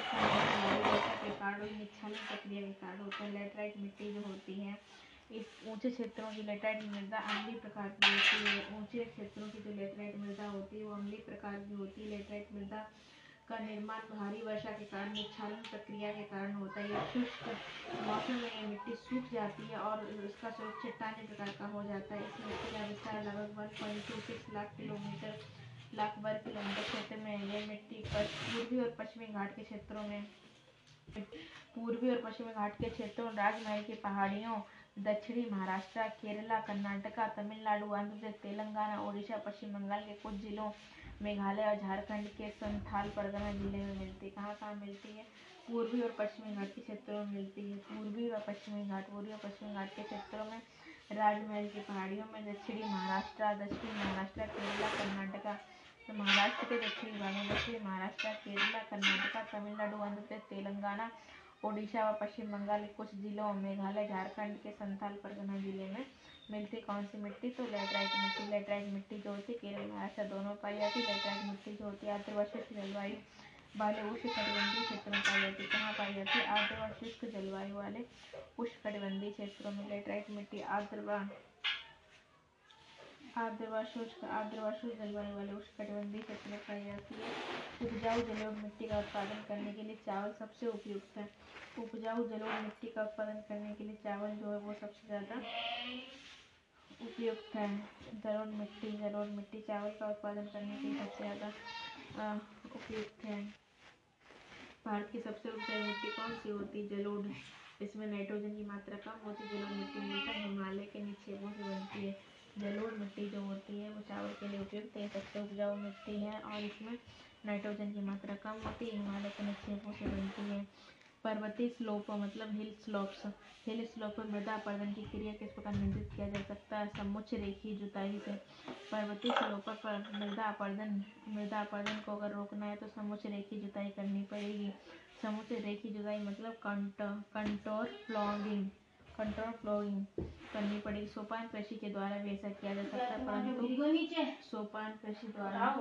S1: प्रक्रिया के होता है लेटराइट मिट्टी जो होती है इस ऊँचे क्षेत्रों की लेटराइट मृदा अम्लीय प्रकार की होती है ऊँचे क्षेत्रों की जो लेटराइट मृदा होती है वो अम्लीय प्रकार की होती है लेटराइट मृदा का निर्माण भारी वर्षा के कारण निच्छालन प्रक्रिया के कारण होता है शुष्क मौसम में यह मिट्टी सूख जाती है और उसका स्वरूप चट्टानी प्रकार का हो जाता है। इस मिट्टी का विस्तार लगभग one point two six lakh kilometre lakh वर्ग किलोमीटर क्षेत्र में यह मिट्टी पूर्वी और पश्चिमी घाट के क्षेत्रों में पूर्वी और पश्चिमी घाट के क्षेत्रों, राजमहल की पहाड़ियों, दक्षिणी महाराष्ट्र, केरला, कर्नाटका, तमिलनाडु, आंध्र प्रदेश, तेलंगाना, ओडिशा, पश्चिम बंगाल के कुछ जिलों, मेघालय और झारखंड के संथाल परगना ज़िले में मिलती है। कहाँ कहाँ मिलती है? पूर्वी और पश्चिमी घाट के क्षेत्रों में मिलती है। पूर्वी और पश्चिमी घाट, पूर्वी और पश्चिमी घाट के क्षेत्रों में राजमहल की पहाड़ियों में दक्षिणी महाराष्ट्र दक्षिणी महाराष्ट्र, केरला, कर्नाटका तो महाराष्ट्र के दक्षिणी भाग दक्षिणी महाराष्ट्र, केरला, कर्नाटका, तमिलनाडु, आंध्र प्रदेश, तेलंगाना, ओडिशा व पश्चिम बंगाल के कुछ जिलों, मेघालय, झारखंड के संथाल परगना ज़िले में मिलती कौन सी मिट्टी? तो लेटराइट मिट्टी। लेटराइट मिट्टी जो होती केरल, महाराष्ट्र दोनों पाई जाती लेटराइट मिट्टी जो होती है आर्द्रवर्षित जलवायु वाले उष्ण कटिबंधीय क्षेत्रों में पाई जाती कहाँ पाई जाती है? व जलवायु वाले उष्ण कटिबंधीय क्षेत्रों में लेटराइट मिट्टी आर्द्र व आर्द्र व आर्द्र व जलवायु वाले उष्ण कटिबंधीय क्षेत्र में पाई जाती है। उपजाऊ जलोढ़ मिट्टी का उत्पादन करने के लिए चावल सबसे उपयुक्त है। उपजाऊ जलोढ़ मिट्टी का उत्पादन करने के लिए चावल जो है वो सबसे ज़्यादा उपयुक्त है। जलोढ़ मिट्टी जलोढ़ मिट्टी चावल का उत्पादन करने के लिए सबसे ज़्यादा उपयुक्त है। भारत की सबसे उपजाऊ मिट्टी कौन सी होती? है जलोढ़। इसमें नाइट्रोजन की मात्रा कम होती है जलोढ़ मिट्टी हिमालय के निक्षेपों से बनती है। जलोढ़ मिट्टी जो होती है, वो चावल के लिए उपयुक्त है, सबसे उपजाऊ मिट्टी है और इसमें नाइट्रोजन की मात्रा कम होती है हिमालय के निक्षेपों से बनती है। पर्वतीय स्लोप मतलब हिल स्लोप्स हिल स्लोप पर मृदा अपर्दन की क्रिया किस प्रकार नियंत्रित किया जा सकता है? समुच्च रेखी जुताई से। पर्वतीय स्लोप पर मृदा अपर्दन मृदा अपर्दन को अगर रोकना है तो समुच्च रेखी जुताई करनी पड़ेगी। समुच्च रेखी जुताई मतलब cont contour ploughing control flowing करनी पड़ेगी सोपान कृषि के द्वारा भी ऐसा किया जा सकता है, परंतु सोपान कृषि द्वारा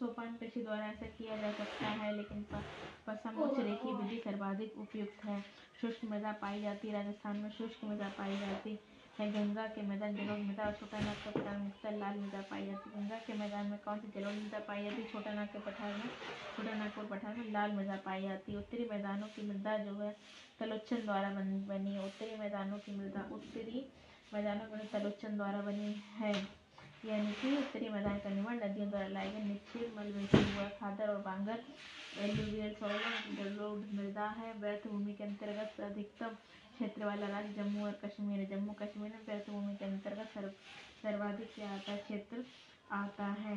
S1: सोपान कृषि द्वारा ऐसा किया जा सकता है, लेकिन समुच्च रेखी विधि सर्वाधिक उपयुक्त है। शुष्क मृदा पाई जाती है, राजस्थान में शुष्क मृदा पाई जाती है। गंगा के मैदान जलोढ़ मृदा और छोटा नाग के पठार में लाल मृदा पाई जाती है। गंगा के मैदान में कौन सी जलोढ़ मृदा पाई जाती है? छोटा नाग के पठार में छोटा नागपुर पठार में लाल मृदा पाई जाती है। उत्तरी मैदानों की मृदा जो है तलोचन द्वारा बन, बनी उत्तरी मैदानों की मृदा, उत्तरी मैदानों में तलोचन द्वारा बनी है। यानी कि उत्तरी मैदान का निर्माण नदियों द्वारा लाए गए निक्षेप मलबेसी हुआ खादर और बांगर। एलुवियल सॉइल मृदा है। व्यर्थ भूमि के अंतर्गत अधिकतम क्षेत्र वाला राज्य जम्मू और कश्मीर है। जम्मू कश्मीर में व्यर्थ भूमि के अंतर्गत सर्व, सर्वाधिक क्या क्षेत्र आता है।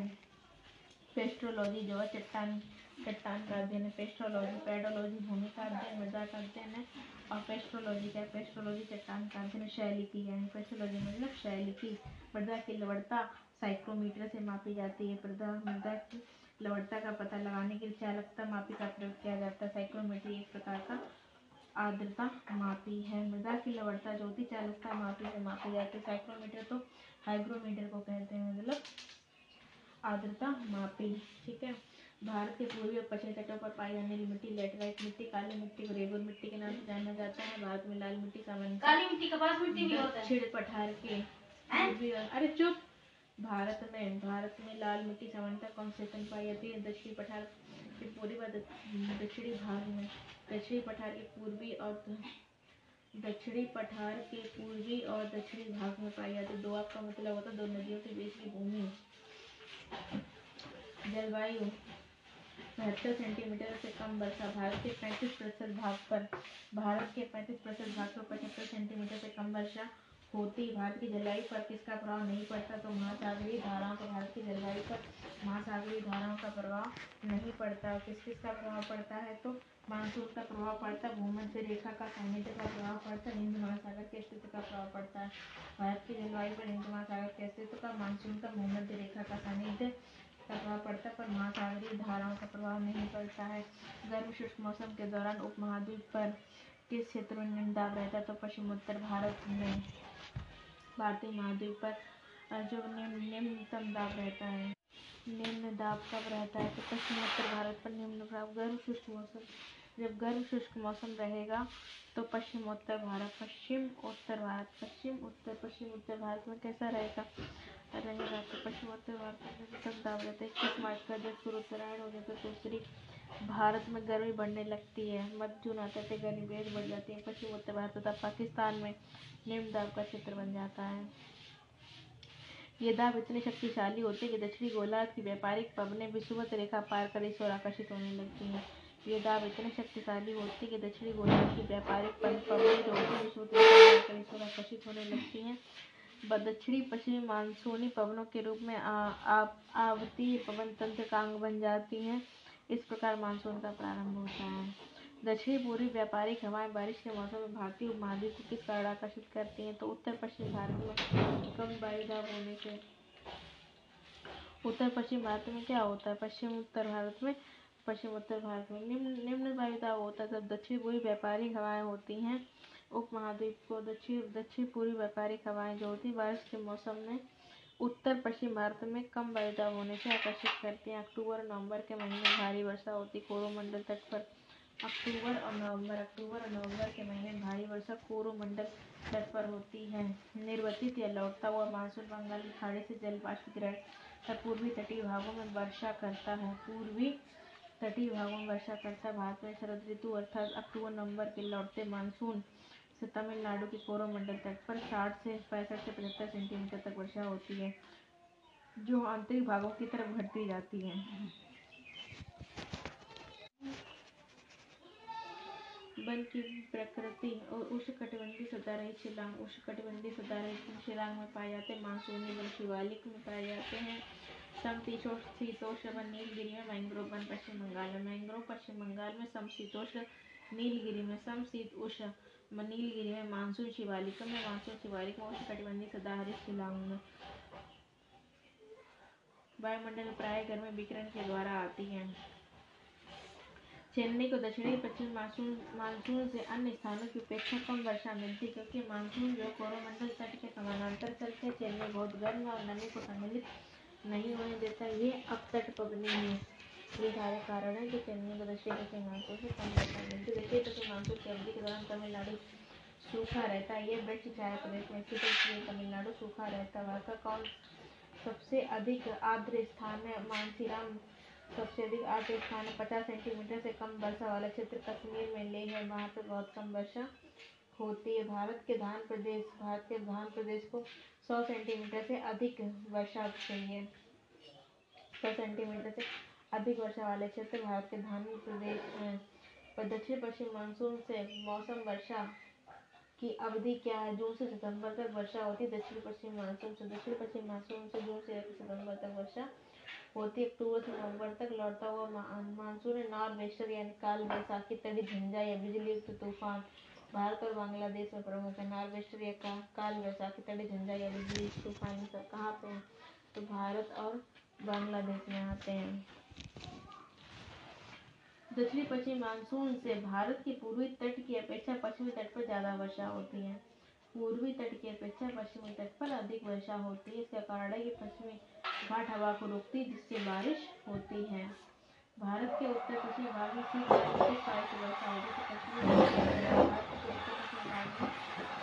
S1: पेस्ट्रोलॉजी जो है चट्टान चट्टान का अध्ययन है पेस्ट्रोलॉजी पेडोलॉजी भूमि का अध्ययन मृदा का अध्ययन है और पेस्ट्रोलॉजी क्या? है पेस्ट्रोलॉजी चट्टान का अध्ययन शैली की है पेस्ट्रोलॉजी मतलब शैली की मृदा की लवड़ता साइक्रोमीटर से मापी जाती है। मृदा मृदा की लवड़ता का पता लगाने के लिए चालकता मापी का प्रयोग किया जाता है। साइक्रोमीटर एक प्रकार का आर्द्रता मापी है। मृदा की लवड़ता ज्योति चालकता मापी से मापी जाती है। साइक्रोमीटर तो हाइग्रोमीटर को कहते हैं। मतलब आर्द्रता मापी। ठीक है? भारत के पूर्वी और पश्चिमी तटों पर पाई जाने वाली मिट्टी लेटराइट मिट्टी काली मिट्टी को रेगुर मिट्टी के नाम से जाना जाता है। भारत में लाल मिट्टी सामान्य
S2: काली मिट्टी कपास मिट्टी भी होता
S1: है। पठार के अरे चुप! भारत में भारत में लाल मिट्टी सामान्यतः कौन से पाई जाती है? दक्षिणी पठार के पूर्वी व दक्षिणी भाग में। दक्षिणी पठार के पूर्वी और दक्षिणी पठार के पूर्वी और दक्षिणी भाग में पाई जाती है। दो आपका मतलब होता है दो नदियों के बीच की भूमि। जलवायु। बहत्तर सेंटीमीटर से कम वर्षा, भारत के पैंतीस प्रतिशत भाग पर, भारत के पैंतीस प्रतिशत भाग पर पचहत्तर सेंटीमीटर से कम वर्षा होती। भारत की जलवायु पर किसका प्रभाव नहीं पड़ता तो महासागरीय धाराओं का भारत की जलवायु पर महासागरीय धाराओं का प्रभाव नहीं पड़ता। किस किस का प्रभाव पड़ता है तो मानसून का प्रभाव पड़ता है भूमध्य रेखा का सानिध्य का प्रभाव पड़ता हिंद महासागर के अस्तित्व का प्रभाव पड़ता। है भारत की जलवायु पर हिंद महासागर के अस्तित्व का, मानसून का, भूमध्य रेखा का सानिध्य का प्रभाव पड़ता पर महासागरीय धाराओं का प्रभाव नहीं पड़ता है। गर्म शुष्क मौसम के दौरान उपमहाद्वीप पर किस क्षेत्र में निम्न दाब रहता है? तो पश्चिम, उत्तर भारत में भारतीय महाद्वीप पर जो निम्नतम दाब रहता है निम्न दाब कब रहता है? तो पश्चिम, उत्तर भारत पर निम्न दाब। गर्म शुष्क मौसम, जब गर्म शुष्क मौसम रहेगा तो पश्चिम, उत्तर भारत, पश्चिम, उत्तर भारत, पश्चिम, उत्तर पश्चिम, उत्तर भारत में कैसा रहेगा? रहेगा तो पश्चिम उत्तर भारत में दाब रहते हैं इक्कीस मार्च का उत्तरायण हो जाता है तो भारत में गर्मी बढ़ने लगती है। मध्य जून आते थे, गर्मी बेहद बढ़ जाती है। पश्चिम उत्तर भारत तथा पाकिस्तान में निम्न दाब का क्षेत्र बन जाता है। ये दाब इतने शक्तिशाली होते हैं कि दक्षिणी गोलार्ध की व्यापारिक पवने विषुवत रेखा पार कर इस ओर आकर्षित होने लगती हैं। ये दाब इतने शक्तिशाली होती है कि दक्षिणी गोलार्ध की व्यापारिक पवने जो होती है रेखा पार कर इस ओर आकर्षित होने लगती हैं। दक्षिणी पश्चिमी मानसूनी पवनों के रूप में आवतीय पवन तंत्र का अंग बन जाती हैं। इस प्रकार मानसून का प्रारंभ होता है। दक्षिणी पूर्वी व्यापारिक हवाएँ बारिश के मौसम में भारतीय उपमहाद्वीप को किस कारण आकर्षित करती हैं? तो उत्तर पश्चिम भारत में कम वायुदाब होने से उत्तर पश्चिम भारत में क्या होता है? पश्चिम उत्तर भारत में, पश्चिम उत्तर भारत में निम्न निम्न वायुदाब होता है। जब दक्षिण पूर्वी व्यापारिक हवाएँ होती हैं उप महाद्वीप को दक्षिण दक्षिण पूर्वी व्यापारिक हवाएँ होती बारिश के मौसम में उत्तर पश्चिम भारत में कम वायुदाब होने से आकर्षित करती हैं। अक्टूबर नवंबर के महीने में भारी वर्षा होती, कोरोमंडल तट पर अक्टूबर और नवंबर अक्टूबर और नवंबर के महीने में भारी वर्षा कोरोमंडल तट पर होती है। निर्वतित या लौटता हुआ मानसून बंगाल की खाड़ी से जल वाष्प ग्रहण पूर्वी तटीय भागों में वर्षा करता है। पूर्वी तटीय भागों में वर्षा करता है। भारत में शरद ऋतु अर्थात अक्टूबर नवंबर के लौटते मानसून से तमिलनाडु के कोरोमंडल तट पर साठ से पैंसठ से पचहत्तर सेंटीमीटर तक वर्षा होती है, जो आंतरिक भागों की तरफ़ घटती जाती है। वन की प्रकृति और उष्णकटिबंधीय सदा रही शिलांग उष्णकटिबंधीय सदा रही शिलांग में पाए जाते हैं मानसूनी वन शिवालिक में पाए जाते हैं। समशीतोष्ण वन नीलगिरी में मैंग्रोव, वन पश्चिम बंगाल में मैंग्रोव, पश्चिम बंगाल में समशीतोष्ण नीलगिरी में समशीत उष्ण नीलगिरी में मानसून शिवालिका में मानसून शिवालिका उष्ण कटिबंधीय सदाहरित शिलांग में। वायुमंडल प्राय गर्म विकिरण के द्वारा आती है। चेन्नई को दक्षिणी पश्चिम मानसून मानसून से अन्य स्थानों की अपेक्षा कम वर्षा मिलती है, क्योंकि मानसून जो कोरोमंडल तट के समानांतर चलते हैं, चेन्नई बहुत गर्म और नमी को सम्मिलित नहीं होने देता, ये अब तट पबनी है। ये सारे कारण है जो चेन्नई को दक्षिण पश्चिम मानसून से कम मिलती है। दक्षिण पश्चिम मानसून की अवधि के दौरान तमिलनाडु सूखा रहता है। ये वृक्ष छाया प्रदेश में स्थित इसलिए तमिलनाडु सूखा रहता है। वहाँ का कौन सबसे अधिक आर्द्र स्थान है? मानसीराम सबसे अधिक आर्द्र स्थान है। पचास सेंटीमीटर से कम वर्षा वाला क्षेत्र कश्मीर में ले है। वहाँ पर बहुत कम वर्षा होती है। भारत के धान प्रदेश, भारत के धान प्रदेश को सौ सेंटीमीटर से अधिक वर्षा चाहिए। सौ सेंटीमीटर से अधिक वर्षा वाले क्षेत्र भारत के धान प्रदेश हैं। पर दक्षिण पश्चिम मानसून से मौसम वर्षा की अवधि क्या है? जून से सितंबर तक वर्षा होती है। दक्षिण पश्चिम मानसून से दक्षिण पश्चिम मानसून से जून से सितंबर तक वर्षा होती है। अक्टूबर से नवंबर तक लौटता हुआ मानसून नॉर्थ वेस्टर यानी काल बैसाखी तड़ी झंझा या बिजली युक्त तूफ़ान भारत और बांग्लादेश में प्रमुख है। नॉर्थ वेस्टर या का, काल बैसाखी तड़ी झंझा या बिजली युक्त तूफ़ान कहाँ पे? हैं तो भारत और बांग्लादेश में आते हैं। दक्षिणी पश्चिमी मानसून से भारत के पूर्वी तट की अपेक्षा पश्चिमी तट पर ज़्यादा वर्षा होती है। पूर्वी तट की अपेक्षा पश्चिमी तट पर अधिक वर्षा होती है। इसका कारण है कि पश्चिमी घाट हवा को रोकती है, जिससे बारिश होती है। भारत के उत्तर पश्चिम भाग में शीतकालीन से वर्षा होती है। उत्तर पश्चिम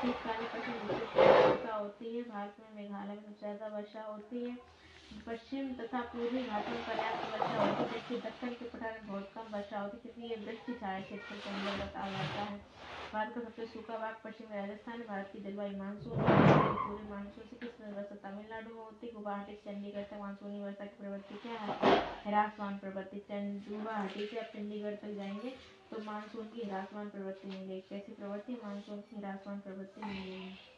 S1: शीतकालीन पश्चिमी होती है। भारत में मेघालय में ज़्यादा वर्षा होती है। पश्चिम तथा पूर्वी घाटों में पर्याप्त वर्षा होती है, जबकि दक्षिण के पठार में बहुत कम वर्षा होती है। क्योंकि ये वृक्ष छाया क्षेत्र के अंतर्गत आ जाता है। भारत का सबसे सूखा भाग पश्चिम राजस्थान भारत की जलवायु मानसून पूर्वी मानसून से किस वर्षा तमिलनाडु में होती गुवाहाटी चंडीगढ़ तक मानसूनी वर्षा की प्रवृत्ति क्या है? हिरासमान प्रवृत्ति गुवाहाटी से आप चंडीगढ़ तक जाएँगे तो मानसून की हिरासमान प्रवृत्ति मिलेगी। कैसी प्रवृत्ति? मानसून की हिरासमान प्रवृत्ति मिलेगी।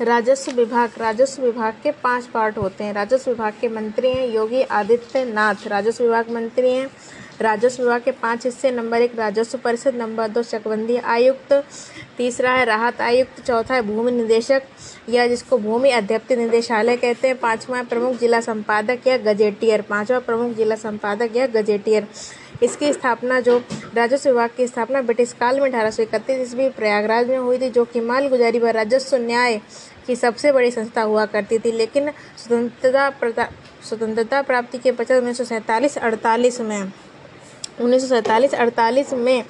S2: राजस्व विभाग राजस्व विभाग के पाँच पार्ट होते हैं। राजस्व विभाग के मंत्री हैं योगी आदित्यनाथ। राजस्व विभाग मंत्री हैं। राजस्व विभाग के पाँच हिस्से, नंबर एक राजस्व परिषद, नंबर दो चकबंदी आयुक्त, तीसरा है राहत आयुक्त, चौथा है भूमि निदेशक, या जिसको भूमि अध्यप्ति निदेशालय कहते हैं। पांचवा प्रमुख जिला संपादक या गजेटियर। पांचवा प्रमुख जिला संपादक या गजेटियर। इसकी स्थापना जो राजस्व विभाग की स्थापना ब्रिटिश काल में अठारह सौ इकतीस ईस्वी प्रयागराज में हुई थी, जो कि माल गुजारी व राजस्व न्याय की सबसे बड़ी संस्था हुआ करती थी, लेकिन स्वतंत्रता स्वतंत्रता प्राप्ति के पश्चात उन्नीस सौ सैंतालीस अड़तालीस में, उन्नीस सौ सैंतालीस अड़तालीस में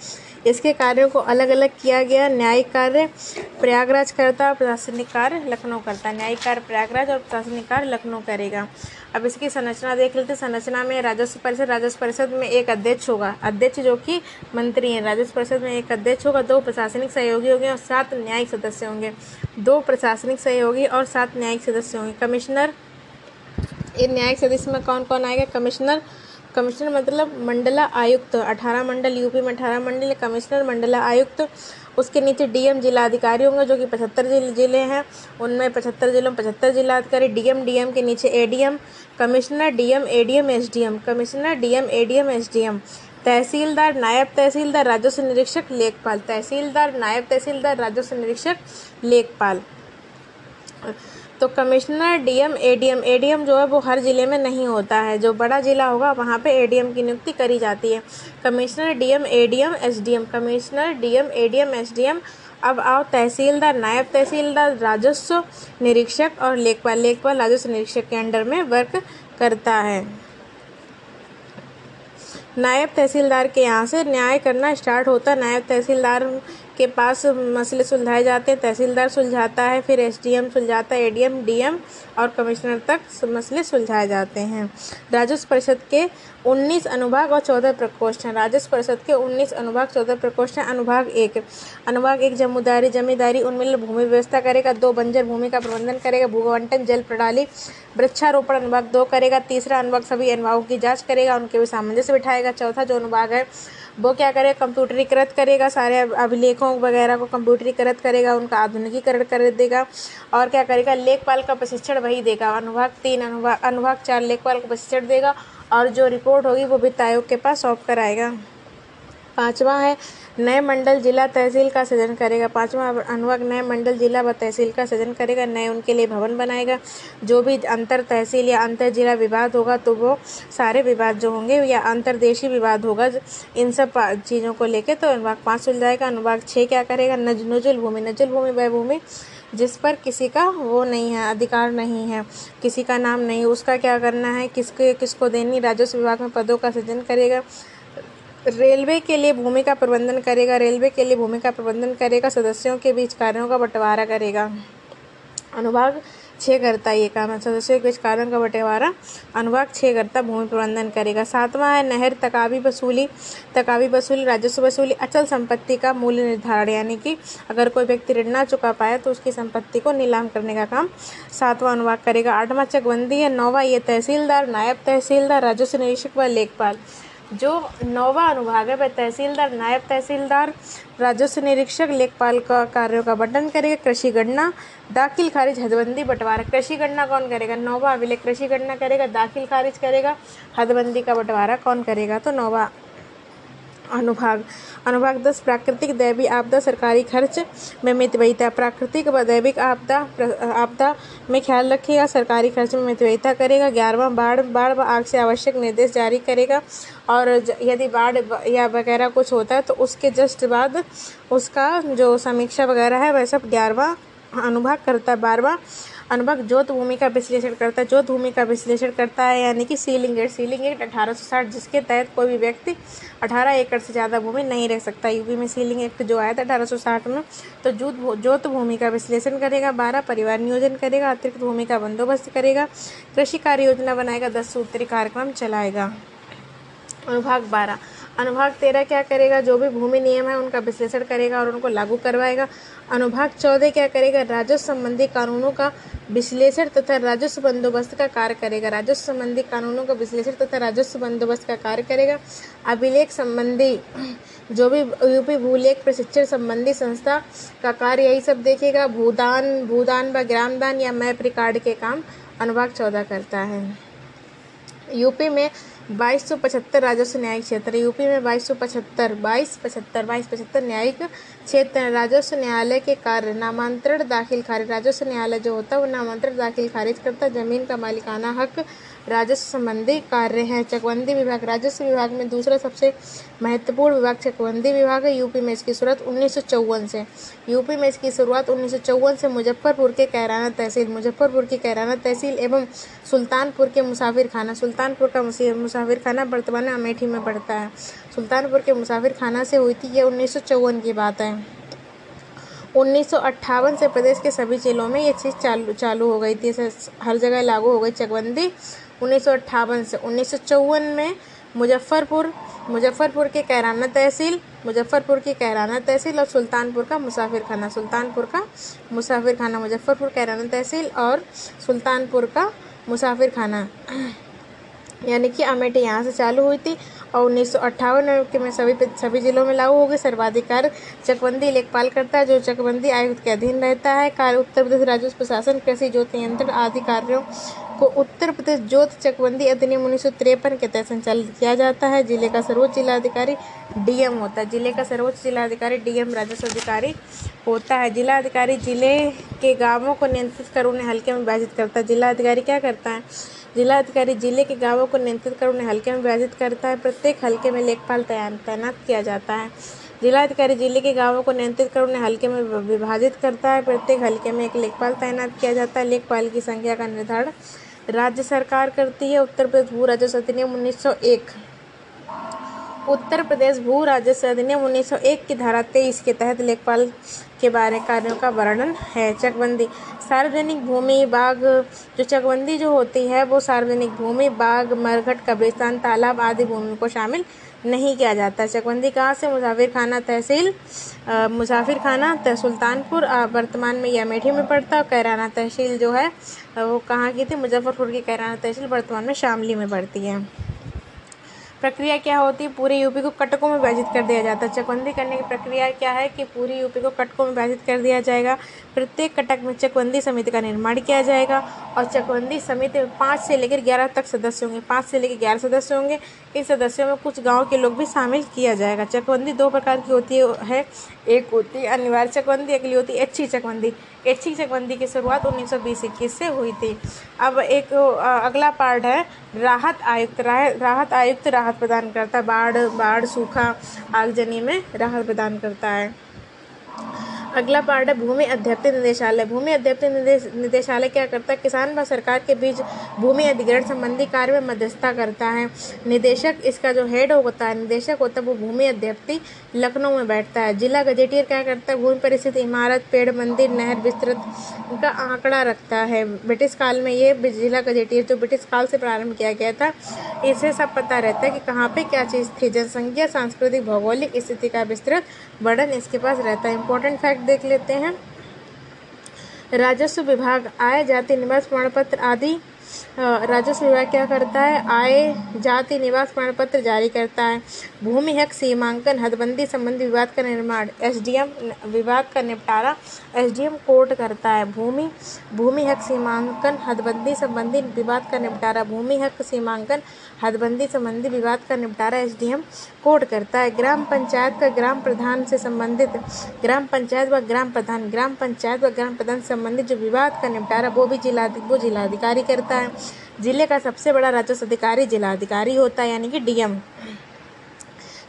S2: इसके कार्यों को अलग अलग किया गया। न्यायिक कार्य, प्रयागराज करता और प्रशासनिक कार्य लखनऊ करता। न्यायिक कार्य प्रयागराज और प्रशासनिक कार्य लखनऊ करेगा। अब इसकी संरचना देख लेते संरचना में राजस्व परिषद राजस्व परिषद में एक अध्यक्ष होगा। अध्यक्ष जो कि मंत्री हैं। राजस्व परिषद में एक अध्यक्ष होगा। दो प्रशासनिक सहयोगी होंगे और सात न्यायिक सदस्य होंगे। दो प्रशासनिक सहयोगी और सात न्यायिक सदस्य होंगे। कमिश्नर इन न्यायिक सदस्य में कौन कौन आएगा? कमिश्नर
S1: कमिश्नर मतलब मंडला आयुक्त, अठारह मंडल, यूपी में अठारह मंडल, कमिश्नर, मंडला आयुक्त। उसके नीचे डीएम जिला अधिकारी होंगे, जो कि पचहत्तर ज़िले हैं। उनमें पचहत्तर जिलों में पचहत्तर जिला अधिकारी डीएम डीएम के नीचे ADM, commissioner, DM, ADM, SDM, commissioner, DM, ADM, SDM. Tehsildar, नायब तहसीलदार, राजस्व निरीक्षक लेखपाल। तहसीलदार, नायब तहसीलदार, राजस्व निरीक्षक लेखपाल। तो कमिश्नर डीएम, एडीएम। एडीएम जो है वो हर ज़िले में नहीं होता है। जो बड़ा ज़िला होगा, वहाँ पे एडीएम की नियुक्ति करी जाती है। Commissioner DM, ADM, SDM. Commissioner DM, ADM, SDM. अब आओ, तहसीलदार, नायब तहसीलदार, राजस्व निरीक्षक और लेखपाल। लेखपाल, राजस्व निरीक्षक के अंडर में वर्क करता है। नायब तहसीलदार के यहाँ से न्याय करना स्टार्ट होता। नायब तहसीलदार के पास मसले सुलझाए जाते हैं, तहसीलदार सुलझाता है, फिर एसडीएम सुलझाता है, एडीएम, डीएम और कमिश्नर तक मसले सुलझाए जाते हैं। राजस्व परिषद के 19 अनुभाग और 14 प्रकोष्ठ हैं। राजस्व परिषद के 19 अनुभाग 14 प्रकोष्ठ हैं। अनुभाग एक अनुभाग एक, जमुदारी, जमींदारी उन्मिल भूमि व्यवस्था करेगा, दो, बंजर, भूमि का प्रबंधन करेगा भूगवंटन जल प्रणाली, वृक्षारोपण अनुभाग दो करेगा, तीसरा अनुभाग सभी अनुभागों की जाँच करेगा, उनके भी सामंजस्य बिठाएगा, चौथा जो अनुभाग है वो क्या करेगा? कंप्यूटरीकृत करेगा, सारे अभिलेखों वगैरह को कंप्यूटरीकृत करेगा, उनका आधुनिकीकरण कर देगा और क्या करेगा? लेखपाल का प्रशिक्षण वही देगा, अनुभाग तीन अनुभाग अनुभाग चार लेखपाल का प्रशिक्षण देगा और जो रिपोर्ट होगी वो वित्त आयोग के पास सौंप कर आएगा। पाँचवा है, नए मंडल जिला तहसील का सृजन करेगा। पाँचवा अनुभाग नए मंडल जिला व तहसील का सृजन करेगा, नए उनके लिए भवन बनाएगा। जो भी अंतर तहसील या अंतर जिला विवाद होगा तो वो सारे विवाद जो होंगे या अंतरदेशी विवाद होगा, इन सब चीज़ों को लेकर तो अनुभाग पाँच सुल जाएगा। अनुभाग छः क्या करेगा? नज नजुल भूमि नजुल भूमि वह भूमि जिस पर किसी का वो नहीं है, अधिकार नहीं है, किसी का नाम नहीं उसका क्या करना है? किसके किसको देनी? राजस्व विभाग में पदों का सृजन करेगा। रेलवे के लिए भूमि का प्रबंधन करेगा, रेलवे के लिए भूमि का प्रबंधन करेगा, सदस्यों के बीच कार्यों का बंटवारा करेगा। अनुभाग छः करता ये काम है सदस्यों के बीच कार्यों का बंटवारा। अनुभाग छः करता भूमि प्रबंधन करेगा। सातवां है, नहर, तकावी वसूली। तकावी वसूली, राजस्व वसूली, अचल संपत्ति का मूल्य निर्धारण, यानी कि अगर कोई व्यक्ति ऋण ना चुका पाए तो उसकी संपत्ति को नीलाम करने का काम। सातवां अनुभाग करेगा। आठवां चकबंदी है, नौवा ये तहसीलदार, नायब तहसीलदार, राजस्व निरीक्षक व लेखपाल। जो नौवा अनुभाग है, वह तहसीलदार, नायब तहसीलदार, राजस्व निरीक्षक, लेखपाल का कार्यों का बंटन करेगा, कृषि गणना, दाखिल खारिज हदबंदी बंटवारा, कृषि गणना कौन करेगा? नौवा अभिलेख, कृषि गणना करेगा, दाखिल खारिज करेगा, हदबंदी का बंटवारा कौन करेगा? तो नौवा अनुभाग। अनुभाग दस, प्राकृतिक दैवी आपदा, सरकारी खर्च में मितव्ययिता प्राकृतिक व दैविक आपदा आपदा में ख्याल रखेगा, सरकारी खर्च में मितव्ययिता करेगा। ग्यारहवा, बाढ़ बाढ़ व आग से आवश्यक निर्देश जारी करेगा। और यदि बाढ़ या वगैरह कुछ होता है तो उसके जस्ट बाद उसका जो समीक्षा वगैरह है, वह सब ग्यारहवा अनुभाग करता है। बारहवा अनुभाग जोत भूमि का विश्लेषण करता है जोत भूमि का विश्लेषण करता है, यानी कि सीलिंग एक्ट सीलिंग एक्ट अठारह सौ साठ, जिसके तहत कोई भी व्यक्ति अठारह एकड़ से ज़्यादा भूमि नहीं रह सकता। यूपी में सीलिंग एक्ट जो आया था अठारह सौ साठ में तो जोत जोत भूमि का विश्लेषण करेगा, बारह परिवार नियोजन करेगा, अतिरिक्त भूमि का बंदोबस्त करेगा, कृषि कार्य योजना बनाएगा, दस सूत्री कार्यक्रम चलाएगा। अनुभाग बारह। अनुभाग तेरह क्या करेगा? जो भी भूमि नियम है, उनका विश्लेषण करेगा और उनको लागू करवाएगा। अनुभाग चौदह क्या करेगा? राजस्व संबंधी कानूनों का विश्लेषण तथा राजस्व बंदोबस्त का कार्य करेगा। राजस्व संबंधी कानूनों का विश्लेषण तथा राजस्व बंदोबस्त का कार्य करेगा। अभिलेख संबंधी, जो भी यूपी भूलेख प्रशिक्षण संबंधी संस्था का कार्य, यही सब देखेगा। भूदान भूदान व ग्रामदान या मैप रिकॉर्ड के काम अनुभाग चौदह करता है। यूपी में बाईस सौ पचहत्तर राजस्व न्यायिक क्षेत्र, यूपी में बाईस सौ पचहत्तर, बाईस पचहत्तर बाईस पचहत्तर न्यायिक क्षेत्र, राजस्व न्यायालय के कार्य, नामांतरण दाखिल खारिज, राजस्व न्यायालय जो होता है वो नामांतरण दाखिल खारिज करता है ज़मीन का मालिकाना हक राजस्व संबंधी कार्य हैं। चकबंदी विभाग, राजस्व विभाग में दूसरा सबसे महत्वपूर्ण विभाग चकबंदी विभाग है। यूपी में इसकी शुरुआत उन्नीस सौ चौवन से। यूपी में इसकी शुरुआत उन्नीस सौ चौवन से मुजफ्फरपुर के कैराना तहसील, मुजफ्फरपुर की कैराना तहसील एवं सुल्तानपुर के मुसाफिर खाना सुल्तानपुर का मुसाफिर खाना वर्तमान अमेठी में पड़ता है। सुल्तानपुर के मुसाफिर खाना से हुई थी ये उन्नीस की बात है। उन्नीस सौ अट्ठावन से प्रदेश के सभी जिलों में ये चीज़ चालू चालू हो गई थी। हर जगह लागू हो गई। चकबंदी उन्नीस सौ अट्ठावन से उन्नीस सौ चौवन में मुजफ्फरपुर मुजफ्फरपुर के कैराना तहसील, मुजफ्फरपुर की कैराना तहसील और सुल्तानपुर का मुसाफिर खाना सुल्तानपुर का मुसाफिर खाना मुजफ्फरपुर कैराना तहसील और सुल्तानपुर का मुसाफिर खाना यानी कि अमेठी यहाँ से चालू हुई थी और उन्नीस सौ के में सभी सभी जिलों में लागू होगी। सर्वाधिकार चकबंदी लेखपाल करता है जो चकबंदी आयुक्त के अधीन रहता है। कार्य उत्तर प्रदेश राजस्व प्रशासन कृषि, ज्योति नियंत्रण आदि कार्यों को उत्तर प्रदेश ज्योत चकबंदी अधिनियम उन्नीस सौ तिरपन के तहत संचालित किया जाता है। ज़िले का सर्वोच्च जिलाधिकारी डीएम होता है। ज़िले का सर्वोच्च जिलाधिकारी डीएम राजस्व अधिकारी होता है। जिलाधिकारी ज़िले के गाँवों को नियंत्रित कर उन्हें हल्के में विभाजित करता है। जिलाधिकारी क्या करता है? जिलाधिकारी ज़िले के गाँवों को नियंत्रित कर उन्हें हल्के में विभाजित करता है। प्रत्येक हल्के में लेखपाल तैनात किया जाता है। जिलाधिकारी ज़िले के गाँवों को नियंत्रित कर उन्हें हल्के में विभाजित करता है। प्रत्येक हल्के में एक लेखपाल तैनात किया जाता है। लेखपाल की संख्या का निर्धारण राज्य सरकार करती है, उत्तर प्रदेश भू राजस्व अधिनियम उन्नीस उत्तर प्रदेश भू राजस्व अधिनियम 1901 की धारा तेईस के तहत लेखपाल के बारे कार्यों का वर्णन है। चकबंदी। सार्वजनिक भूमि, बाग, जो चकबंदी जो होती है, वो सार्वजनिक भूमि, बाग, मरघट, कब्रिस्तान, तालाब आदि भूमि को शामिल नहीं किया जाता। चकबंदी कहाँ से मुसाफिर खाना तहसील मुसाफिर खाना सुल्तानपुर वर्तमान में यह अमेठी में पड़ता है कैराना तहसील जो है वो कहाँ की थी? मुजफ्फरपुर की कैराना तहसील वर्तमान में शामली में पड़ती है। प्रक्रिया क्या होती है? पूरे यूपी को कटकों में विभाजित कर दिया जाता है। चकबंदी करने की प्रक्रिया क्या है कि पूरी यूपी को कटकों में विभाजित कर दिया जाएगा। प्रत्येक कटक में चकबंदी समिति का निर्माण किया जाएगा और चकबंदी समिति में पाँच से लेकर ग्यारह तक सदस्य होंगे। पाँच से लेकर ग्यारह सदस्य होंगे। इन सदस्यों में कुछ गाँव के लोग भी शामिल किया जाएगा। चकबंदी दो प्रकार की होती है एक होती है अनिवार्य चकबंदी अगली होती है अच्छी चकबंदी। अच्छी चकबंदी की शुरुआत उन्नीस सौ से हुई थी। अब एक अगला पार्ट है, राहत आयुक्त राहत आयुक्त राहत प्रदान करता है बाढ़ बाढ़ सूखा आगजनी में राहत प्रदान करता है। अगला पार्ट है, भूमि अध्यक्ष निदेशालय। भूमि अध्यक्ष निदेशालय क्या करता है? किसान व सरकार के बीच भूमि अधिग्रहण संबंधी कार्य में मध्यस्थता करता है। निदेशक इसका जो हेड होता है, निदेशक होता है, वो भूमि अध्यक्ष लखनऊ में बैठता है। जिला गजेटियर क्या करता है? भूमि पर स्थित इमारत, पेड़, मंदिर, नहर विस्तृत का आंकड़ा रखता है। ब्रिटिश काल में ये जिला गजेटियर जो ब्रिटिश काल से प्रारंभ किया गया था, इसे सब पता रहता है कि कहाँ पे क्या चीज़ थी। जनसंख्या, सांस्कृतिक, भौगोलिक स्थिति का विस्तृत वर्णन इसके पास रहता है। इंपॉर्टेंट फैक्ट देख लेते हैं। राजस्व विभाग, आय, जाति, निवास प्रमाण पत्र आदि राजस्व विभाग क्या करता है? आय, जाति, निवास प्रमाण पत्र जारी करता है। भूमि, हक, सीमांकन, हदबंदी संबंधी विवाद का निर्माण। एसडीएम विवाद का निपटारा एसडीएम कोर्ट करता है। भूमि भूमि, हक, सीमांकन, हदबंदी संबंधी विवाद का निपटारा। भूमि, हक, सीमांकन हदबंदी संबंधी विवाद का निपटारा एसडीएम कोर्ट करता है। ग्राम पंचायत का ग्राम प्रधान से संबंधित, ग्राम पंचायत व ग्राम प्रधान, ग्राम पंचायत व ग्राम प्रधान से संबंधित जो विवाद का निपटारा, वो भी जिला वो जिलाधिकारी करता है। ज़िले का सबसे बड़ा राजस्व अधिकारी जिलाधिकारी होता है, यानी कि डीएम।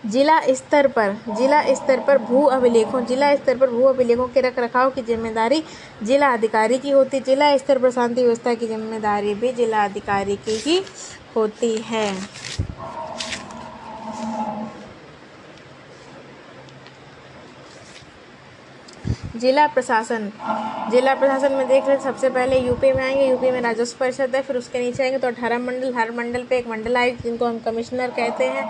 S1: जिला स्तर पर, जिला स्तर पर भू अभिलेखों, जिला स्तर पर भू अभिलेखों के रख रखाव की ज़िम्मेदारी जिला अधिकारी की होती, जिला स्तर पर शांति व्यवस्था की ज़िम्मेदारी भी जिला अधिकारी की ही होती है। जिला प्रशासन। जिला प्रशासन में देख रहे हैं, सबसे पहले यूपी में आएँगे, यूपी में राजस्व परिषद है, फिर उसके नीचे आएँगे तो अठारह मंडल, हर मंडल पे एक मंडल आयुक्त जिनको हम कमिश्नर कहते हैं,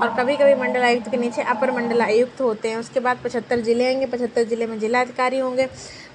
S1: और कभी कभी मंडल आयुक्त के नीचे अपर मंडल आयुक्त होते हैं। उसके बाद पचहत्तर ज़िले आएँगे, पचहत्तर ज़िले में जिला अधिकारी होंगे।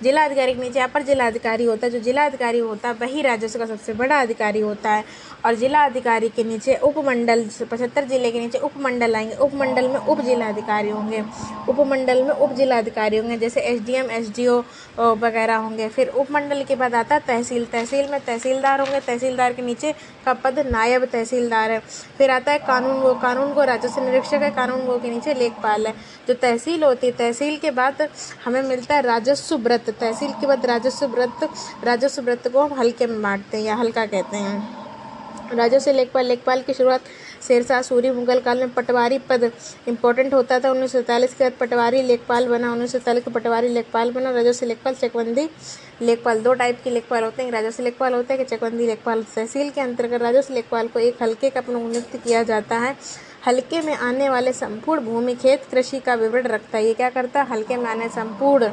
S1: जिलाधिकारी के नीचे अपर जिलाधिकारी होता है। जो जिलाधिकारी होता है, वही राजस्व का सबसे बड़ा अधिकारी होता है। और जिला अधिकारी के नीचे उपमंडल, पचहत्तर ज़िले के नीचे उपमंडल आएँगे। उपमंडल में उप जिलाधिकारी होंगे। उपमंडल में उप जिलाधिकारी होंगे, जैसे S D M S D O वगैरह होंगे। फिर उपमंडल के बाद आता है तहसील। तहसील में तहसीलदार होंगे। तहसीलदार के नीचे का पद नायब तहसीलदार है। फिर आता है कानून वो, कानून को राजस्व निरीक्षक है। कानून वो के नीचे लेखपाल है। जो तहसील होती है, तहसील के बाद हमें मिलता है राजस्व व्रत। तहसील के बाद राजस्व व्रत राजस्व व्रत को हम हल्के में बांटते हैं या हल्का कहते हैं। राजस्व लेखपाल लेखपाल की शुरुआत शेरशाह सूरी मुगल काल में पटवारी पद इंपॉर्टेंट होता था, उन्नीस सौ के बाद पटवारी लेखपाल बना, उन्नीस सौ सैंतालीस को पटवारी लेखपाल बना, राजस्व लेखपाल चकबंदी लेखपाल, दो टाइप के लेखपाल होते हैं। राजस्व लेखपाल होता है कि चकबंदी लेखपाल तहसील के अंतर्गत राजस्व लेखपाल को एक हल्के का नियुक्त किया जाता है। हल्के में आने वाले संपूर्ण भूमि, खेत, कृषि का विवरण रखता है। ये क्या करता है? हल्के में आने संपूर्ण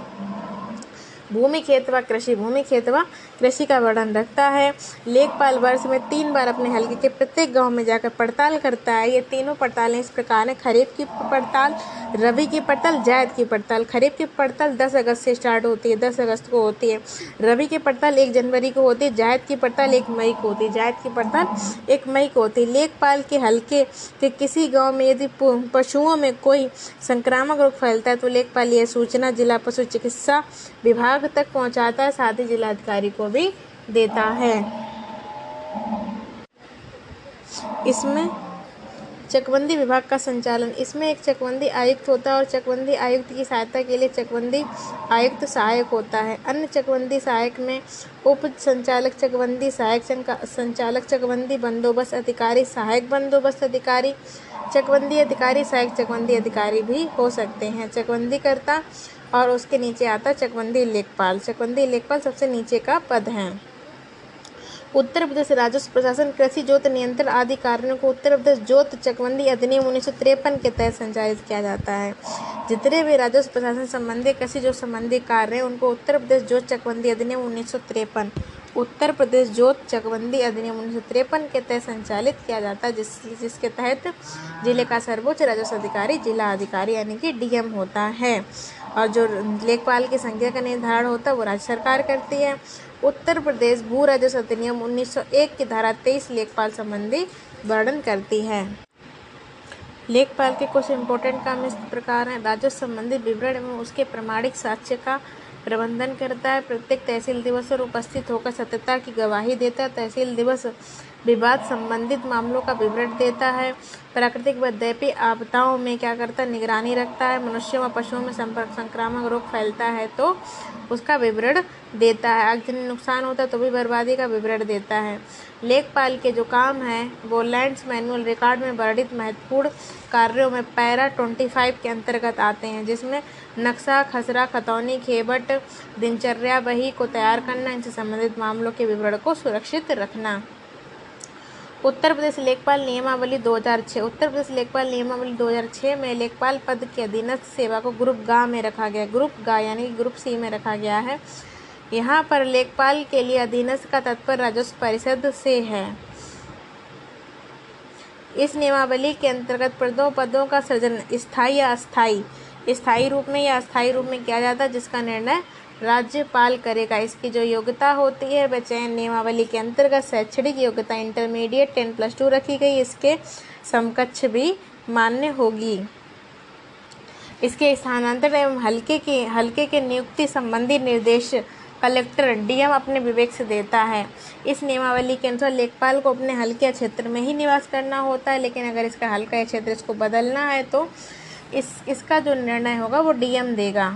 S1: भूमि खेत व कृषि। भूमि खेत व कृषि का वर्णन रखता है। लेखपाल वर्ष में तीन बार अपने हल्के के प्रत्येक गाँव में जाकर पड़ताल करता है। ये तीनों पड़तालें इस प्रकार हैं। खरीफ की पड़ताल, रबी की पड़ताल, जायद की पड़ताल। खरीफ की पड़ताल दस अगस्त से स्टार्ट होती है, दस अगस्त को होती है। रबी की पड़ताल एक जनवरी को होती है, जायद की पड़ताल एक मई को होती है। जायद की पड़ताल एक मई को होती है। लेखपाल के हल्के के किसी गाँव में यदि पशुओं में कोई संक्रामक रोग फैलता है तो लेखपाल यह सूचना जिला पशु चिकित्सा विभाग तक पहुंचाता है साथ ही जिलाधिकारी को भी देता है। इसमें चकबंदी विभाग का संचालन। इसमें एक चकबंदी आयुक्त होता है और चकबंदी आयुक्त की सहायता के लिए चकबंदी आयुक्त सहायक होता है। अन्य चकबंदी सहायक में उप संचालक चकबंदी सहायक संचालक चकबंदी बंदोबस्त अधिकारी सहायक बंदोबस्त अधिकारी, चकबंदी अधिकारी सहायक चकबंदी अधिकारी भी हो सकते हैं। चकबंदी करता और उसके नीचे आता है चकबंदी लेखपाल। चकबंदी लेखपाल सबसे नीचे का पद है। उत्तर प्रदेश राजस्व प्रशासन, कृषि जोत नियंत्रण आदि कार्यों को उत्तर प्रदेश जोत चकबंदी अधिनियम उन्नीस सौ तिरपन के तहत संचालित किया जाता है। जितने भी राजस्व प्रशासन संबंधी, कृषि जो संबंधी कार्य हैं, उनको उत्तर प्रदेश जोत चकबंदी अधिनियम उन्नीस सौ तिरपन, उत्तर प्रदेश जोत चकबंदी अधिनियम उन्नीस सौ तिरपन के तहत संचालित किया जाता है, जिस, जिसके तहत ज़िले का सर्वोच्च राजस्व अधिकारी, जिला अधिकारी यानी कि डीएम होता है। और जो लेखपाल की संख्या का निर्धारण होता है, वो राज्य सरकार करती है। उत्तर प्रदेश भू राजस्व अधिनियम 1901 की धारा 23 लेखपाल संबंधी वर्णन करती है। लेखपाल के कुछ इम्पोर्टेंट काम इस प्रकार हैं। राजस्व संबंधी विवरण एवं उसके प्रमाणिक साक्ष्य का प्रबंधन करता है। प्रत्येक तहसील दिवस पर उपस्थित होकर सत्यता की गवाही देता है। तहसील दिवस विवाद संबंधित मामलों का विवरण देता है। प्राकृतिक व दैपी आपदाओं में क्या करता है? निगरानी रखता है। मनुष्यों व पशुओं में संपर्क, संक्रामक रोग फैलता है तो उसका विवरण देता है। आगजनी नुकसान होता है तो भी बर्बादी का विवरण देता है। लेखपाल के जो काम है, वो लैंड्स मैनुअल रिकॉर्ड में वर्णित महत्वपूर्ण कार्यों में पैरा ट्वेंटी फाइव के अंतर्गत आते हैं, जिसमें नक्शा, खसरा, खतौनी, खेबट, दिनचर्या बही को तैयार करना, इनसे संबंधित मामलों के विवरण को सुरक्षित रखना। उत्तर प्रदेश लेखपाल नियमावली 2006 उत्तर प्रदेश लेखपाल नियमावली 2006 में लेखपाल पद के अधीनस्थ सेवा को ग्रुप गा में रखा गया। ग्रुप गा यानी ग्रुप सी में रखा गया है। यहाँ पर लेखपाल के लिए अधीनस्थ का तत्पर राजस्व परिषद से है। इस नियमावली के अंतर्गत पदों पदों का सृजन स्थायी या अस्थायी। स्थायी रूप में या अस्थायी रूप में किया जाता है, जिसका निर्णय राज्यपाल करेगा। इसकी जो योग्यता होती है, वह चयन नियमावली के अंतर्गत शैक्षणिक योग्यता इंटरमीडिएट टेन प्लस टू रखी गई। इसके समकक्ष भी मान्य होगी। इसके स्थानांतरण एवं हल्के के हल्के के नियुक्ति संबंधी निर्देश कलेक्टर डीएम अपने विवेक से देता है। इस नियमावली के अनुसार लेखपाल को अपने हल्के क्षेत्र में ही निवास करना होता है, लेकिन अगर इसका हल्का क्षेत्र इसको बदलना है तो इस, इसका जो निर्णय होगा, वो डीएम देगा।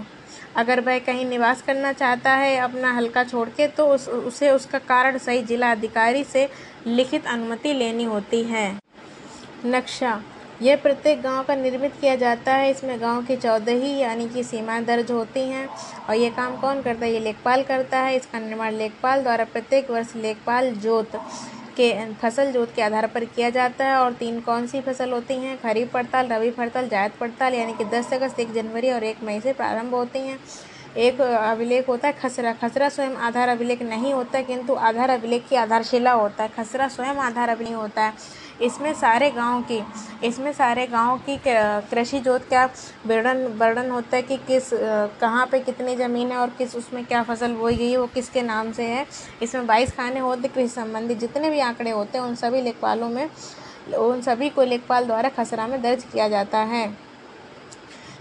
S1: अगर वह कहीं निवास करना चाहता है अपना हल्का छोड़ के तो उस, उसे उसका कारण सही जिला अधिकारी से लिखित अनुमति लेनी होती है। नक्शा। यह प्रत्येक गाँव का निर्मित किया जाता है। इसमें गाँव की चौदह यानी कि सीमाएँ दर्ज होती हैं और ये काम कौन करता है? ये लेखपाल करता है। इसका निर्माण लेखपाल द्वारा प्रत्येक वर्ष लेखपाल जोत के फ़सल जोत के आधार पर किया जाता है और तीन कौन सी फ़सल होती हैं? खरीफ पड़ताल, रबी पड़ताल, जायद पड़ताल, यानी कि दस अगस्त, एक जनवरी और एक मई से प्रारंभ होती हैं। एक अभिलेख होता है खसरा। खसरा स्वयं आधार अभिलेख नहीं होता, किंतु आधार अभिलेख की आधारशिला होता है। खसरा स्वयं आधार अभिलेख होता है। इसमें सारे गाँव की, इसमें सारे गाँव की कृषि जोत का वर्णन वर्णन होता है कि किस कहाँ पे कितनी ज़मीन है और किस उसमें क्या फ़सल बोई गई है, वो किसके नाम से है। इसमें बाईस खाने होते कृषि संबंधी, जितने भी आंकड़े होते हैं उन सभी लेखपालों में, उन सभी को लेखपाल द्वारा खसरा में दर्ज किया जाता है।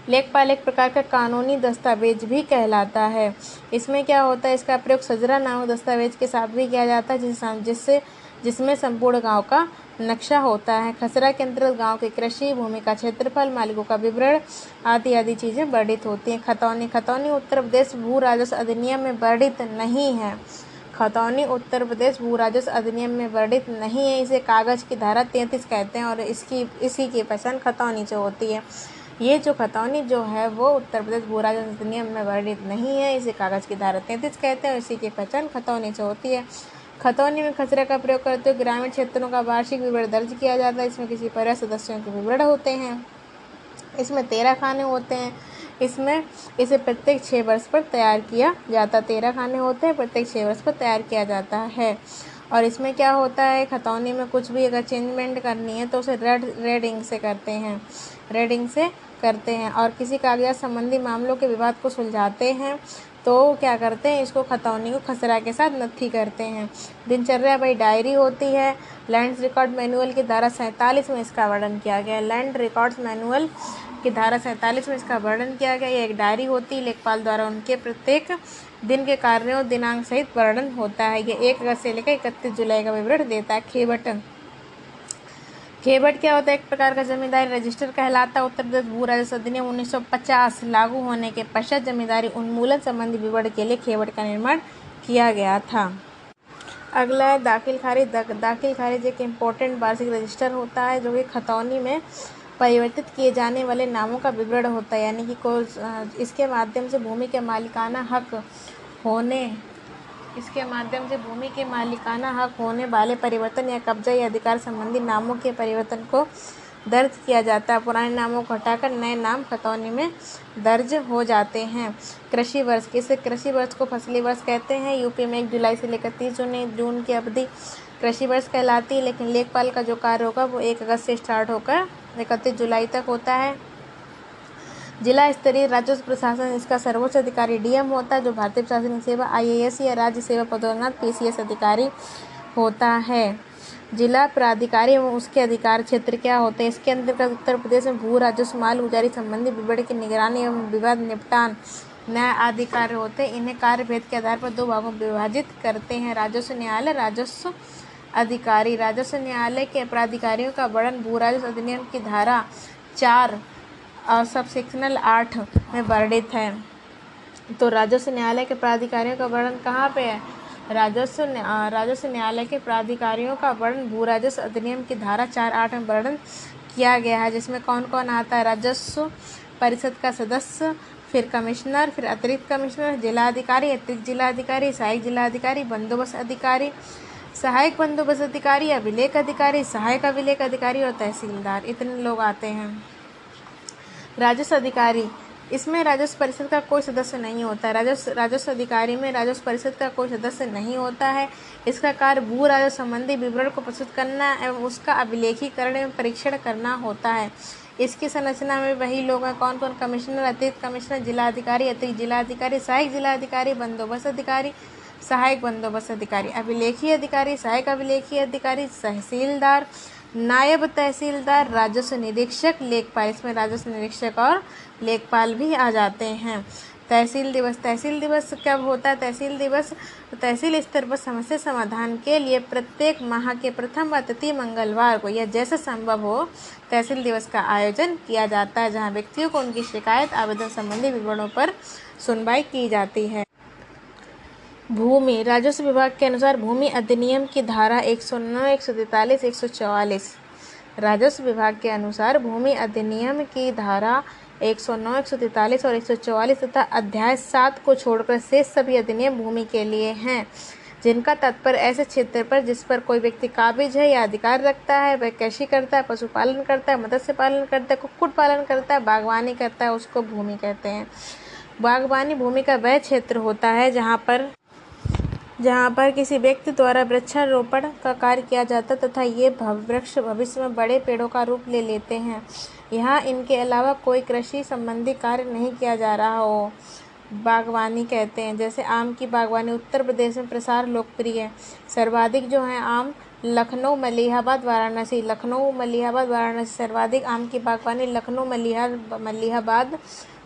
S1: लेखपाल एक प्रकार का कानूनी दस्तावेज़ भी कहलाता है। इसमें क्या होता है, इसका प्रयोग सजरा नामक दस्तावेज़ के साथ भी किया जाता है जिससे जिसमें संपूर्ण गाँव का नक्शा होता है। खसरा के अंतर्गत गाँव की कृषि, भूमि का क्षेत्रफल, मालिकों का विवरण आदि आदि चीज़ें वर्णित होती हैं। खतौनी खतौनी उत्तर प्रदेश भू राजस्व अधिनियम में वर्णित नहीं है। खतौनी उत्तर प्रदेश भू राजस्व अधिनियम में वर्णित नहीं है। इसे कागज़ की धारा तैंतीस कहते हैं और इसकी, इसी की पहचान खतौनी से होती है। ये जो खतौनी जो है, वो उत्तर प्रदेश भू राजस्व अधिनियम में वर्णित नहीं है। इसे कागज़ की धारा तैंतीस कहते हैं और इसी की पहचान खतौनी से होती है। खतौनी में खसरे का प्रयोग करते हुए ग्रामीण क्षेत्रों का वार्षिक विवरण दर्ज किया जाता है। इसमें किसी परिवार सदस्यों के विवरण होते हैं। इसमें तेरह खाने होते हैं। इसमें इसे प्रत्येक छः वर्ष पर तैयार किया जाता तेरह खाने होते हैं, प्रत्येक छः वर्ष पर तैयार किया जाता है। और इसमें क्या होता है? खतौनी में कुछ भी अगर चेंजमेंट करनी है तो उसे रेड रेड इंक से करते हैं। रेड इंक से करते हैं और किसी कागजात संबंधी मामलों के विवाद को सुलझाते हैं। तो क्या करते हैं, इसको खतौनी को खसरा के साथ नत्थी करते हैं। दिनचर्या भाई डायरी होती है। लैंड रिकॉर्ड मैनुअल की धारा सैंतालीस में इसका वर्णन किया गया। है लैंड रिकॉर्ड्स मैनुअल की धारा सैंतालीस में इसका वर्णन किया गया। ये एक डायरी होती है, लेखपाल द्वारा उनके प्रत्येक दिन के कार्यों दिनांक सहित वर्णन होता है। यह एक अगस्त से लेकर इकतीस जुलाई का विवरण देता है। खेबट खेबट क्या होता है? एक प्रकार का जमींदारी रजिस्टर कहलाता है। उत्तर प्रदेश भू राजस्व अधिनियम 1950 लागू होने के पश्चात जमींदारी उन्मूलन संबंधी विवरण के लिए खेबट का निर्माण किया गया था। अगला है, दाखिल खारिज। दाखिल खारिज एक इम्पोर्टेंट वार्षिक रजिस्टर होता है जो कि खतौनी में परिवर्तित किए जाने वाले नामों का विवरण होता है। यानी कि को इसके माध्यम से भूमि के मालिकाना हक होने इसके माध्यम से भूमि के मालिकाना हक होने वाले परिवर्तन या कब्जा या अधिकार संबंधी नामों के परिवर्तन को दर्ज किया जाता है। पुराने नामों को हटाकर नए नाम खतौनी में दर्ज हो जाते हैं। कृषि वर्ष इसे कृषि वर्ष को फसली वर्ष कहते हैं? यूपी में एक जुलाई से लेकर तीस जून जून की अवधि कृषि वर्ष कहलाती है, लेकिन लेखपाल का जो कार्य होगा वो एक अगस्त से स्टार्ट होकर इकतीस जुलाई तक होता है। जिला स्तरीय राजस्व प्रशासन इसका सर्वोच्च अधिकारी डीएम होता है, जो भारतीय प्रशासनिक सेवा, आईएएस या राज्य सेवा पदोन्नत पीसीएस अधिकारी होता है। जिला प्राधिकारी एवं उसके अधिकार क्षेत्र क्या होते हैं? इसके अंतर्गत उत्तर प्रदेश में भू राजस्व, माल गुजारी संबंधी विवरण की निगरानी एवं विवाद निपटान न्याय आदि कार्य होते हैं। इन्हें कार्य भेद के आधार पर दो भागों में विभाजित करते हैं, राजस्व न्यायालय, राजस्व अधिकारी। राजस्व न्यायालय के प्राधिकारियों का वर्णन भू राजस्व अधिनियम की धारा चार सब सेक्शनल आठ में वर्णित है। तो राजस्व न्यायालय के प्राधिकारियों का वर्णन कहाँ पे है? राजस्व राजस्व न्यायालय के प्राधिकारियों का वर्णन भू राजस्व अधिनियम की धारा चार आठ में वर्णन किया गया है, जिसमें कौन कौन आता है? राजस्व परिषद का सदस्य, फिर कमिश्नर, फिर अतिरिक्त कमिश्नर, जिलाधिकारी, अतिरिक्त जिलाधिकारी, सहायक जिलाधिकारी, बंदोबस्त अधिकारी, सहायक बंदोबस्त अधिकारी, अभिलेख अधिकारी, सहायक अभिलेख अधिकारी और तहसीलदार। इतने लोग आते हैं। राजस्व अधिकारी। इसमें राजस्व परिषद का कोई सदस्य नहीं होता। है राजस्व राजस्व अधिकारी में राजस्व परिषद का कोई सदस्य नहीं होता है। इसका कार्य भू राजस्व संबंधी विवरण को प्रस्तुत करना एवं उसका अभिलेखीकरण एवं परीक्षण करना होता है। इसकी संरचना में वही लोग हैं। कौन कौन? कमिश्नर, अतिरिक्त कमिश्नर, जिलाधिकारी, अतिरिक्त जिलाधिकारी, सहायक जिलाधिकारी, बंदोबस्त अधिकारी, सहायक बंदोबस्त अधिकारी, अभिलेखी अधिकारी, सहायक अभिलेखी अधिकारी, तहसीलदार नायब तहसीलदार राजस्व निरीक्षक लेखपाल इसमें राजस्व निरीक्षक और लेखपाल भी आ जाते हैं। तहसील दिवस। तहसील दिवस कब होता है? तहसील दिवस तहसील स्तर पर समस्या समाधान के लिए प्रत्येक माह के प्रथम व तृतीय मंगलवार को या जैसे संभव हो, तहसील दिवस का आयोजन किया जाता है, जहाँ व्यक्तियों को उनकी शिकायत, आवेदन संबंधी विवरणों पर सुनवाई की जाती है। भूमि, राजस्व विभाग के अनुसार भूमि अधिनियम की धारा एक सौ नौ, एक सौ तैतालीस, एक सौ चौवालीस। राजस्व विभाग के अनुसार भूमि अधिनियम की धारा एक सौ नौ, एक सौ तैतालीस और एक सौ चौवालीस तथा अध्याय सात को छोड़कर शेष सभी अधिनियम भूमि के लिए हैं। जिनका तत्पर ऐसे क्षेत्र पर जिस पर कोई व्यक्ति काबिज है या अधिकार रखता है, वह कृषि करता है, पशुपालन करता है, मत्स्य पालन करता है, कुक्कुट पालन करता है, बागवानी करता है, उसको भूमि कहते हैं। बागवानी भूमि का वह क्षेत्र होता है जहाँ पर जहाँ पर किसी व्यक्ति द्वारा वृक्षारोपण का कार्य किया जाता तथा ये वृक्ष भविष्य में बड़े पेड़ों का रूप ले लेते हैं। यहाँ इनके अलावा कोई कृषि संबंधी कार्य नहीं किया जा रहा हो, बागवानी कहते हैं। जैसे आम की बागवानी उत्तर प्रदेश में प्रसार लोकप्रिय है। सर्वाधिक जो है आम, लखनऊ, मलिहाबाद, वाराणसी। लखनऊ, मलिहाबाद, वाराणसी। सर्वाधिक आम की बागवानी लखनऊ मलिहा मलिहाबाद,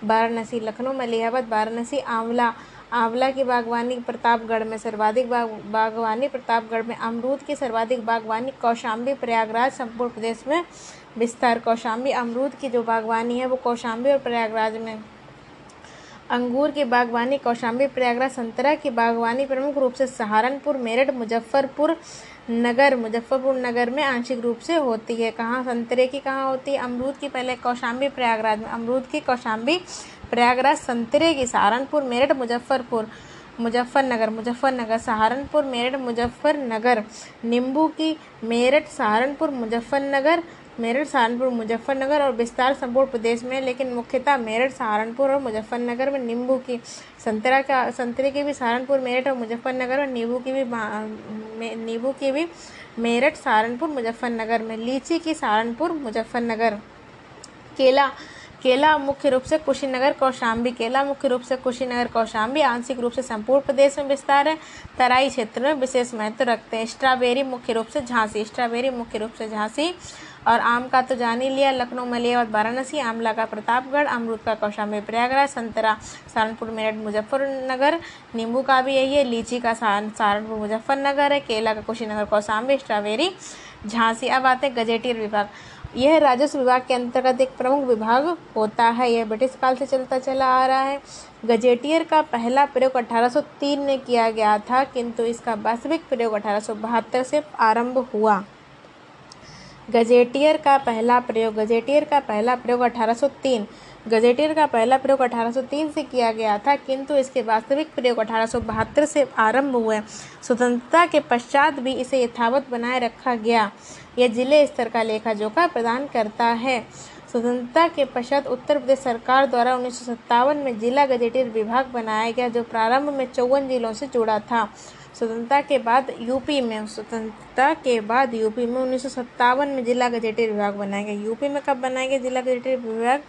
S1: वाराणसी। लखनऊ, मलिहाबाद, वाराणसी, आंवला। आंवला की बागवानी प्रतापगढ़ में, सर्वाधिक बाग, बागवानी प्रतापगढ़ में, अमरूद की सर्वाधिक बागवानी कौशाम्बी, प्रयागराज संपूर्ण प्रदेश में विस्तार। कौशाम्बी अमरूद की जो बागवानी है, वो कौशाम्बी और प्रयागराज में। अंगूर की बागवानी कौशाम्बी, प्रयागराज संतरा की बागवानी प्रमुख रूप से सहारनपुर, मेरठ, मुजफ्फरपुर नगर। मुजफ्फरपुर नगर में आंशिक रूप से होती है। कहाँ संतरे की कहाँ होती है? अमरूद की पहले कौशाम्बी, प्रयागराज में। अमरूद की कौशाम्बी प्रयागराज संतरे की सहारनपुर, मेरठ, मुजफ्फरपुर, मुजफ्फरनगर मुजफ्फरनगर, सहारनपुर, मेरठ, मुजफ्फरनगर, नींबू की मेरठ, सहारनपुर, मुजफ्फरनगर, मेरठ, सहारनपुर, मुजफ्फरनगर और विस्तार संपूर्ण प्रदेश में, लेकिन मुख्यतः मेरठ, सहारनपुर और मुजफ्फरनगर में नींबू की, संतरा का, संतरे की भी सहारनपुर, मेरठ और मुजफ्फरनगर और नींबू की भी नींबू की भी मेरठ, सहारनपुर, मुजफ्फरनगर में लीची की सहारनपुर, मुजफ्फरनगर, केला केला, मुख्य रूप से कुशीनगर, कौशाम्बी केला, मुख्य रूप से कुशीनगर, कौशाम्बी, आंशिक रूप से संपूर्ण प्रदेश में विस्तार है। तराई क्षेत्र में विशेष महत्व रखते हैं। स्ट्रॉबेरी, मुख्य रूप से झांसी, स्ट्रॉबेरी, मुख्य रूप से झांसी। और आम का तो जान ही लिया, लखनऊ, मलियाबाद, वाराणसी, आमला का प्रतापगढ़, अमरूद का कौशाम्बी, प्रयागराज, संतरा, सहारनपुर, मेरठ, मुजफ्फरनगर, नींबू का भी यही है, लीची का सहारनपुर, मुजफ्फरनगर है, केला का कुशीनगर, कौशाम्बी, स्ट्रॉबेरी, झांसी। अब आते हैं गजेटियर विभाग। यह राजस्व विभाग के अंतर्गत एक प्रमुख विभाग होता है। यह ब्रिटिश काल से चलता चला आ रहा है। गजेटियर का पहला प्रयोग 1803 में किया गया था, किंतु इसका वास्तविक प्रयोग अठारह सौ बहत्तर से आरंभ हुआ। गजेटियर का पहला प्रयोग, गजेटियर का पहला प्रयोग 1803 गजेटियर का पहला प्रयोग 1803 से किया गया था, किंतु इसके वास्तविक प्रयोग अठारह से आरंभ हुए। स्वतंत्रता के पश्चात भी इसे यथावत बनाए रखा गया। यह ज़िले स्तर का लेखा जोखा प्रदान करता है। स्वतंत्रता के पश्चात उत्तर प्रदेश सरकार द्वारा उन्नीस सौ सत्तावन में जिला गजेटियर विभाग बनाया गया, जो प्रारंभ में चौवन जिलों से जुड़ा था। स्वतंत्रता के बाद यूपी में, स्वतंत्रता के बाद यूपी में उन्नीस सौ सत्तावन में जिला गजेटियर विभाग बनाया गया। यूपी में कब बनाया गया? जिला गजेटियर विभाग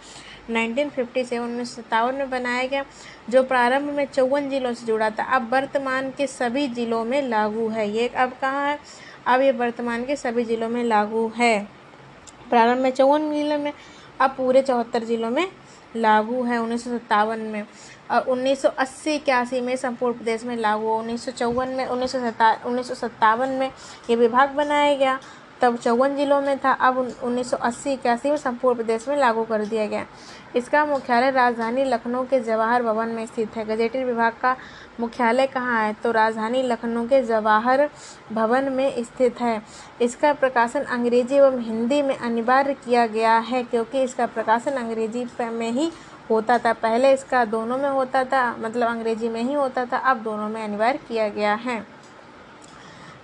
S1: 1957 उन्नीस में बनाया गया, जो प्रारंभ में चौवन जिलों से जुड़ा था। अब वर्तमान के सभी जिलों में लागू है। ये अब कहाँ है? अब ये वर्तमान के सभी जिलों में लागू है। प्रारंभ में चौवन जिलों में, अब पूरे चौहत्तर जिलों में लागू है, उन्नीस सौ सत्तावन में। और उन्नीस सौ अस्सी इक्यासी में संपूर्ण प्रदेश में लागू हुआ। उन्नीस सौ चौवन में, उन्नीस सौ उन्नीस सौ सत्तावन में ये विभाग बनाया गया। तब चौवन जिलों में था, अब उन्नीस सौ अस्सी इक्यासी में संपूर्ण प्रदेश में लागू कर दिया गया। इसका मुख्यालय राजधानी लखनऊ के जवाहर भवन में स्थित है। गजेटियर विभाग का मुख्यालय कहाँ है? तो राजधानी लखनऊ के जवाहर भवन में स्थित है। इसका प्रकाशन अंग्रेज़ी एवं हिंदी में अनिवार्य किया गया है, क्योंकि इसका प्रकाशन अंग्रेज़ी में ही होता था। पहले इसका दोनों में होता था मतलब अंग्रेज़ी में ही होता था, अब दोनों में अनिवार्य किया गया है।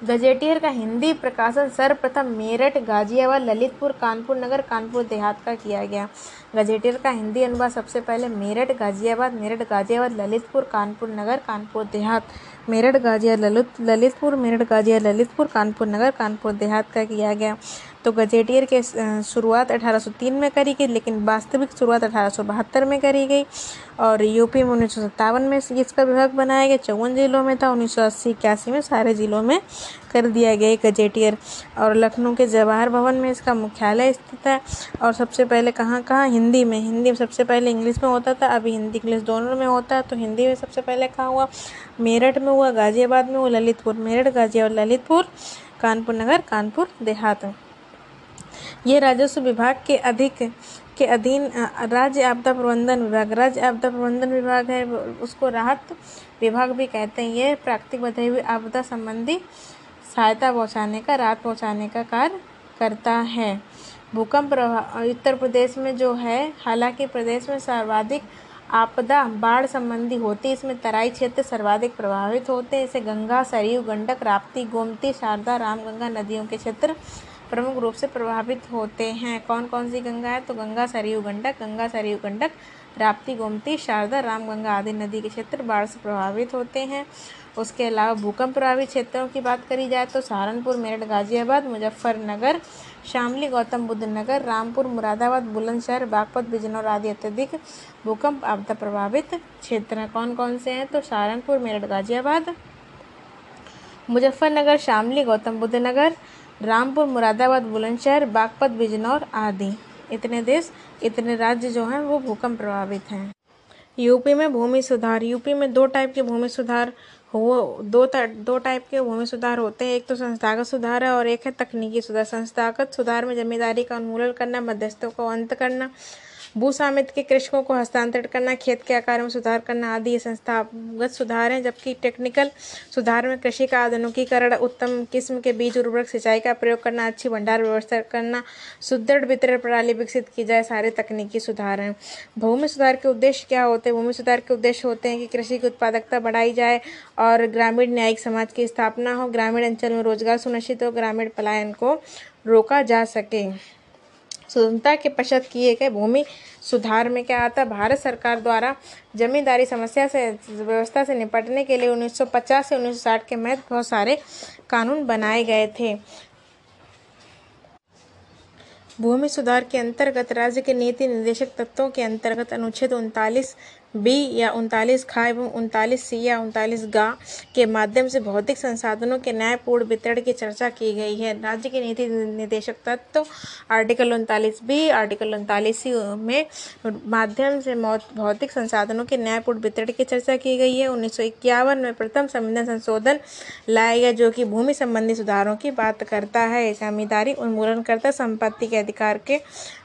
S1: गजेटियर का हिंदी प्रकाशन सर्वप्रथम मेरठ, गाजियाबाद, ललितपुर, कानपुर नगर, कानपुर देहात का किया गया। गजेटियर का हिंदी अनुवाद सबसे पहले मेरठ, गाजियाबाद मेरठ, गाजियाबाद, ललितपुर, कानपुर नगर, कानपुर देहात। मेरठ गाजिया ललित ललितपुर, मेरठ गाजिया ललितपुर, कानपुर नगर, कानपुर देहात का किया गया। तो गजेटियर के शुरुआत 1803 में करी गई, लेकिन वास्तविक शुरुआत अठारह सौ बहत्तर में करी गई और यूपी में उन्नीस सौ सत्तावन में इसका विभाग बनाया गया। चौवन जिलों में था, उन्नीस सौ में सारे जिलों में कर दिया गया गजेटियर। और लखनऊ के जवाहर भवन में इसका मुख्यालय स्थित है। और सबसे पहले कहाँ कहाँ? हिंदी में। हिंदी में सबसे पहले इंग्लिश में होता था, अभी हिंदी इंग्लिश दोनों में होता है तो हिंदी में सबसे पहले कहाँ हुआ? मेरठ में हुआ, गाजियाबाद में हुआ, ललितपुर। मेरठ, गाजियाबाद, ललितपुर, कानपुर नगर, कानपुर देहात। ये राजस्व विभाग के अधिक के अधीन राज्य आपदा प्रबंधन विभाग। राज्य आपदा प्रबंधन विभाग है उसको राहत विभाग भी कहते हैं। ये प्राकृतिक बधाई हुई आपदा संबंधी सहायता पहुँचाने का, राहत पहुँचाने का कार्य करता है। भूकंप उत्तर प्रदेश में जो है, हालाँकि प्रदेश में सर्वाधिक आपदा बाढ़ संबंधी होती है। इसमें तराई क्षेत्र सर्वाधिक प्रभावित होते हैं। इसे गंगा, सरयू, गंडक, राप्ती, गोमती, शारदा, रामगंगा नदियों के क्षेत्र प्रमुख रूप से प्रभावित होते हैं। कौन कौन सी गंगा है? तो गंगा, सरयू, गंडक। गंगा, सरयू, गंडक, राप्ती, गोमती, शारदा रामगंगा आदि नदी के क्षेत्र बाढ़ से प्रभावित होते हैं। उसके अलावा भूकंप प्रभावित क्षेत्रों की बात करी जाए तो सहारनपुर, मेरठ, गाजियाबाद, मुजफ्फरनगर, शामली, गौतम बुद्ध नगर, रामपुर, मुरादाबाद, बुलंदशहर, बागपत, बिजनौर आदि अत्यधिक भूकंप आपदा प्रभावित क्षेत्र हैं। कौन कौन से हैं? तो सहारनपुर, मेरठ, गाजियाबाद, मुजफ्फरनगर, शामली, गौतम बुद्ध नगर रामपुर, मुरादाबाद, बुलंदशहर, बागपत, बिजनौर आदि। इतने देश, इतने राज्य जो हैं, वो भूकंप प्रभावित हैं। यूपी में भूमि सुधार, यूपी में दो टाइप के भूमि सुधार हो, दो दो टाइप के भूमि सुधार होते हैं। एक तो संस्थागत सुधार है और एक है तकनीकी सुधार। संस्थागत सुधार में जमींदारी का उन्मूलन करना, मध्यस्थों को अंत करना भू स्वामित्व के कृषकों को हस्तांतरित करना, खेत के आकार में सुधार करना आदि ये संस्थागत सुधार हैं, जबकि टेक्निकल सुधार में कृषि का आधुनिकीकरण, उत्तम किस्म के बीज, उर्वरक, सिंचाई का प्रयोग करना, अच्छी भंडार व्यवस्था करना, सुदृढ़ वितरण प्रणाली विकसित की जाए, सारे तकनीकी सुधार हैं। भूमि सुधार के उद्देश्य क्या होते हैं? भूमि सुधार के उद्देश्य होते हैं कि कृषि की उत्पादकता बढ़ाई जाए और ग्रामीण न्यायिक समाज की स्थापना हो। ग्रामीण अंचल में रोज़गार सुनिश्चित हो, ग्रामीण पलायन को रोका जा सके। स्वतंत्रता के पश्चात किए गए भूमि सुधार में क्या आता? भारत सरकार द्वारा जमींदारी समस्या से, व्यवस्था से निपटने के लिए 1950 से 1960 के महत्व बहुत सारे कानून बनाए गए थे। भूमि सुधार के अंतर्गत राज्य के नीति निर्देशक तत्वों के अंतर्गत अनुच्छेद उनतालीस बी या उनतालीस खा एवं उनतालीस सी या उनतालीस गा के माध्यम से भौतिक संसाधनों के न्यायपूर्ण वितरण की चर्चा की गई है। राज्य के नीति निर्देशक तत्व, आर्टिकल उनतालीस बी, आर्टिकल उनतालीस सी में माध्यम से भौतिक संसाधनों के न्यायपूर्ण वितरण की चर्चा की गई है। उन्नीस में प्रथम संविधान संशोधन लाया गया, जो कि भूमि संबंधी सुधारों की बात करता है। जमींदारी उन्मूलन करता संपत्ति के अधिकार के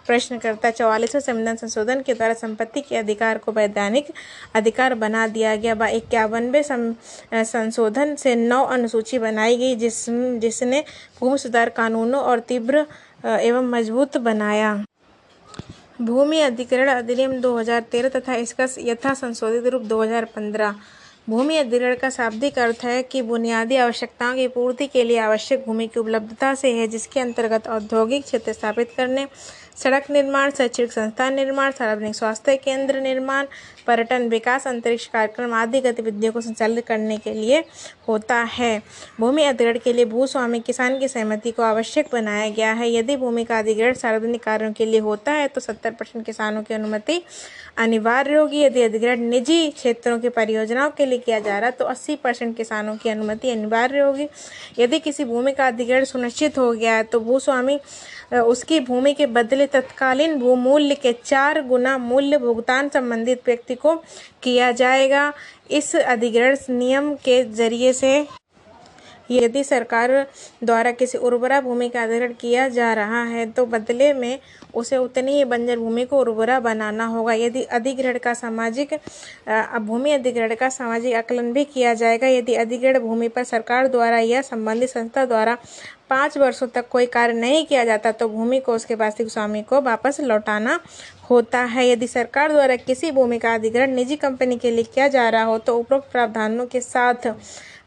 S1: प्रश्नकर्ता चौवालीसवें संविधान संशोधन के द्वारा संपत्ति के अधिकार को वैधानिक अधिकार बना दिया गया। व इक्यावनवे संशोधन से नौ अनुसूची बनाई गई, जिस, जिसने भूमि सुधार कानूनों और तीव्र एवं मज़बूत बनाया। भूमि अधिग्रहण अधिनियम 2013 तथा इसका यथा संशोधित रूप 2015 भूमि अधिग्रहण का शाब्दिक अर्थ है कि बुनियादी आवश्यकताओं की पूर्ति के लिए आवश्यक भूमि की उपलब्धता से है, जिसके अंतर्गत औद्योगिक क्षेत्र स्थापित करने सड़क निर्माण शैक्षणिक संस्थान निर्माण, सार्वजनिक स्वास्थ्य केंद्र निर्माण, पर्यटन विकास, अंतरिक्ष कार्यक्रम आदि गतिविधियों को संचालित करने के लिए होता है। भूमि अधिग्रहण के लिए भूस्वामी किसान की सहमति को आवश्यक बनाया गया है। यदि भूमि का अधिग्रहण सार्वजनिक कार्यों के लिए होता है तो सत्तर परसेंट किसानों की अनुमति अनिवार्य होगी। यदि अधिग्रहण निजी क्षेत्रों की परियोजनाओं के लिए किया जा रहा तो अस्सी परसेंट किसानों की अनुमति अनिवार्य होगी। यदि किसी भूमि का अधिग्रहण सुनिश्चित हो गया है तो भूस्वामी उसकी भूमि के बदले तत्कालीन भूमूल्य के चार गुना मूल्य भुगतान संबंधित व्यक्ति को किया जाएगा। इस अधिग्रहण नियम के ज़रिए से यदि सरकार द्वारा किसी उर्वरा भूमि का अधिग्रहण किया जा रहा है तो बदले में उसे उतनी ही बंजर भूमि को उर्वरा बनाना होगा। यदि अधिग्रहण का सामाजिक भूमि अधिग्रहण का सामाजिक आकलन भी किया जाएगा। यदि अधिग्रहण भूमि पर सरकार द्वारा या संबंधित संस्था द्वारा पाँच वर्षों तक कोई कार्य नहीं किया जाता तो भूमि को उसके वास्तविक स्वामी को वापस लौटाना होता है। यदि सरकार द्वारा किसी भूमि का अधिग्रहण निजी कंपनी के लिए किया जा रहा हो तो उपरोक्त प्रावधानों के साथ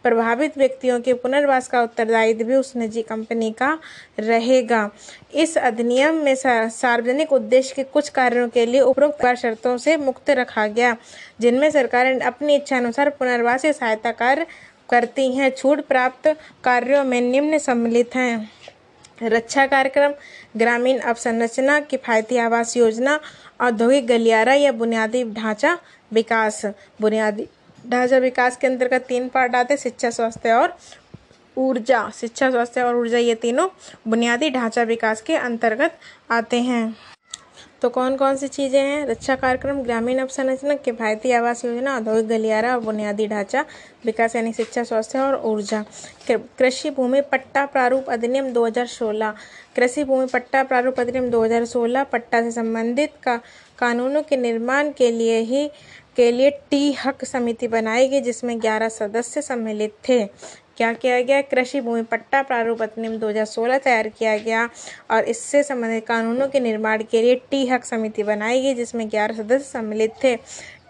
S1: प्रभावित व्यक्तियों के पुनर्वास का उत्तरदायित्व भी उस निजी कंपनी का रहेगा। इस अधिनियम में सार्वजनिक उद्देश्य के कुछ कार्यों के लिए उपरोक्त शर्तों से मुक्त रखा गया, जिनमें सरकार अपनी इच्छा अनुसार पुनर्वास या सहायता कार्य करती हैं। छूट प्राप्त कार्यों में निम्न सम्मिलित हैं। रक्षा कार्यक्रम, ग्रामीण अवसंरचना, किफायती आवास योजना, औद्योगिक गलियारा या बुनियादी ढांचा विकास। बुनियादी ढांचा विकास के अंतर्गत तीन पार्ट आते हैं, शिक्षा, स्वास्थ्य और ऊर्जा। शिक्षा, स्वास्थ्य और ऊर्जा ये तीनों बुनियादी ढांचा विकास के अंतर्गत आते हैं। तो कौन कौन सी चीज़ें हैं? रक्षा कार्यक्रम, ग्रामीण अवसंरचना किफायती आवास योजना औद्योगिक गलियारा और बुनियादी ढांचा, विकास यानी शिक्षा, स्वास्थ्य और ऊर्जा। कृषि भूमि पट्टा प्रारूप अधिनियम 2016 कृषि भूमि पट्टा प्रारूप अधिनियम 2016 पट्टा से संबंधित का, कानूनों के निर्माण के लिए ही, के लिए टी हक समिति बनाई गई जिसमें 11 सदस्य सम्मिलित थे। क्या किया गया? कृषि भूमि, पट्टा प्रारूप अधिनियम 2016 तैयार किया गया और इससे संबंधित कानूनों के निर्माण के लिए टी हक समिति बनाई गई, जिसमें ग्यारह सदस्य सम्मिलित थे।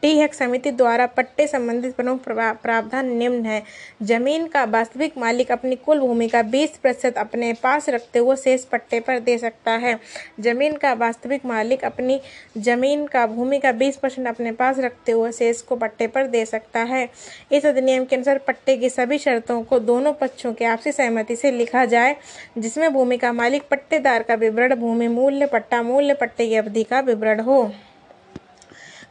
S1: टी हैक समिति द्वारा पट्टे संबंधित प्रमुख प्रावधान निम्न है। ज़मीन का वास्तविक मालिक अपनी कुल भूमि का 20 प्रतिशत अपने पास रखते हुए शेष पट्टे पर दे सकता है। ज़मीन का वास्तविक मालिक अपनी ज़मीन का भूमि का 20 परसेंट अपने पास रखते हुए शेष को पट्टे पर दे सकता है। इस अधिनियम के अनुसार पट्टे की सभी शर्तों को दोनों पक्षों की आपसी सहमति से लिखा जाए, जिसमें भूमि का मालिक पट्टेदार का विवरण, भूमि मूल्य, पट्टा मूल्य, पट्टे की अवधि का विवरण हो।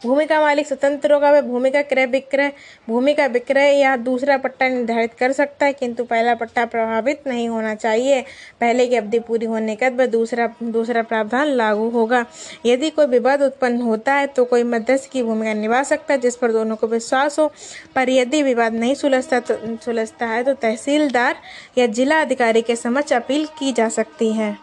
S1: भूमि का मालिक स्वतंत्र होगा, वह भूमि का क्रय विक्रय भूमि का विक्रय या दूसरा पट्टा निर्धारित कर सकता है, किंतु पहला पट्टा प्रभावित नहीं होना चाहिए। पहले की अवधि पूरी होने के बाद दूसरा दूसरा प्रावधान लागू होगा। यदि कोई विवाद उत्पन्न होता है तो कोई मध्यस्थ की भूमिका निभा सकता है, जिस पर दोनों को विश्वास हो। पर यदि विवाद नहीं सुलझता तो सुलझता है तो तहसीलदार या जिला अधिकारी के समक्ष अपील की जा सकती है।